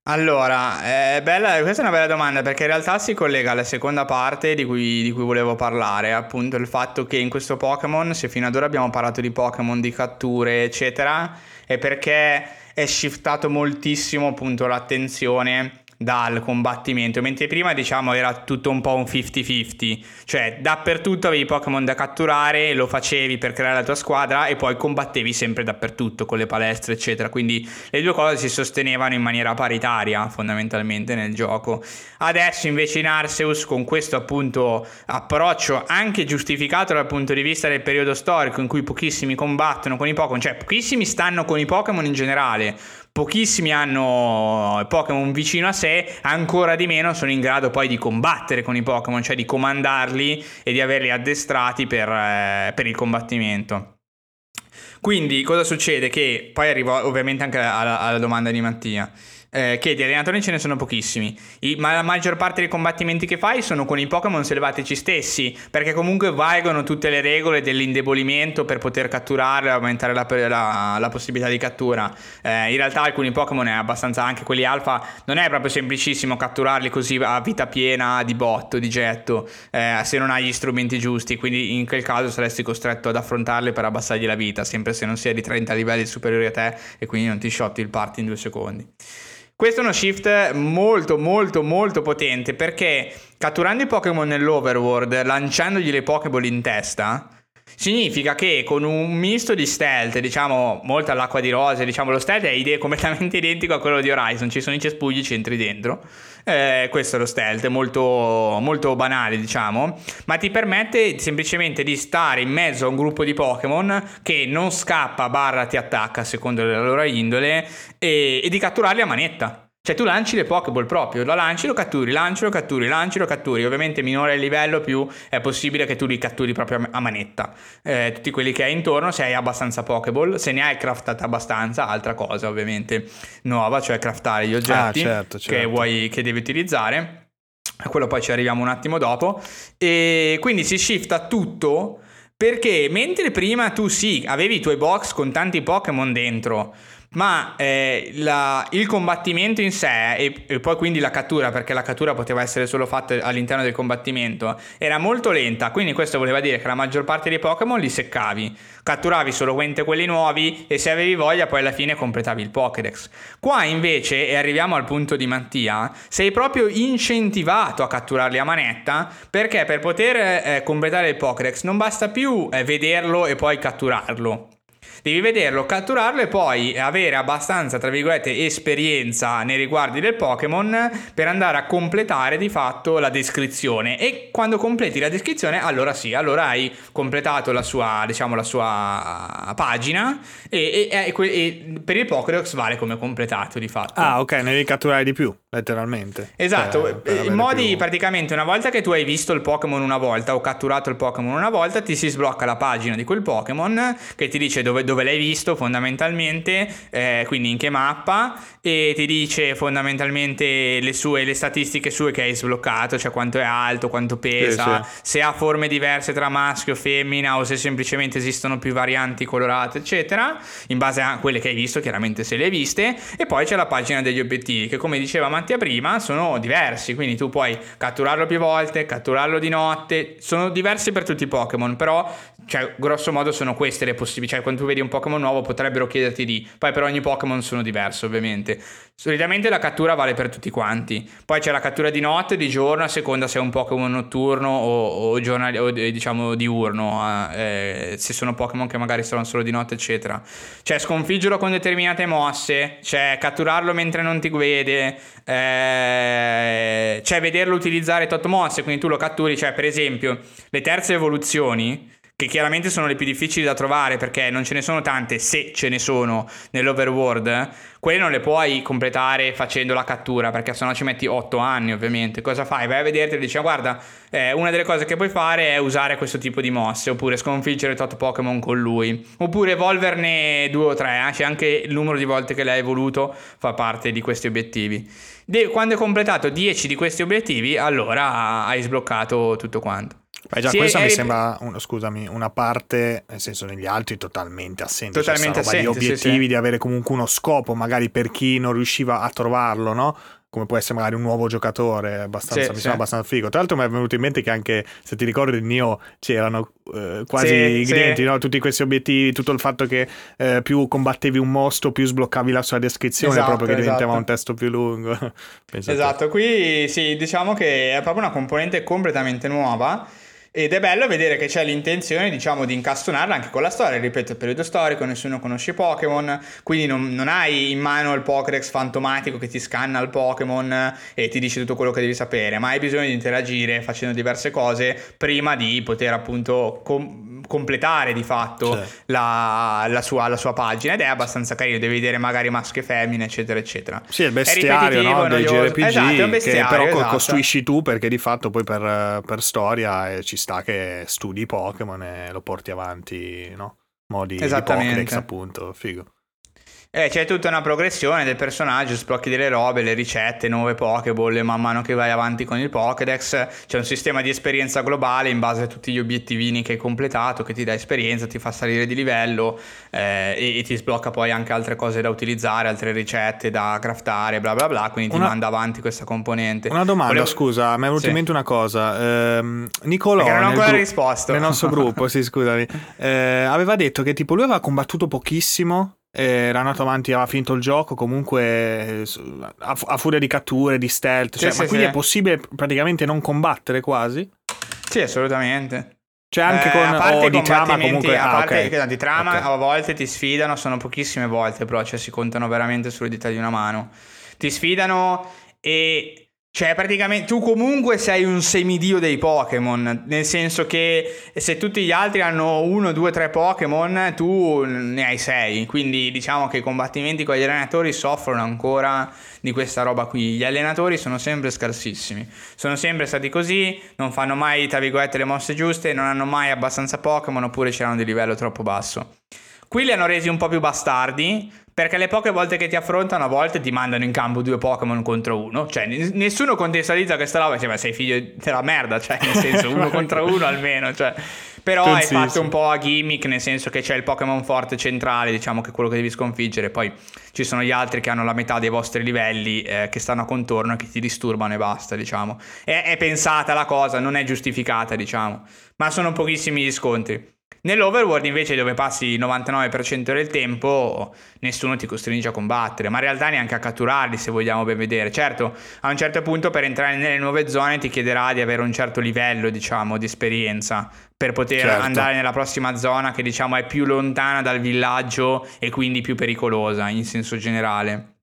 Allora, è bella, questa è una bella domanda perché in realtà si collega alla seconda parte di cui, di cui, volevo parlare, appunto il fatto che in questo Pokémon, se fino ad ora abbiamo parlato di Pokémon, di catture, eccetera, è perché è shiftato moltissimo appunto l'attenzione dal combattimento, mentre prima diciamo era tutto un po' un 50-50, cioè dappertutto avevi Pokémon da catturare, lo facevi per creare la tua squadra e poi combattevi sempre dappertutto con le palestre eccetera, quindi le due cose si sostenevano in maniera paritaria fondamentalmente nel gioco. Adesso invece in Arceus con questo appunto approccio anche giustificato dal punto di vista del periodo storico in cui pochissimi combattono con i Pokémon, cioè pochissimi stanno con i Pokémon in generale, pochissimi hanno Pokémon vicino a sé, ancora di meno sono in grado poi di combattere con i Pokémon, cioè di comandarli e di averli addestrati per, eh, per il combattimento. Quindi cosa succede? Che poi arrivo ovviamente anche alla, alla domanda di Mattia eh, che di allenatori ce ne sono pochissimi, I, ma la maggior parte dei combattimenti che fai sono con i Pokémon selvatici stessi, perché comunque valgono tutte le regole dell'indebolimento per poter catturare aumentare la, la, la, possibilità di cattura. Eh, in realtà alcuni Pokémon è abbastanza, anche quelli alfa, non è proprio semplicissimo catturarli così a vita piena di botto, di getto, eh, se non hai gli strumenti giusti, quindi in quel caso saresti costretto ad affrontarli per abbassargli la vita, sempre se non sei di 30 livelli superiori a te e quindi non ti shotti il party in due secondi. Questo è uno shift molto molto molto potente perché catturando i Pokémon nell'overworld, lanciandogli le Pokéball in testa, Significa che con un misto di stealth, diciamo molto all'acqua di rose, diciamo lo stealth è idea completamente identico a quello di Horizon, ci sono i cespugli, ci entri dentro. Eh, questo è lo stealth, molto, molto banale diciamo, ma ti permette semplicemente di stare in mezzo a un gruppo di Pokémon che non scappa barra ti attacca secondo la loro indole e, e di catturarli a manetta. Cioè tu lanci le Pokéball proprio, la lanci, lo catturi, lanci, lo catturi, lanci, lo catturi. Ovviamente minore il livello più è possibile che tu li catturi proprio a manetta. Eh, tutti quelli che hai intorno, se hai abbastanza Pokéball, se ne hai craftate abbastanza, altra cosa ovviamente nuova, cioè craftare gli oggetti ah, certo, certo. Che, vuoi, che devi utilizzare. A quello poi ci arriviamo un attimo dopo. E quindi si shifta tutto perché mentre prima tu sì, avevi i tuoi box con tanti Pokémon dentro, ma eh, la, il combattimento in sé e, e, poi quindi la cattura, perché la cattura poteva essere solo fatta all'interno del combattimento, era molto lenta, quindi questo voleva dire che la maggior parte dei Pokémon li seccavi, catturavi solamente quelli nuovi e se avevi voglia poi alla fine completavi il Pokédex. Qua invece, e arriviamo al punto di Mattia, sei proprio incentivato a catturarli a manetta perché per poter eh, completare il Pokédex non basta più eh, vederlo e poi catturarlo devi vederlo, catturarlo e poi avere abbastanza, tra virgolette, esperienza nei riguardi del Pokémon per andare a completare di fatto la descrizione. E quando completi la descrizione, allora sì, allora hai completato la sua, diciamo, la sua pagina e, e, e, e per il Pokédex vale come completato di fatto. Ah, ok, ne devi catturare di più, letteralmente. Esatto, cioè, per, in modi più... praticamente una volta che tu hai visto il Pokémon una volta o catturato il Pokémon una volta, ti si sblocca la pagina di quel Pokémon che ti dice dove, dove l'hai visto fondamentalmente, eh, quindi in che mappa, e ti dice fondamentalmente le sue le statistiche sue che hai sbloccato, cioè quanto è alto, quanto pesa, sì, sì. se ha forme diverse tra maschio, femmina o se semplicemente esistono più varianti colorate, eccetera, in base a quelle che hai visto, chiaramente se le hai viste, e poi c'è la pagina degli obiettivi che come diceva Mattia prima sono diversi, quindi tu puoi catturarlo più volte, catturarlo di notte, sono diversi per tutti i Pokémon, però cioè, grosso modo sono queste le possibilità, cioè quando tu vedi un Pokémon nuovo potrebbero chiederti di, poi per ogni Pokémon sono diverse ovviamente. Solitamente la cattura vale per tutti quanti, poi c'è la cattura di notte, di giorno, a seconda se è un Pokémon notturno o, o, giornali- o diciamo diurno, eh, se sono Pokémon che magari sono solo di notte eccetera. C'è sconfiggerlo con determinate mosse, c'è catturarlo mentre non ti vede, eh, c'è vederlo utilizzare tot mosse, quindi tu lo catturi, cioè per esempio le terze evoluzioni che chiaramente sono le più difficili da trovare perché non ce ne sono tante, se ce ne sono nell'overworld, quelle non le puoi completare facendo la cattura perché sennò ci metti 8 anni ovviamente. Cosa fai? Vai a vederti e dici ah, guarda, eh, una delle cose che puoi fare è usare questo tipo di mosse oppure sconfiggere tot Pokémon con lui oppure evolverne due o tre, eh? c'è anche il numero di volte che l'hai evoluto fa parte di questi obiettivi. De- quando hai completato 10 di questi obiettivi allora hai sbloccato tutto quanto. Beh, già sì, questa è, mi sembra, un, scusami, una parte, nel senso negli altri totalmente assente. Totalmente assente, di obiettivi, sì, sì. di avere comunque uno scopo, magari per chi non riusciva a trovarlo, no? come può essere magari un nuovo giocatore, abbastanza, sì, mi sembra abbastanza figo. Tra l'altro mi è venuto in mente che anche, se ti ricordi, il Nio c'erano eh, quasi sì, ingredienti, no? tutti questi obiettivi, tutto il fatto che eh, più combattevi un mostro, più sbloccavi la sua descrizione, esatto, proprio che esatto. diventava un testo più lungo. esatto, qui sì, diciamo che è proprio una componente completamente nuova ed è bello vedere che c'è l'intenzione, diciamo, di incastonarla anche con la storia. Ripeto, il periodo storico, nessuno conosce Pokémon, quindi non, non, hai in mano il Pokédex fantomatico che ti scanna il Pokémon e ti dice tutto quello che devi sapere, ma hai bisogno di interagire facendo diverse cose prima di poter appunto com- completare di fatto certo. la, la, sua, la, sua, pagina. Ed è abbastanza carino, devi vedere magari maschi e femmine, eccetera, eccetera. Sì, il bestiario no? dei JRPG esatto, che però esatto. costruisci tu perché di fatto poi per, per storia eh, ci sta che studi Pokémon e lo porti avanti, no? Modi di Pokédex, appunto, figo. Eh, c'è tutta una progressione del personaggio, sblocchi delle robe, le ricette, nuove Pokéball man mano che vai avanti con il Pokédex c'è un sistema di esperienza globale in base a tutti gli obiettivini che hai completato che ti dà esperienza, ti fa salire di livello eh, e, e, ti sblocca poi anche altre cose da utilizzare, altre ricette da craftare, bla bla bla, quindi una... ti manda avanti questa componente. Una domanda, Volevo... scusa, mi è venuta sì. in mente una cosa. Eh, Nicolò, Perché non ho ancora gru... risposto. Nel nostro gruppo, sì, scusami, eh, aveva detto che tipo lui aveva combattuto pochissimo era andato avanti, aveva finito il gioco comunque a, a furia di catture, di stealth, cioè, sì, ma sì, quindi sì. è possibile praticamente non combattere quasi? Sì, assolutamente. Cioè anche eh, con a parte oh, di trama comunque a parte ah, okay. di trama okay. a volte ti sfidano, sono pochissime volte, però cioè, si contano veramente sulle dita di una mano. Ti sfidano e cioè, praticamente tu comunque sei un semidio dei Pokémon, nel senso che se tutti gli altri hanno uno, due, tre Pokémon, tu ne hai sei. Quindi diciamo che i combattimenti con gli allenatori soffrono ancora di questa roba qui. Gli allenatori sono sempre scarsissimi, sono sempre stati così, non fanno mai, tra virgolette, le mosse giuste, non hanno mai abbastanza Pokémon oppure c'erano di livello troppo basso. Qui li hanno resi un po' più bastardi, perché le poche volte che ti affrontano, a volte ti mandano in campo due Pokémon contro uno. Cioè, nessuno contestualizza questa roba. Cioè, ma sei figlio della merda. Cioè, nel senso, uno contro uno almeno. Cioè. Però è fatto un po' a gimmick, nel senso che c'è il Pokémon forte centrale, diciamo che è quello che devi sconfiggere. Poi ci sono gli altri che hanno la metà dei vostri livelli, eh, che stanno a contorno e che ti disturbano e basta, diciamo. È, è pensata la cosa, non è giustificata, diciamo. Ma sono pochissimi gli scontri. Nell'overworld invece dove passi il 99% del tempo nessuno ti costringe a combattere, ma in realtà neanche a catturarli se vogliamo ben vedere. Certo, a un certo punto per entrare nelle nuove zone ti chiederà di avere un certo livello, diciamo, di esperienza per poter certo. andare nella prossima zona che diciamo è più lontana dal villaggio e quindi più pericolosa in senso generale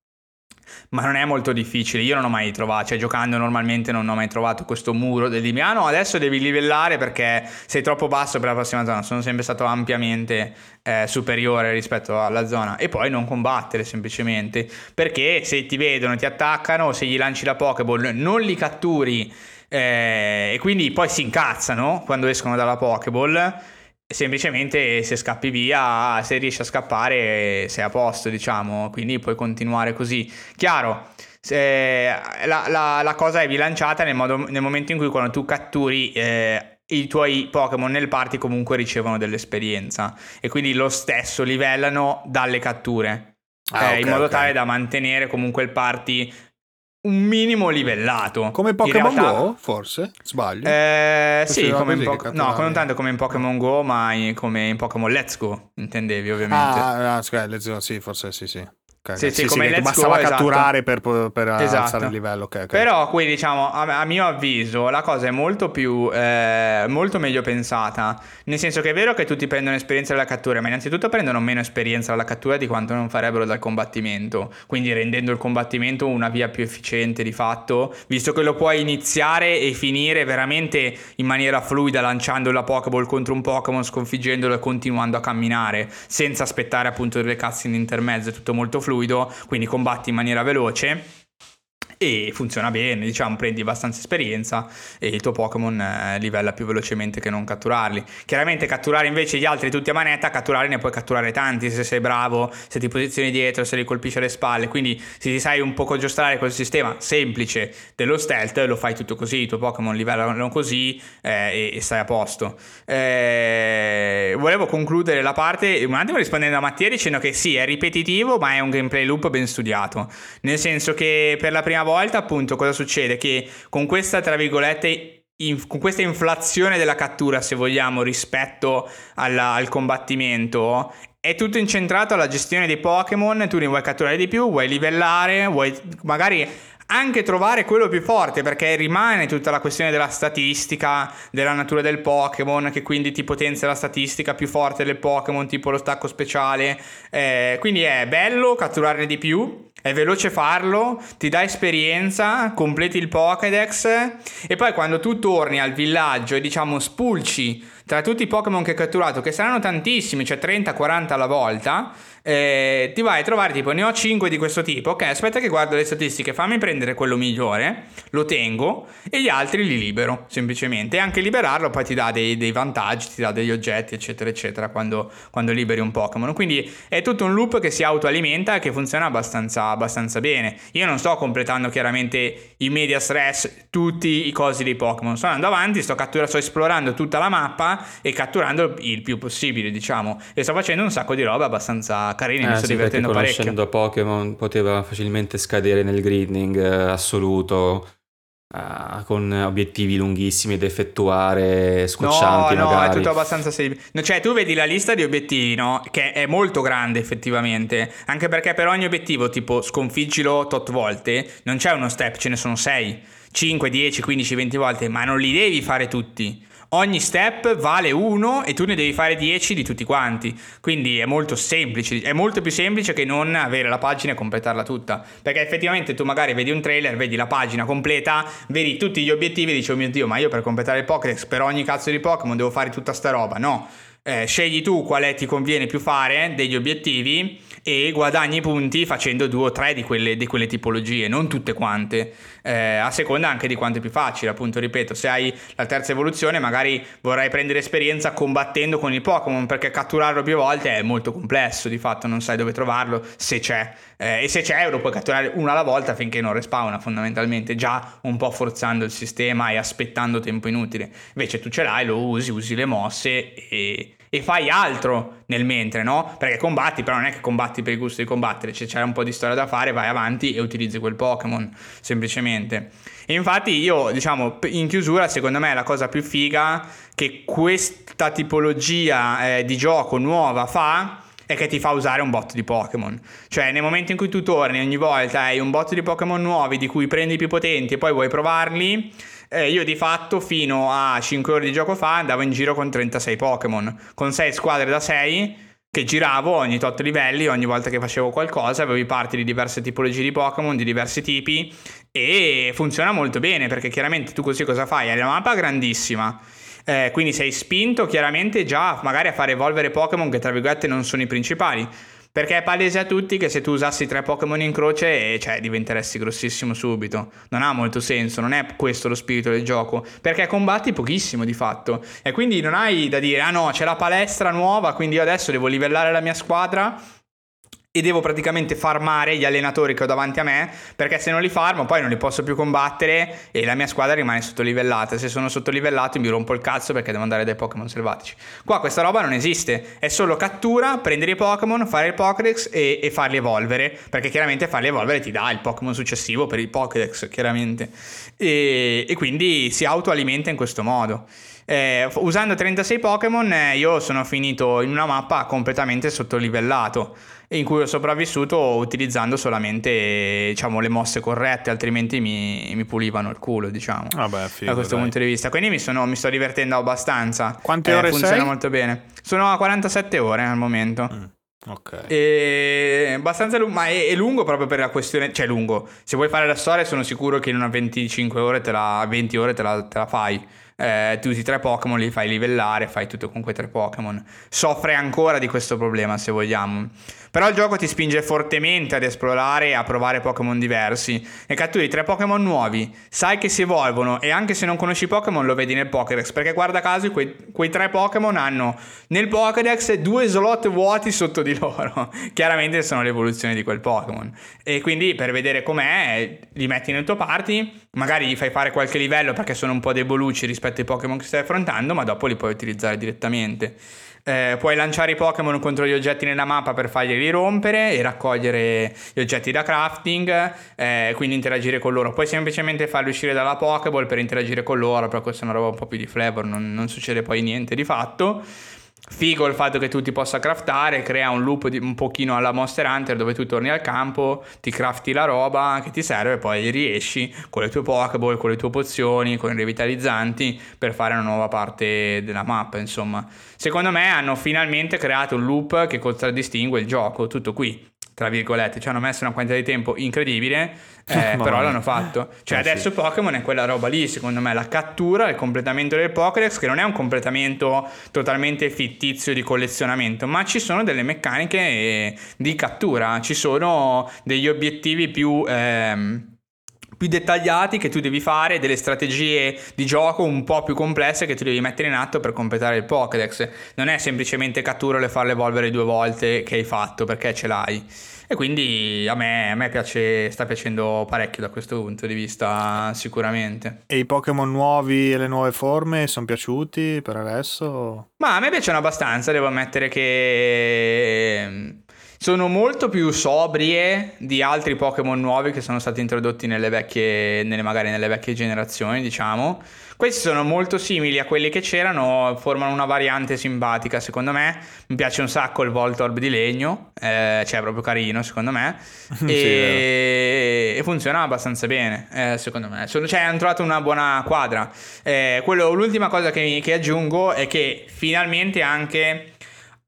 ma non è molto difficile. Io non ho mai trovato, cioè giocando normalmente non ho mai trovato questo muro del dire ah no, adesso devi livellare perché sei troppo basso per la prossima zona. Sono sempre stato ampiamente eh, superiore rispetto alla zona. E poi non combattere semplicemente perché se ti vedono, ti attaccano, se gli lanci la Pokéball, non li catturi. Eh, e quindi poi si incazzano quando escono dalla Pokéball semplicemente se scappi via, se riesci a scappare sei a posto, diciamo, quindi puoi continuare così. Chiaro, la, la, la, cosa è bilanciata nel, modo, nel, momento in cui quando tu catturi eh, i tuoi Pokémon nel party comunque ricevono dell'esperienza e quindi lo stesso livellano dalle catture. Ah, eh, okay, in modo okay. tale da mantenere comunque il party un minimo livellato. Come Pokémon realtà... Go, forse? Sbaglio? Eh, sì, come in po- no, non tanto come in Pokémon Go, ma in, come in Pokémon Let's Go, intendevi ovviamente. Ah, ah scusa, Let's Go, sì, forse sì, sì. Okay, sì, sì, come sì, bastava go, catturare esatto. per, per esatto. alzare il livello. Okay, okay. Però qui diciamo, a, a, mio avviso, la cosa è molto più, eh, molto meglio pensata. Nel senso che è vero che tutti prendono esperienza dalla cattura, ma innanzitutto prendono meno esperienza dalla cattura di quanto non farebbero dal combattimento. Quindi rendendo il combattimento una via più efficiente di fatto, visto che lo puoi iniziare e finire veramente in maniera fluida, lanciando la Pokéball contro un Pokémon, sconfiggendolo e continuando a camminare, senza aspettare appunto delle cutscene in intermezzo, è tutto molto fluido fluido, quindi combatti in maniera veloce e funziona bene, diciamo, prendi abbastanza esperienza e il tuo Pokémon eh, livella più velocemente che non catturarli. Chiaramente catturare invece gli altri tutti a manetta, catturare ne puoi catturare tanti se sei bravo, se ti posizioni dietro, se li colpisci alle spalle, quindi se ti sai un po' giostrare col sistema semplice dello stealth, lo fai tutto così, i tuoi Pokémon livellano così eh, e, e, stai a posto. Eh, volevo concludere la parte un attimo rispondendo a Mattia dicendo che sì, è ripetitivo, ma è un gameplay loop ben studiato, nel senso che per la prima volta, appunto, cosa succede? Che con questa, tra virgolette, in, con questa inflazione della cattura, se vogliamo, rispetto alla, al combattimento, è tutto incentrato alla gestione dei Pokémon, tu ne vuoi catturare di più, vuoi livellare, vuoi magari anche trovare quello più forte perché rimane tutta la questione della statistica, della natura del Pokémon che quindi ti potenzia la statistica più forte del Pokémon tipo lo stacco speciale. Eh, quindi è bello catturarne di più è veloce farlo, ti dà esperienza, completi il Pokédex e poi quando tu torni al villaggio e diciamo spulci tra tutti i Pokémon che hai catturato, che saranno tantissimi, cioè 30-40 alla volta, eh, ti vai a trovare tipo ne ho 5 di questo tipo, ok aspetta che guardo le statistiche, fammi prendere quello migliore, lo tengo e gli altri li libero semplicemente. E anche liberarlo poi ti dà dei, dei vantaggi, ti dà degli oggetti eccetera eccetera quando, quando, liberi un Pokémon, quindi è tutto un loop che si autoalimenta e che funziona abbastanza, abbastanza bene. Io non sto completando chiaramente i media stress, tutti i cosi dei Pokémon, sto andando avanti, sto, cattura- sto esplorando tutta la mappa e catturando il più possibile diciamo. E sto facendo un sacco di roba abbastanza carini, eh, mi sto sì, divertendo parecchio. Conoscendo Pokémon poteva facilmente scadere nel grinding eh, assoluto. Uh, con obiettivi lunghissimi da effettuare, scoccianti no, magari. No, è tutto abbastanza semplice. Cioè, tu vedi la lista di obiettivi, no? Che è molto grande effettivamente. Anche perché per ogni obiettivo, tipo sconfiggilo tot volte, non c'è uno step, ce ne sono 6, 5, 10, 15, 20 volte, ma non li devi fare tutti ogni step vale uno e tu ne devi fare 10 di tutti quanti. Quindi è molto semplice, è molto più semplice che non avere la pagina e completarla tutta. Perché effettivamente tu magari vedi un trailer, vedi la pagina completa, vedi tutti gli obiettivi e dici, oh mio Dio, ma io per completare il Pokédex per ogni cazzo di Pokémon devo fare tutta sta roba. No, eh, scegli tu quale ti conviene più fare degli obiettivi e guadagni punti facendo due o tre di quelle, di quelle tipologie, non tutte quante, eh, a seconda anche di quanto è più facile, appunto ripeto, se hai la terza evoluzione magari vorrai prendere esperienza combattendo con il Pokémon perché catturarlo più volte è molto complesso, di fatto non sai dove trovarlo, se c'è, eh, e se c'è lo puoi catturare una alla volta finché non respawna fondamentalmente, già un po' forzando il sistema e aspettando tempo inutile, invece tu ce l'hai, lo usi, usi le mosse e e fai altro nel mentre, no? Perché combatti, però non è che combatti per il gusto di combattere, cioè c'è un po' di storia da fare, vai avanti e utilizzi quel Pokémon, semplicemente. E infatti io, diciamo, in chiusura, secondo me la cosa più figa che questa tipologia eh, di gioco nuova fa è che ti fa usare un botto di Pokémon. Cioè, nel momento in cui tu torni ogni volta hai un botto di Pokémon nuovi di cui prendi i più potenti e poi vuoi provarli eh, io di fatto fino a 5 ore di gioco fa andavo in giro con 36 Pokémon, con 6 squadre da 6 che giravo ogni tot livelli, ogni volta che facevo qualcosa, avevo i parti di diverse tipologie di Pokémon, di diversi tipi e funziona molto bene perché chiaramente tu così cosa fai? Hai la mappa grandissima. Eh, quindi sei spinto chiaramente già magari a fare evolvere Pokémon che tra virgolette non sono i principali perché è palese a tutti che se tu usassi tre Pokémon in croce, cioè, diventeresti grossissimo subito. Non ha molto senso, non è questo lo spirito del gioco. Perché combatti pochissimo di fatto. E quindi non hai da dire, ah no, c'è la palestra nuova, quindi io adesso devo livellare la mia squadra e devo praticamente farmare gli allenatori che ho davanti a me perché se non li farmo poi non li posso più combattere e la mia squadra rimane sottolivellata. Se sono sottolivellato mi rompo il cazzo perché devo andare dai Pokémon selvatici. Qua questa roba non esiste. È solo cattura prendere i Pokémon fare il Pokédex e, e farli evolvere perché chiaramente farli evolvere ti dà il Pokémon successivo per il Pokédex chiaramente. E, e quindi si autoalimenta in questo modo. Eh, usando 36 Pokémon eh, io sono finito in una mappa completamente sottolivellato in cui ho sopravvissuto utilizzando solamente diciamo, le mosse corrette, altrimenti mi, mi pulivano il culo, diciamo. Vabbè, figo, da questo dai. punto di vista. Quindi mi, sono, mi sto divertendo abbastanza. Quante eh, ore funziona sei? molto bene. Sono a 47 ore al momento. Mm. Ok. E abbastanza lungo, ma è, è, lungo proprio per la questione, cioè lungo. Se vuoi fare la storia sono sicuro che in una 25 ore te la 20 ore te la, te la fai eh, tu usi tre Pokémon, li fai livellare, fai tutto con quei tre Pokémon. Soffre ancora di questo problema, se vogliamo. Però il gioco ti spinge fortemente ad esplorare e a provare Pokémon diversi. E catturi tre Pokémon nuovi, sai che si evolvono e anche se non conosci Pokémon lo vedi nel Pokédex. Perché guarda caso quei, quei tre Pokémon hanno nel Pokédex due slot vuoti sotto di loro. Chiaramente sono l'evoluzione di quel Pokémon. E quindi per vedere com'è, li metti nel tuo party. Magari gli fai fare qualche livello perché sono un po' debolucci rispetto ai Pokémon che stai affrontando, ma dopo li puoi utilizzare direttamente. Eh, puoi lanciare i Pokémon contro gli oggetti nella mappa per farglieli rompere e raccogliere gli oggetti da crafting, eh, quindi interagire con loro. Puoi semplicemente farli uscire dalla Pokéball per interagire con loro, però questa è una roba un po' più di flavor, non, non succede poi niente di fatto. Figo il fatto che tu ti possa craftare, crea un loop di, un pochino alla Monster Hunter dove tu torni al campo, ti crafti la roba che ti serve e poi riesci con le tue Pokéball, con le tue pozioni, con i revitalizzanti per fare una nuova parte della mappa, insomma. Secondo me hanno finalmente creato un loop che contraddistingue il gioco, tutto qui tra virgolette, ci hanno messo una quantità di tempo incredibile, eh, però l'hanno fatto. Cioè, eh, adesso sì. Pokémon è quella roba lì, secondo me, la cattura, il completamento del Pokédex, che non è un completamento totalmente fittizio di collezionamento, ma ci sono delle meccaniche eh, di cattura, ci sono degli obiettivi più. Ehm, più dettagliati che tu devi fare, delle strategie di gioco un po' più complesse che tu devi mettere in atto per completare il Pokédex. Non è semplicemente catturare e farle evolvere due volte che hai fatto perché ce l'hai. E quindi a me, a me piace, sta piacendo parecchio da questo punto di vista, sicuramente. E i Pokémon nuovi e le nuove forme sono piaciuti per adesso? Ma a me piacciono abbastanza, devo ammettere che sono molto più sobrie di altri Pokémon nuovi che sono stati introdotti nelle vecchie, nelle, magari nelle vecchie generazioni, diciamo. Questi sono molto simili a quelli che c'erano, formano una variante simpatica, secondo me. Mi piace un sacco il Voltorb di legno, eh, cioè è proprio carino, secondo me. e, e, funziona abbastanza bene, eh, secondo me. Sono, cioè, hanno trovato una buona quadra. Eh, quello, l'ultima cosa che, che aggiungo è che finalmente anche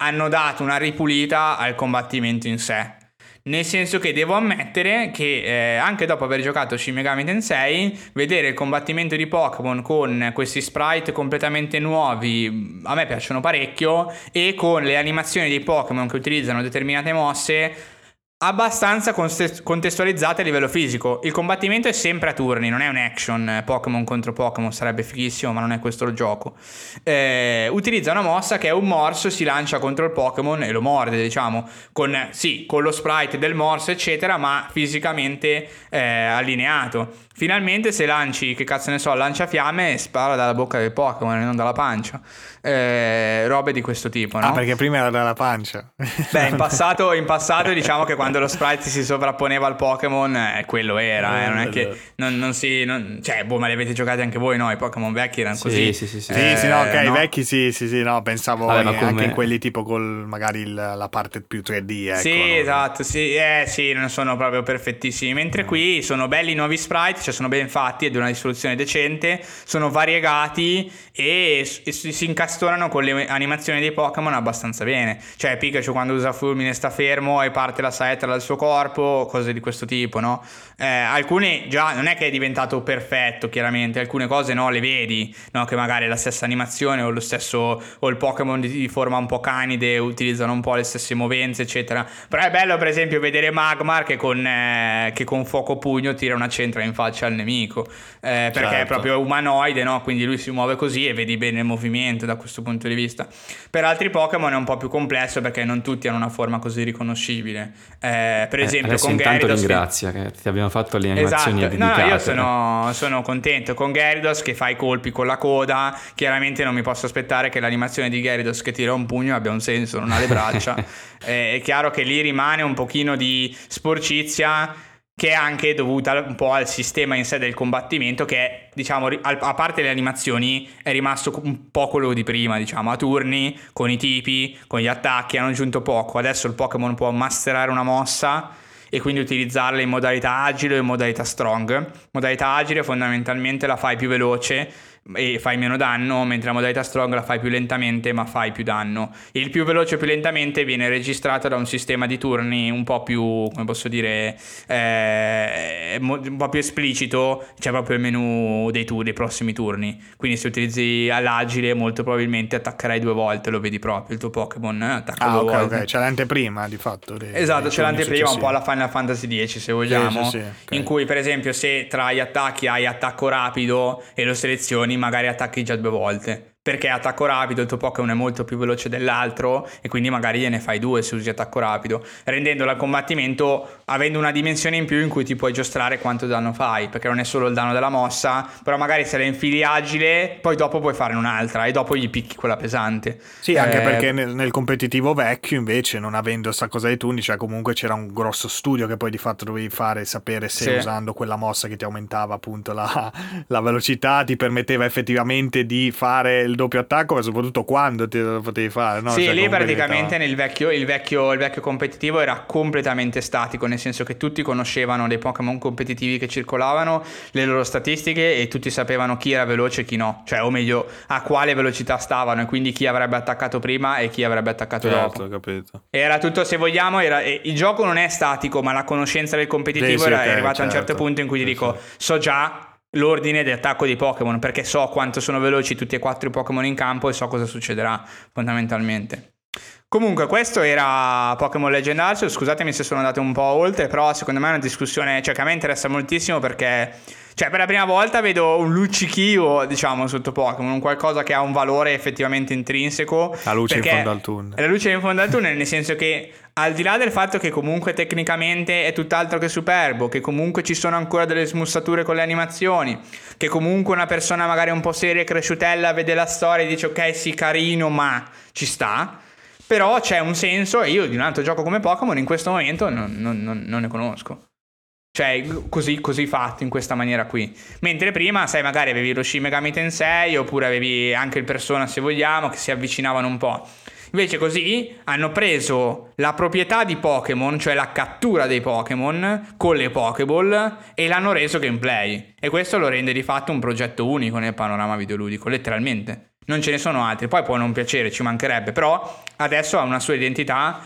hanno dato una ripulita al combattimento in sé. Nel senso che devo ammettere che eh, anche dopo aver giocato Shin Megami Tensei, vedere il combattimento di Pokémon con questi sprite completamente nuovi a me piacciono parecchio e con le animazioni dei Pokémon che utilizzano determinate mosse abbastanza contestualizzate a livello fisico. Il combattimento è sempre a turni, non è un action eh, Pokémon contro Pokémon, sarebbe fighissimo, ma non è questo il gioco. Eh, utilizza una mossa che è un morso, si lancia contro il Pokémon e lo morde, diciamo, con, sì, con lo sprite del morso, eccetera, ma fisicamente eh, allineato. Finalmente se lanci, che cazzo ne so, lancia fiamme e spara dalla bocca del Pokémon e non dalla pancia. Eh, robe di questo tipo, no? Ah, perché prima era dalla pancia. Beh, in passato, in passato diciamo che quando lo sprite si sovrapponeva al Pokémon, eh, quello era, eh, non è che non, non si... Non, cioè, boh, ma li avete giocati anche voi, no? I Pokémon vecchi erano così. Sì, sì, sì. Sì, sì, no, ok, i vecchi sì, sì, sì, no, pensavo Vabbè, come... anche in quelli tipo con magari il, la parte più 3D, ecco. Sì, no? esatto, sì, eh, sì, non sono proprio perfettissimi. Mentre qui sono belli i nuovi sprite, cioè sono ben fatti, di una risoluzione decente, sono variegati e, e si incastonano con le animazioni dei Pokémon abbastanza bene. Cioè Pikachu quando usa fulmine sta fermo e parte la saetta dal suo corpo, cose di questo tipo, no? Eh, alcune già non è che è diventato perfetto, chiaramente, alcune cose no, le vedi, no? Che magari la stessa animazione o lo stesso o il Pokémon di, di forma un po' canide utilizzano un po' le stesse movenze, eccetera. Però è bello, per esempio, vedere Magmar che con, eh, che con fuoco pugno tira una centra in faccia al nemico. Eh, perché certo. è proprio umanoide, no? Quindi lui si muove così e vedi bene il movimento da questo punto di vista. Per altri Pokémon è un po' più complesso perché non tutti hanno una forma così riconoscibile. Eh, per eh, esempio, con Gyarados. ringrazia che ti abbiamo fatto le animazioni esatto. dedicate. No, io sono, sono, contento. Con Gyarados che fa i colpi con la coda, chiaramente non mi posso aspettare che l'animazione di Gyarados che tira un pugno abbia un senso, non ha le braccia. Eh, è chiaro che lì rimane un pochino di sporcizia che è anche dovuta un po' al sistema in sé del combattimento che diciamo a parte le animazioni è rimasto un po' quello di prima diciamo a turni con i tipi con gli attacchi hanno aggiunto poco. Adesso il Pokémon può masterare una mossa e quindi utilizzarla in modalità agile o in modalità strong. Modalità agile fondamentalmente la fai più veloce e fai meno danno, mentre la modalità strong la fai più lentamente ma fai più danno. Il più veloce più lentamente viene registrato da un sistema di turni un po' più, come posso dire, eh, un po' più esplicito, c'è proprio il menu dei, tu- dei prossimi turni. Quindi se utilizzi all'agile molto probabilmente attaccherai due volte, lo vedi proprio, il tuo Pokémon attacca ah, due okay, volte. ok, c'è l'anteprima di fatto. Dei, esatto, dei c'è l'anteprima un po' alla Final Fantasy X se vogliamo, sì, sì, sì, okay. in cui per esempio se tra gli attacchi hai attacco rapido e lo selezioni magari attacchi già due volte perché attacco rapido il tuo Pokémon è molto più veloce dell'altro e quindi magari gliene fai due se usi attacco rapido, rendendolo al combattimento avendo una dimensione in più in cui ti puoi giostrare quanto danno fai, perché non è solo il danno della mossa, però magari se la infili agile, poi dopo puoi farne un'altra e dopo gli picchi quella pesante. Sì, eh... anche perché nel, nel, competitivo vecchio invece, non avendo sta cosa dei turni, cioè comunque c'era un grosso studio che poi di fatto dovevi fare, sapere se sì. usando quella mossa che ti aumentava appunto la, la velocità ti permetteva effettivamente di fare il doppio attacco, ma soprattutto quando te lo potevi fare. No? Sì, cioè, lì praticamente nel vecchio, il, vecchio, il vecchio competitivo era completamente statico, nel senso che tutti conoscevano dei Pokémon competitivi che circolavano, le loro statistiche e tutti sapevano chi era veloce e chi no, cioè o meglio a quale velocità stavano e quindi chi avrebbe attaccato prima e chi avrebbe attaccato certo, dopo. Capito. Era tutto, se vogliamo, era, il gioco non è statico, ma la conoscenza del competitivo sì, sì, era okay, arrivata certo. a un certo certo. punto in cui ti dico, so già l'ordine di attacco dei Pokémon perché so quanto sono veloci tutti e quattro i Pokémon in campo e so cosa succederà fondamentalmente. Comunque, questo era Pokémon Legend Arceus. Scusatemi se sono andato un po' oltre, però secondo me è una discussione cioè, che a me interessa moltissimo perché cioè, per la prima volta vedo un luccichio, diciamo, sotto Pokémon, un qualcosa che ha un valore effettivamente intrinseco. La luce in fondo al tunnel. La luce in fondo al tunnel, nel senso che al di là del fatto che comunque tecnicamente è tutt'altro che superbo, che comunque ci sono ancora delle smussature con le animazioni, che comunque una persona magari un po' seria e cresciutella vede la storia e dice ok sì carino ma ci sta, però c'è un senso e io di un altro gioco come Pokémon in questo momento non, non, non, non ne conosco. Cioè, così, così, fatto in questa maniera qui. Mentre prima, sai, magari avevi lo Shin Megami Tensei oppure avevi anche il Persona, se vogliamo, che si avvicinavano un po'. Invece così hanno preso la proprietà di Pokémon, cioè la cattura dei Pokémon con le Pokéball e l'hanno reso gameplay. E questo lo rende di fatto un progetto unico nel panorama videoludico, letteralmente. Non ce ne sono altri, poi può non piacere, ci mancherebbe, però adesso ha una sua identità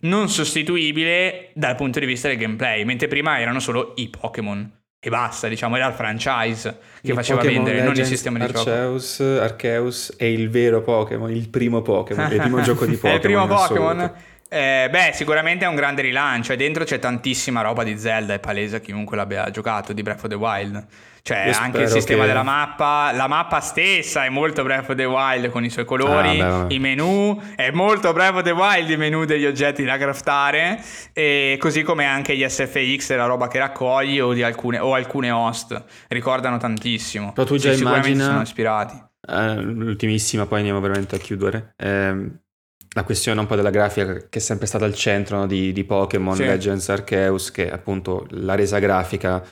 non sostituibile dal punto di vista del gameplay, mentre prima erano solo i Pokémon. E basta, diciamo, era il franchise che il faceva Pokemon vendere, Legends, non il sistema di Arceus, gioco. Arceus è il vero Pokémon, il primo Pokémon, il primo gioco di Pokémon. è il primo Pokémon. Eh, beh, sicuramente è un grande rilancio e dentro c'è tantissima roba di Zelda, è palese a chiunque l'abbia giocato, di Breath of the Wild. Cioè, Io anche il sistema che... della mappa, la mappa stessa è molto Breath of the Wild con i suoi colori, ah, i menu, è molto Breath of the Wild i menu degli oggetti da craftare, e così come anche gli SFX e la roba che raccogli o, alcune, o alcune host, ricordano tantissimo. Però tu già sì, immagina... sono ispirati. Uh, l'ultimissima, poi andiamo veramente a chiudere. Eh, la questione un po' della grafica che è sempre stata al centro no, di, di, Pokémon sì. Legends Arceus, che appunto la resa grafica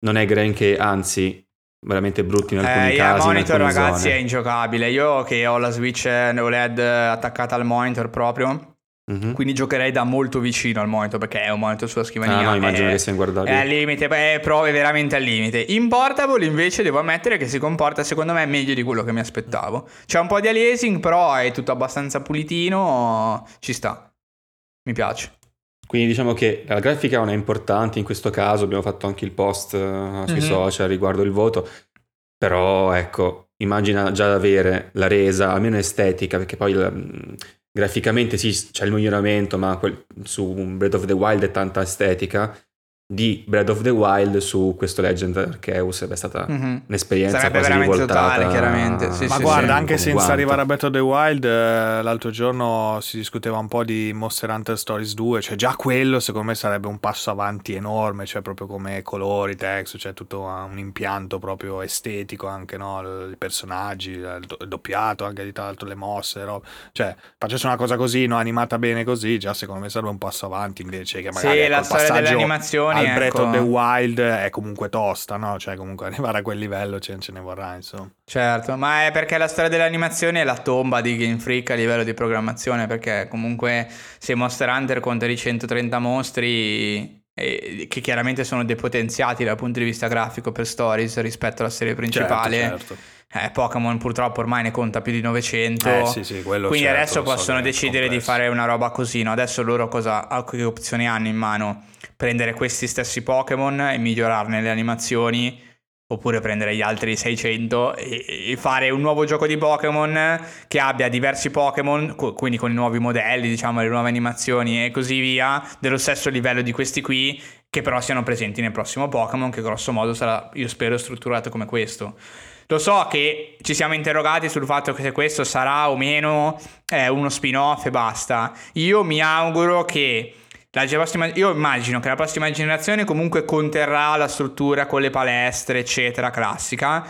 non è granché, anzi veramente brutti in alcuni eh, casi. Il monitor ragazzi zone. è ingiocabile. Io che ho la Switch OLED attaccata al monitor proprio, Mm-hmm. Quindi giocherei da molto vicino al monitor perché è un monitor sulla scrivania. Ah, no, immagino è, che sia inguardabile. È al limite, beh, prove veramente al limite. In portable invece devo ammettere che si comporta secondo me meglio di quello che mi aspettavo. C'è un po' di aliasing, però è tutto abbastanza pulitino, ci sta. Mi piace. Quindi diciamo che la grafica non è importante in questo caso, abbiamo fatto anche il post uh, sui mm-hmm. social riguardo il voto, però ecco, immagina già avere la resa, almeno estetica, perché poi la, graficamente sì c'è il miglioramento, ma quel, su Breath of the Wild è tanta estetica di Breath of the Wild su questo Legend Arceus è stata mm-hmm. un'esperienza Sarebbe quasi veramente rivoltata totale, chiaramente. Sì, Ma sì, guarda, sì, anche senza quanto. arrivare a Breath of the Wild, eh, l'altro giorno si discuteva un po' di Monster Hunter Stories 2, cioè già quello secondo me sarebbe un passo avanti enorme, cioè proprio come colori, text, cioè tutto un impianto proprio estetico anche, no? I personaggi, il doppiato, anche di tra l'altro le mosse, roba. cioè facesse una cosa così, no? animata bene così, già secondo me sarebbe un passo avanti invece che magari sì, ecco, la storia delle animazioni al Breath ecco. of the Wild è comunque tosta, no? Cioè comunque arrivare a quel livello ce, ce ne vorrà, insomma. Certo, ma è perché la storia delle animazioni è la tomba di Game Freak a livello di programmazione, perché comunque se Monster Hunter conta di 130 mostri che chiaramente sono depotenziati dal punto di vista grafico per stories rispetto alla serie principale. Certo, certo. Eh, Pokémon purtroppo ormai ne conta più di 900. Eh, sì, sì, quindi certo, adesso possono so decidere di fare una roba così. No? Adesso loro cosa, che opzioni hanno in mano? Prendere questi stessi Pokémon e migliorarne le animazioni oppure prendere gli altri 600 e, fare un nuovo gioco di Pokémon che abbia diversi Pokémon, quindi con i nuovi modelli, diciamo, le nuove animazioni e così via, dello stesso livello di questi qui, che però siano presenti nel prossimo Pokémon, che grosso modo sarà, io spero, strutturato come questo. Lo so che ci siamo interrogati sul fatto che se questo sarà o meno eh, uno spin-off e basta. Io mi auguro che prossima, io immagino che la prossima generazione comunque conterrà la struttura con le palestre, eccetera, classica,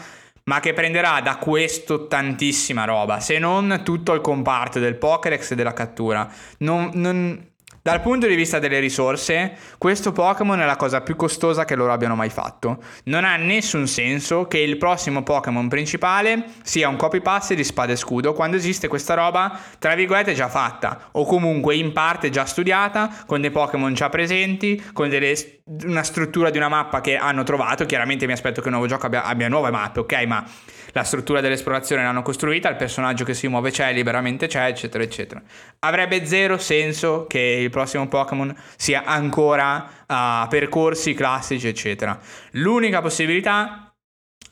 ma che prenderà da questo tantissima roba, se non tutto il comparto del Pokédex e della cattura. Non, non, dal punto di vista delle risorse, questo Pokémon è la cosa più costosa che loro abbiano mai fatto. Non ha nessun senso che il prossimo Pokémon principale sia un copy paste di spada e scudo quando esiste questa roba, tra virgolette, già fatta, o comunque in parte già studiata, con dei Pokémon già presenti, con delle, una struttura di una mappa che hanno trovato. Chiaramente mi aspetto che il nuovo gioco abbia, abbia nuove mappe, ok? Ma la struttura dell'esplorazione l'hanno costruita, il personaggio che si muove c'è, liberamente c'è, eccetera, eccetera. Avrebbe zero senso che il prossimo Pokémon sia ancora a uh, percorsi classici, eccetera. L'unica possibilità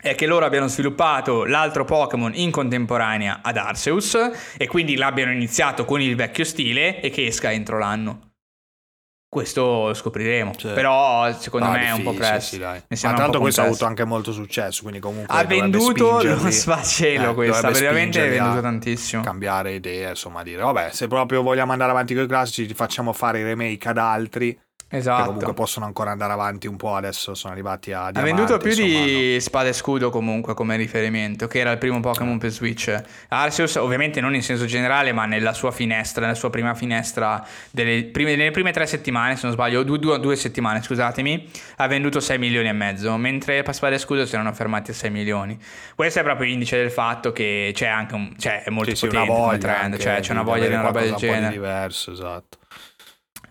è che loro abbiano sviluppato l'altro Pokémon in contemporanea ad Arceus e quindi l'abbiano iniziato con il vecchio stile e che esca entro l'anno. Questo scopriremo, cioè, però secondo ah, me è un po' presto. Sì, dai. Ma tanto questo ha avuto anche molto successo, quindi comunque ha venduto lo sfacelo eh, questa, veramente è venduto tantissimo. Cambiare idee, insomma, dire vabbè, se proprio vogliamo andare avanti con i classici, facciamo fare i remake ad altri Esatto. Che comunque possono ancora andare avanti un po', adesso sono arrivati a... Ha venduto più insomma, di no. Spada e Scudo comunque come riferimento, che era il primo Pokémon per Switch. Arceus ovviamente non in senso generale, ma nella sua finestra, nella sua prima finestra, delle prime, nelle prime tre settimane, se non sbaglio, due, due, due, settimane, scusatemi, ha venduto 6 milioni e mezzo, mentre per Spada e Scudo si erano fermati a 6 milioni. Questo è proprio l'indice del fatto che c'è anche un... cioè è molto sì, potente sì, una voglia trend, cioè c'è una voglia di una roba del genere. Un po' diverso, esatto.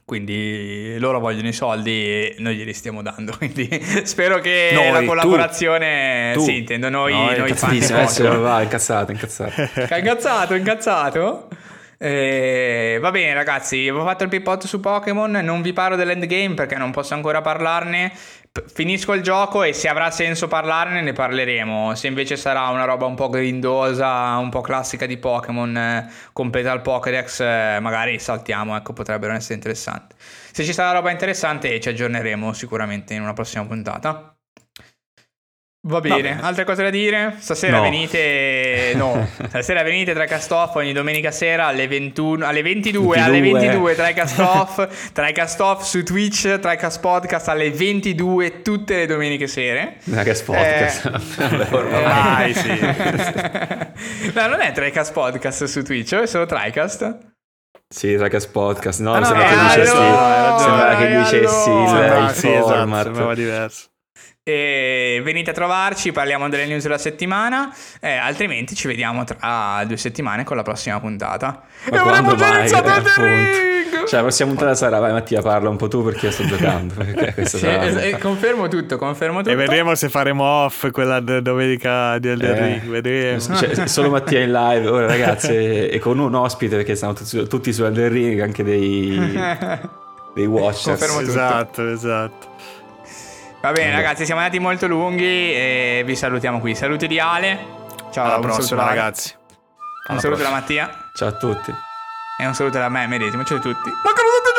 Quindi loro vogliono i soldi e noi glieli stiamo dando. Quindi spero che noi, la collaborazione. Tu, tu. Sì, intendo noi. noi, noi fan adesso va, incazzato, incazzato. incazzato, incazzato. Eh, va bene, ragazzi. Avevo fatto il pippotto su Pokémon. Non vi parlo dell'endgame perché non posso ancora parlarne finisco il gioco e se avrà senso parlarne ne parleremo. Se invece sarà una roba un po' grindosa, un po' classica di Pokémon, eh, completa il Pokédex, eh, magari saltiamo, ecco, potrebbero essere interessanti. Se ci sarà roba interessante ci aggiorneremo sicuramente in una prossima puntata. Va bene. Va altre cose da dire? Stasera no. venite. No, stasera venite tra cast off ogni domenica sera alle 21, alle 22, 22. alle 22 tra cast off, tra cast off su Twitch, tra cast podcast alle 22 tutte le domeniche sere. Tra cast podcast. Eh, ormai sì. no, non è Tricast podcast su Twitch, è solo Tricast. Sì, Tricast podcast. No, ah, no sembra, che dicessi, allora, sembra che dicessi allora, il, il sì, format. Esatto, sembrava diverso. E venite a trovarci, parliamo delle news della settimana, eh, altrimenti ci vediamo tra due settimane con la prossima puntata. Ma e quando mai? Ring! Cioè, la prossima puntata sarà, vai Mattia, parla un po' tu perché io sto giocando. sì, es- confermo tutto, confermo tutto. E vedremo se faremo off quella d- domenica di Elden eh, Ring, vedremo. Cioè, solo Mattia in live, ora ragazzi, e, e con un ospite perché stanno tutti, tutti su Elden Ring, anche dei, dei watchers. Confermo tutto. Esatto, esatto. Va bene, ragazzi, siamo andati molto lunghi e vi salutiamo qui. Saluti di Ale. Ciao, alla prossima, ragazzi. Alla un saluto da Mattia. Ciao a tutti. E un saluto da me medesimo. Ciao a tutti. Mancano 7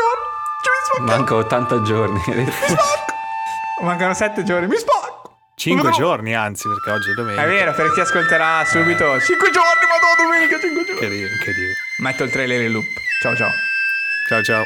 giorni. Manco 80 giorni. mi spacco. Mancano 7 giorni. Mi spacco. 5 giorni, anzi, perché oggi è domenica. È vero, per chi ascolterà subito. 5 giorni, ma no, domenica 5 giorni. Che dire. Metto il trailer in loop. Ciao, ciao. Ciao, ciao.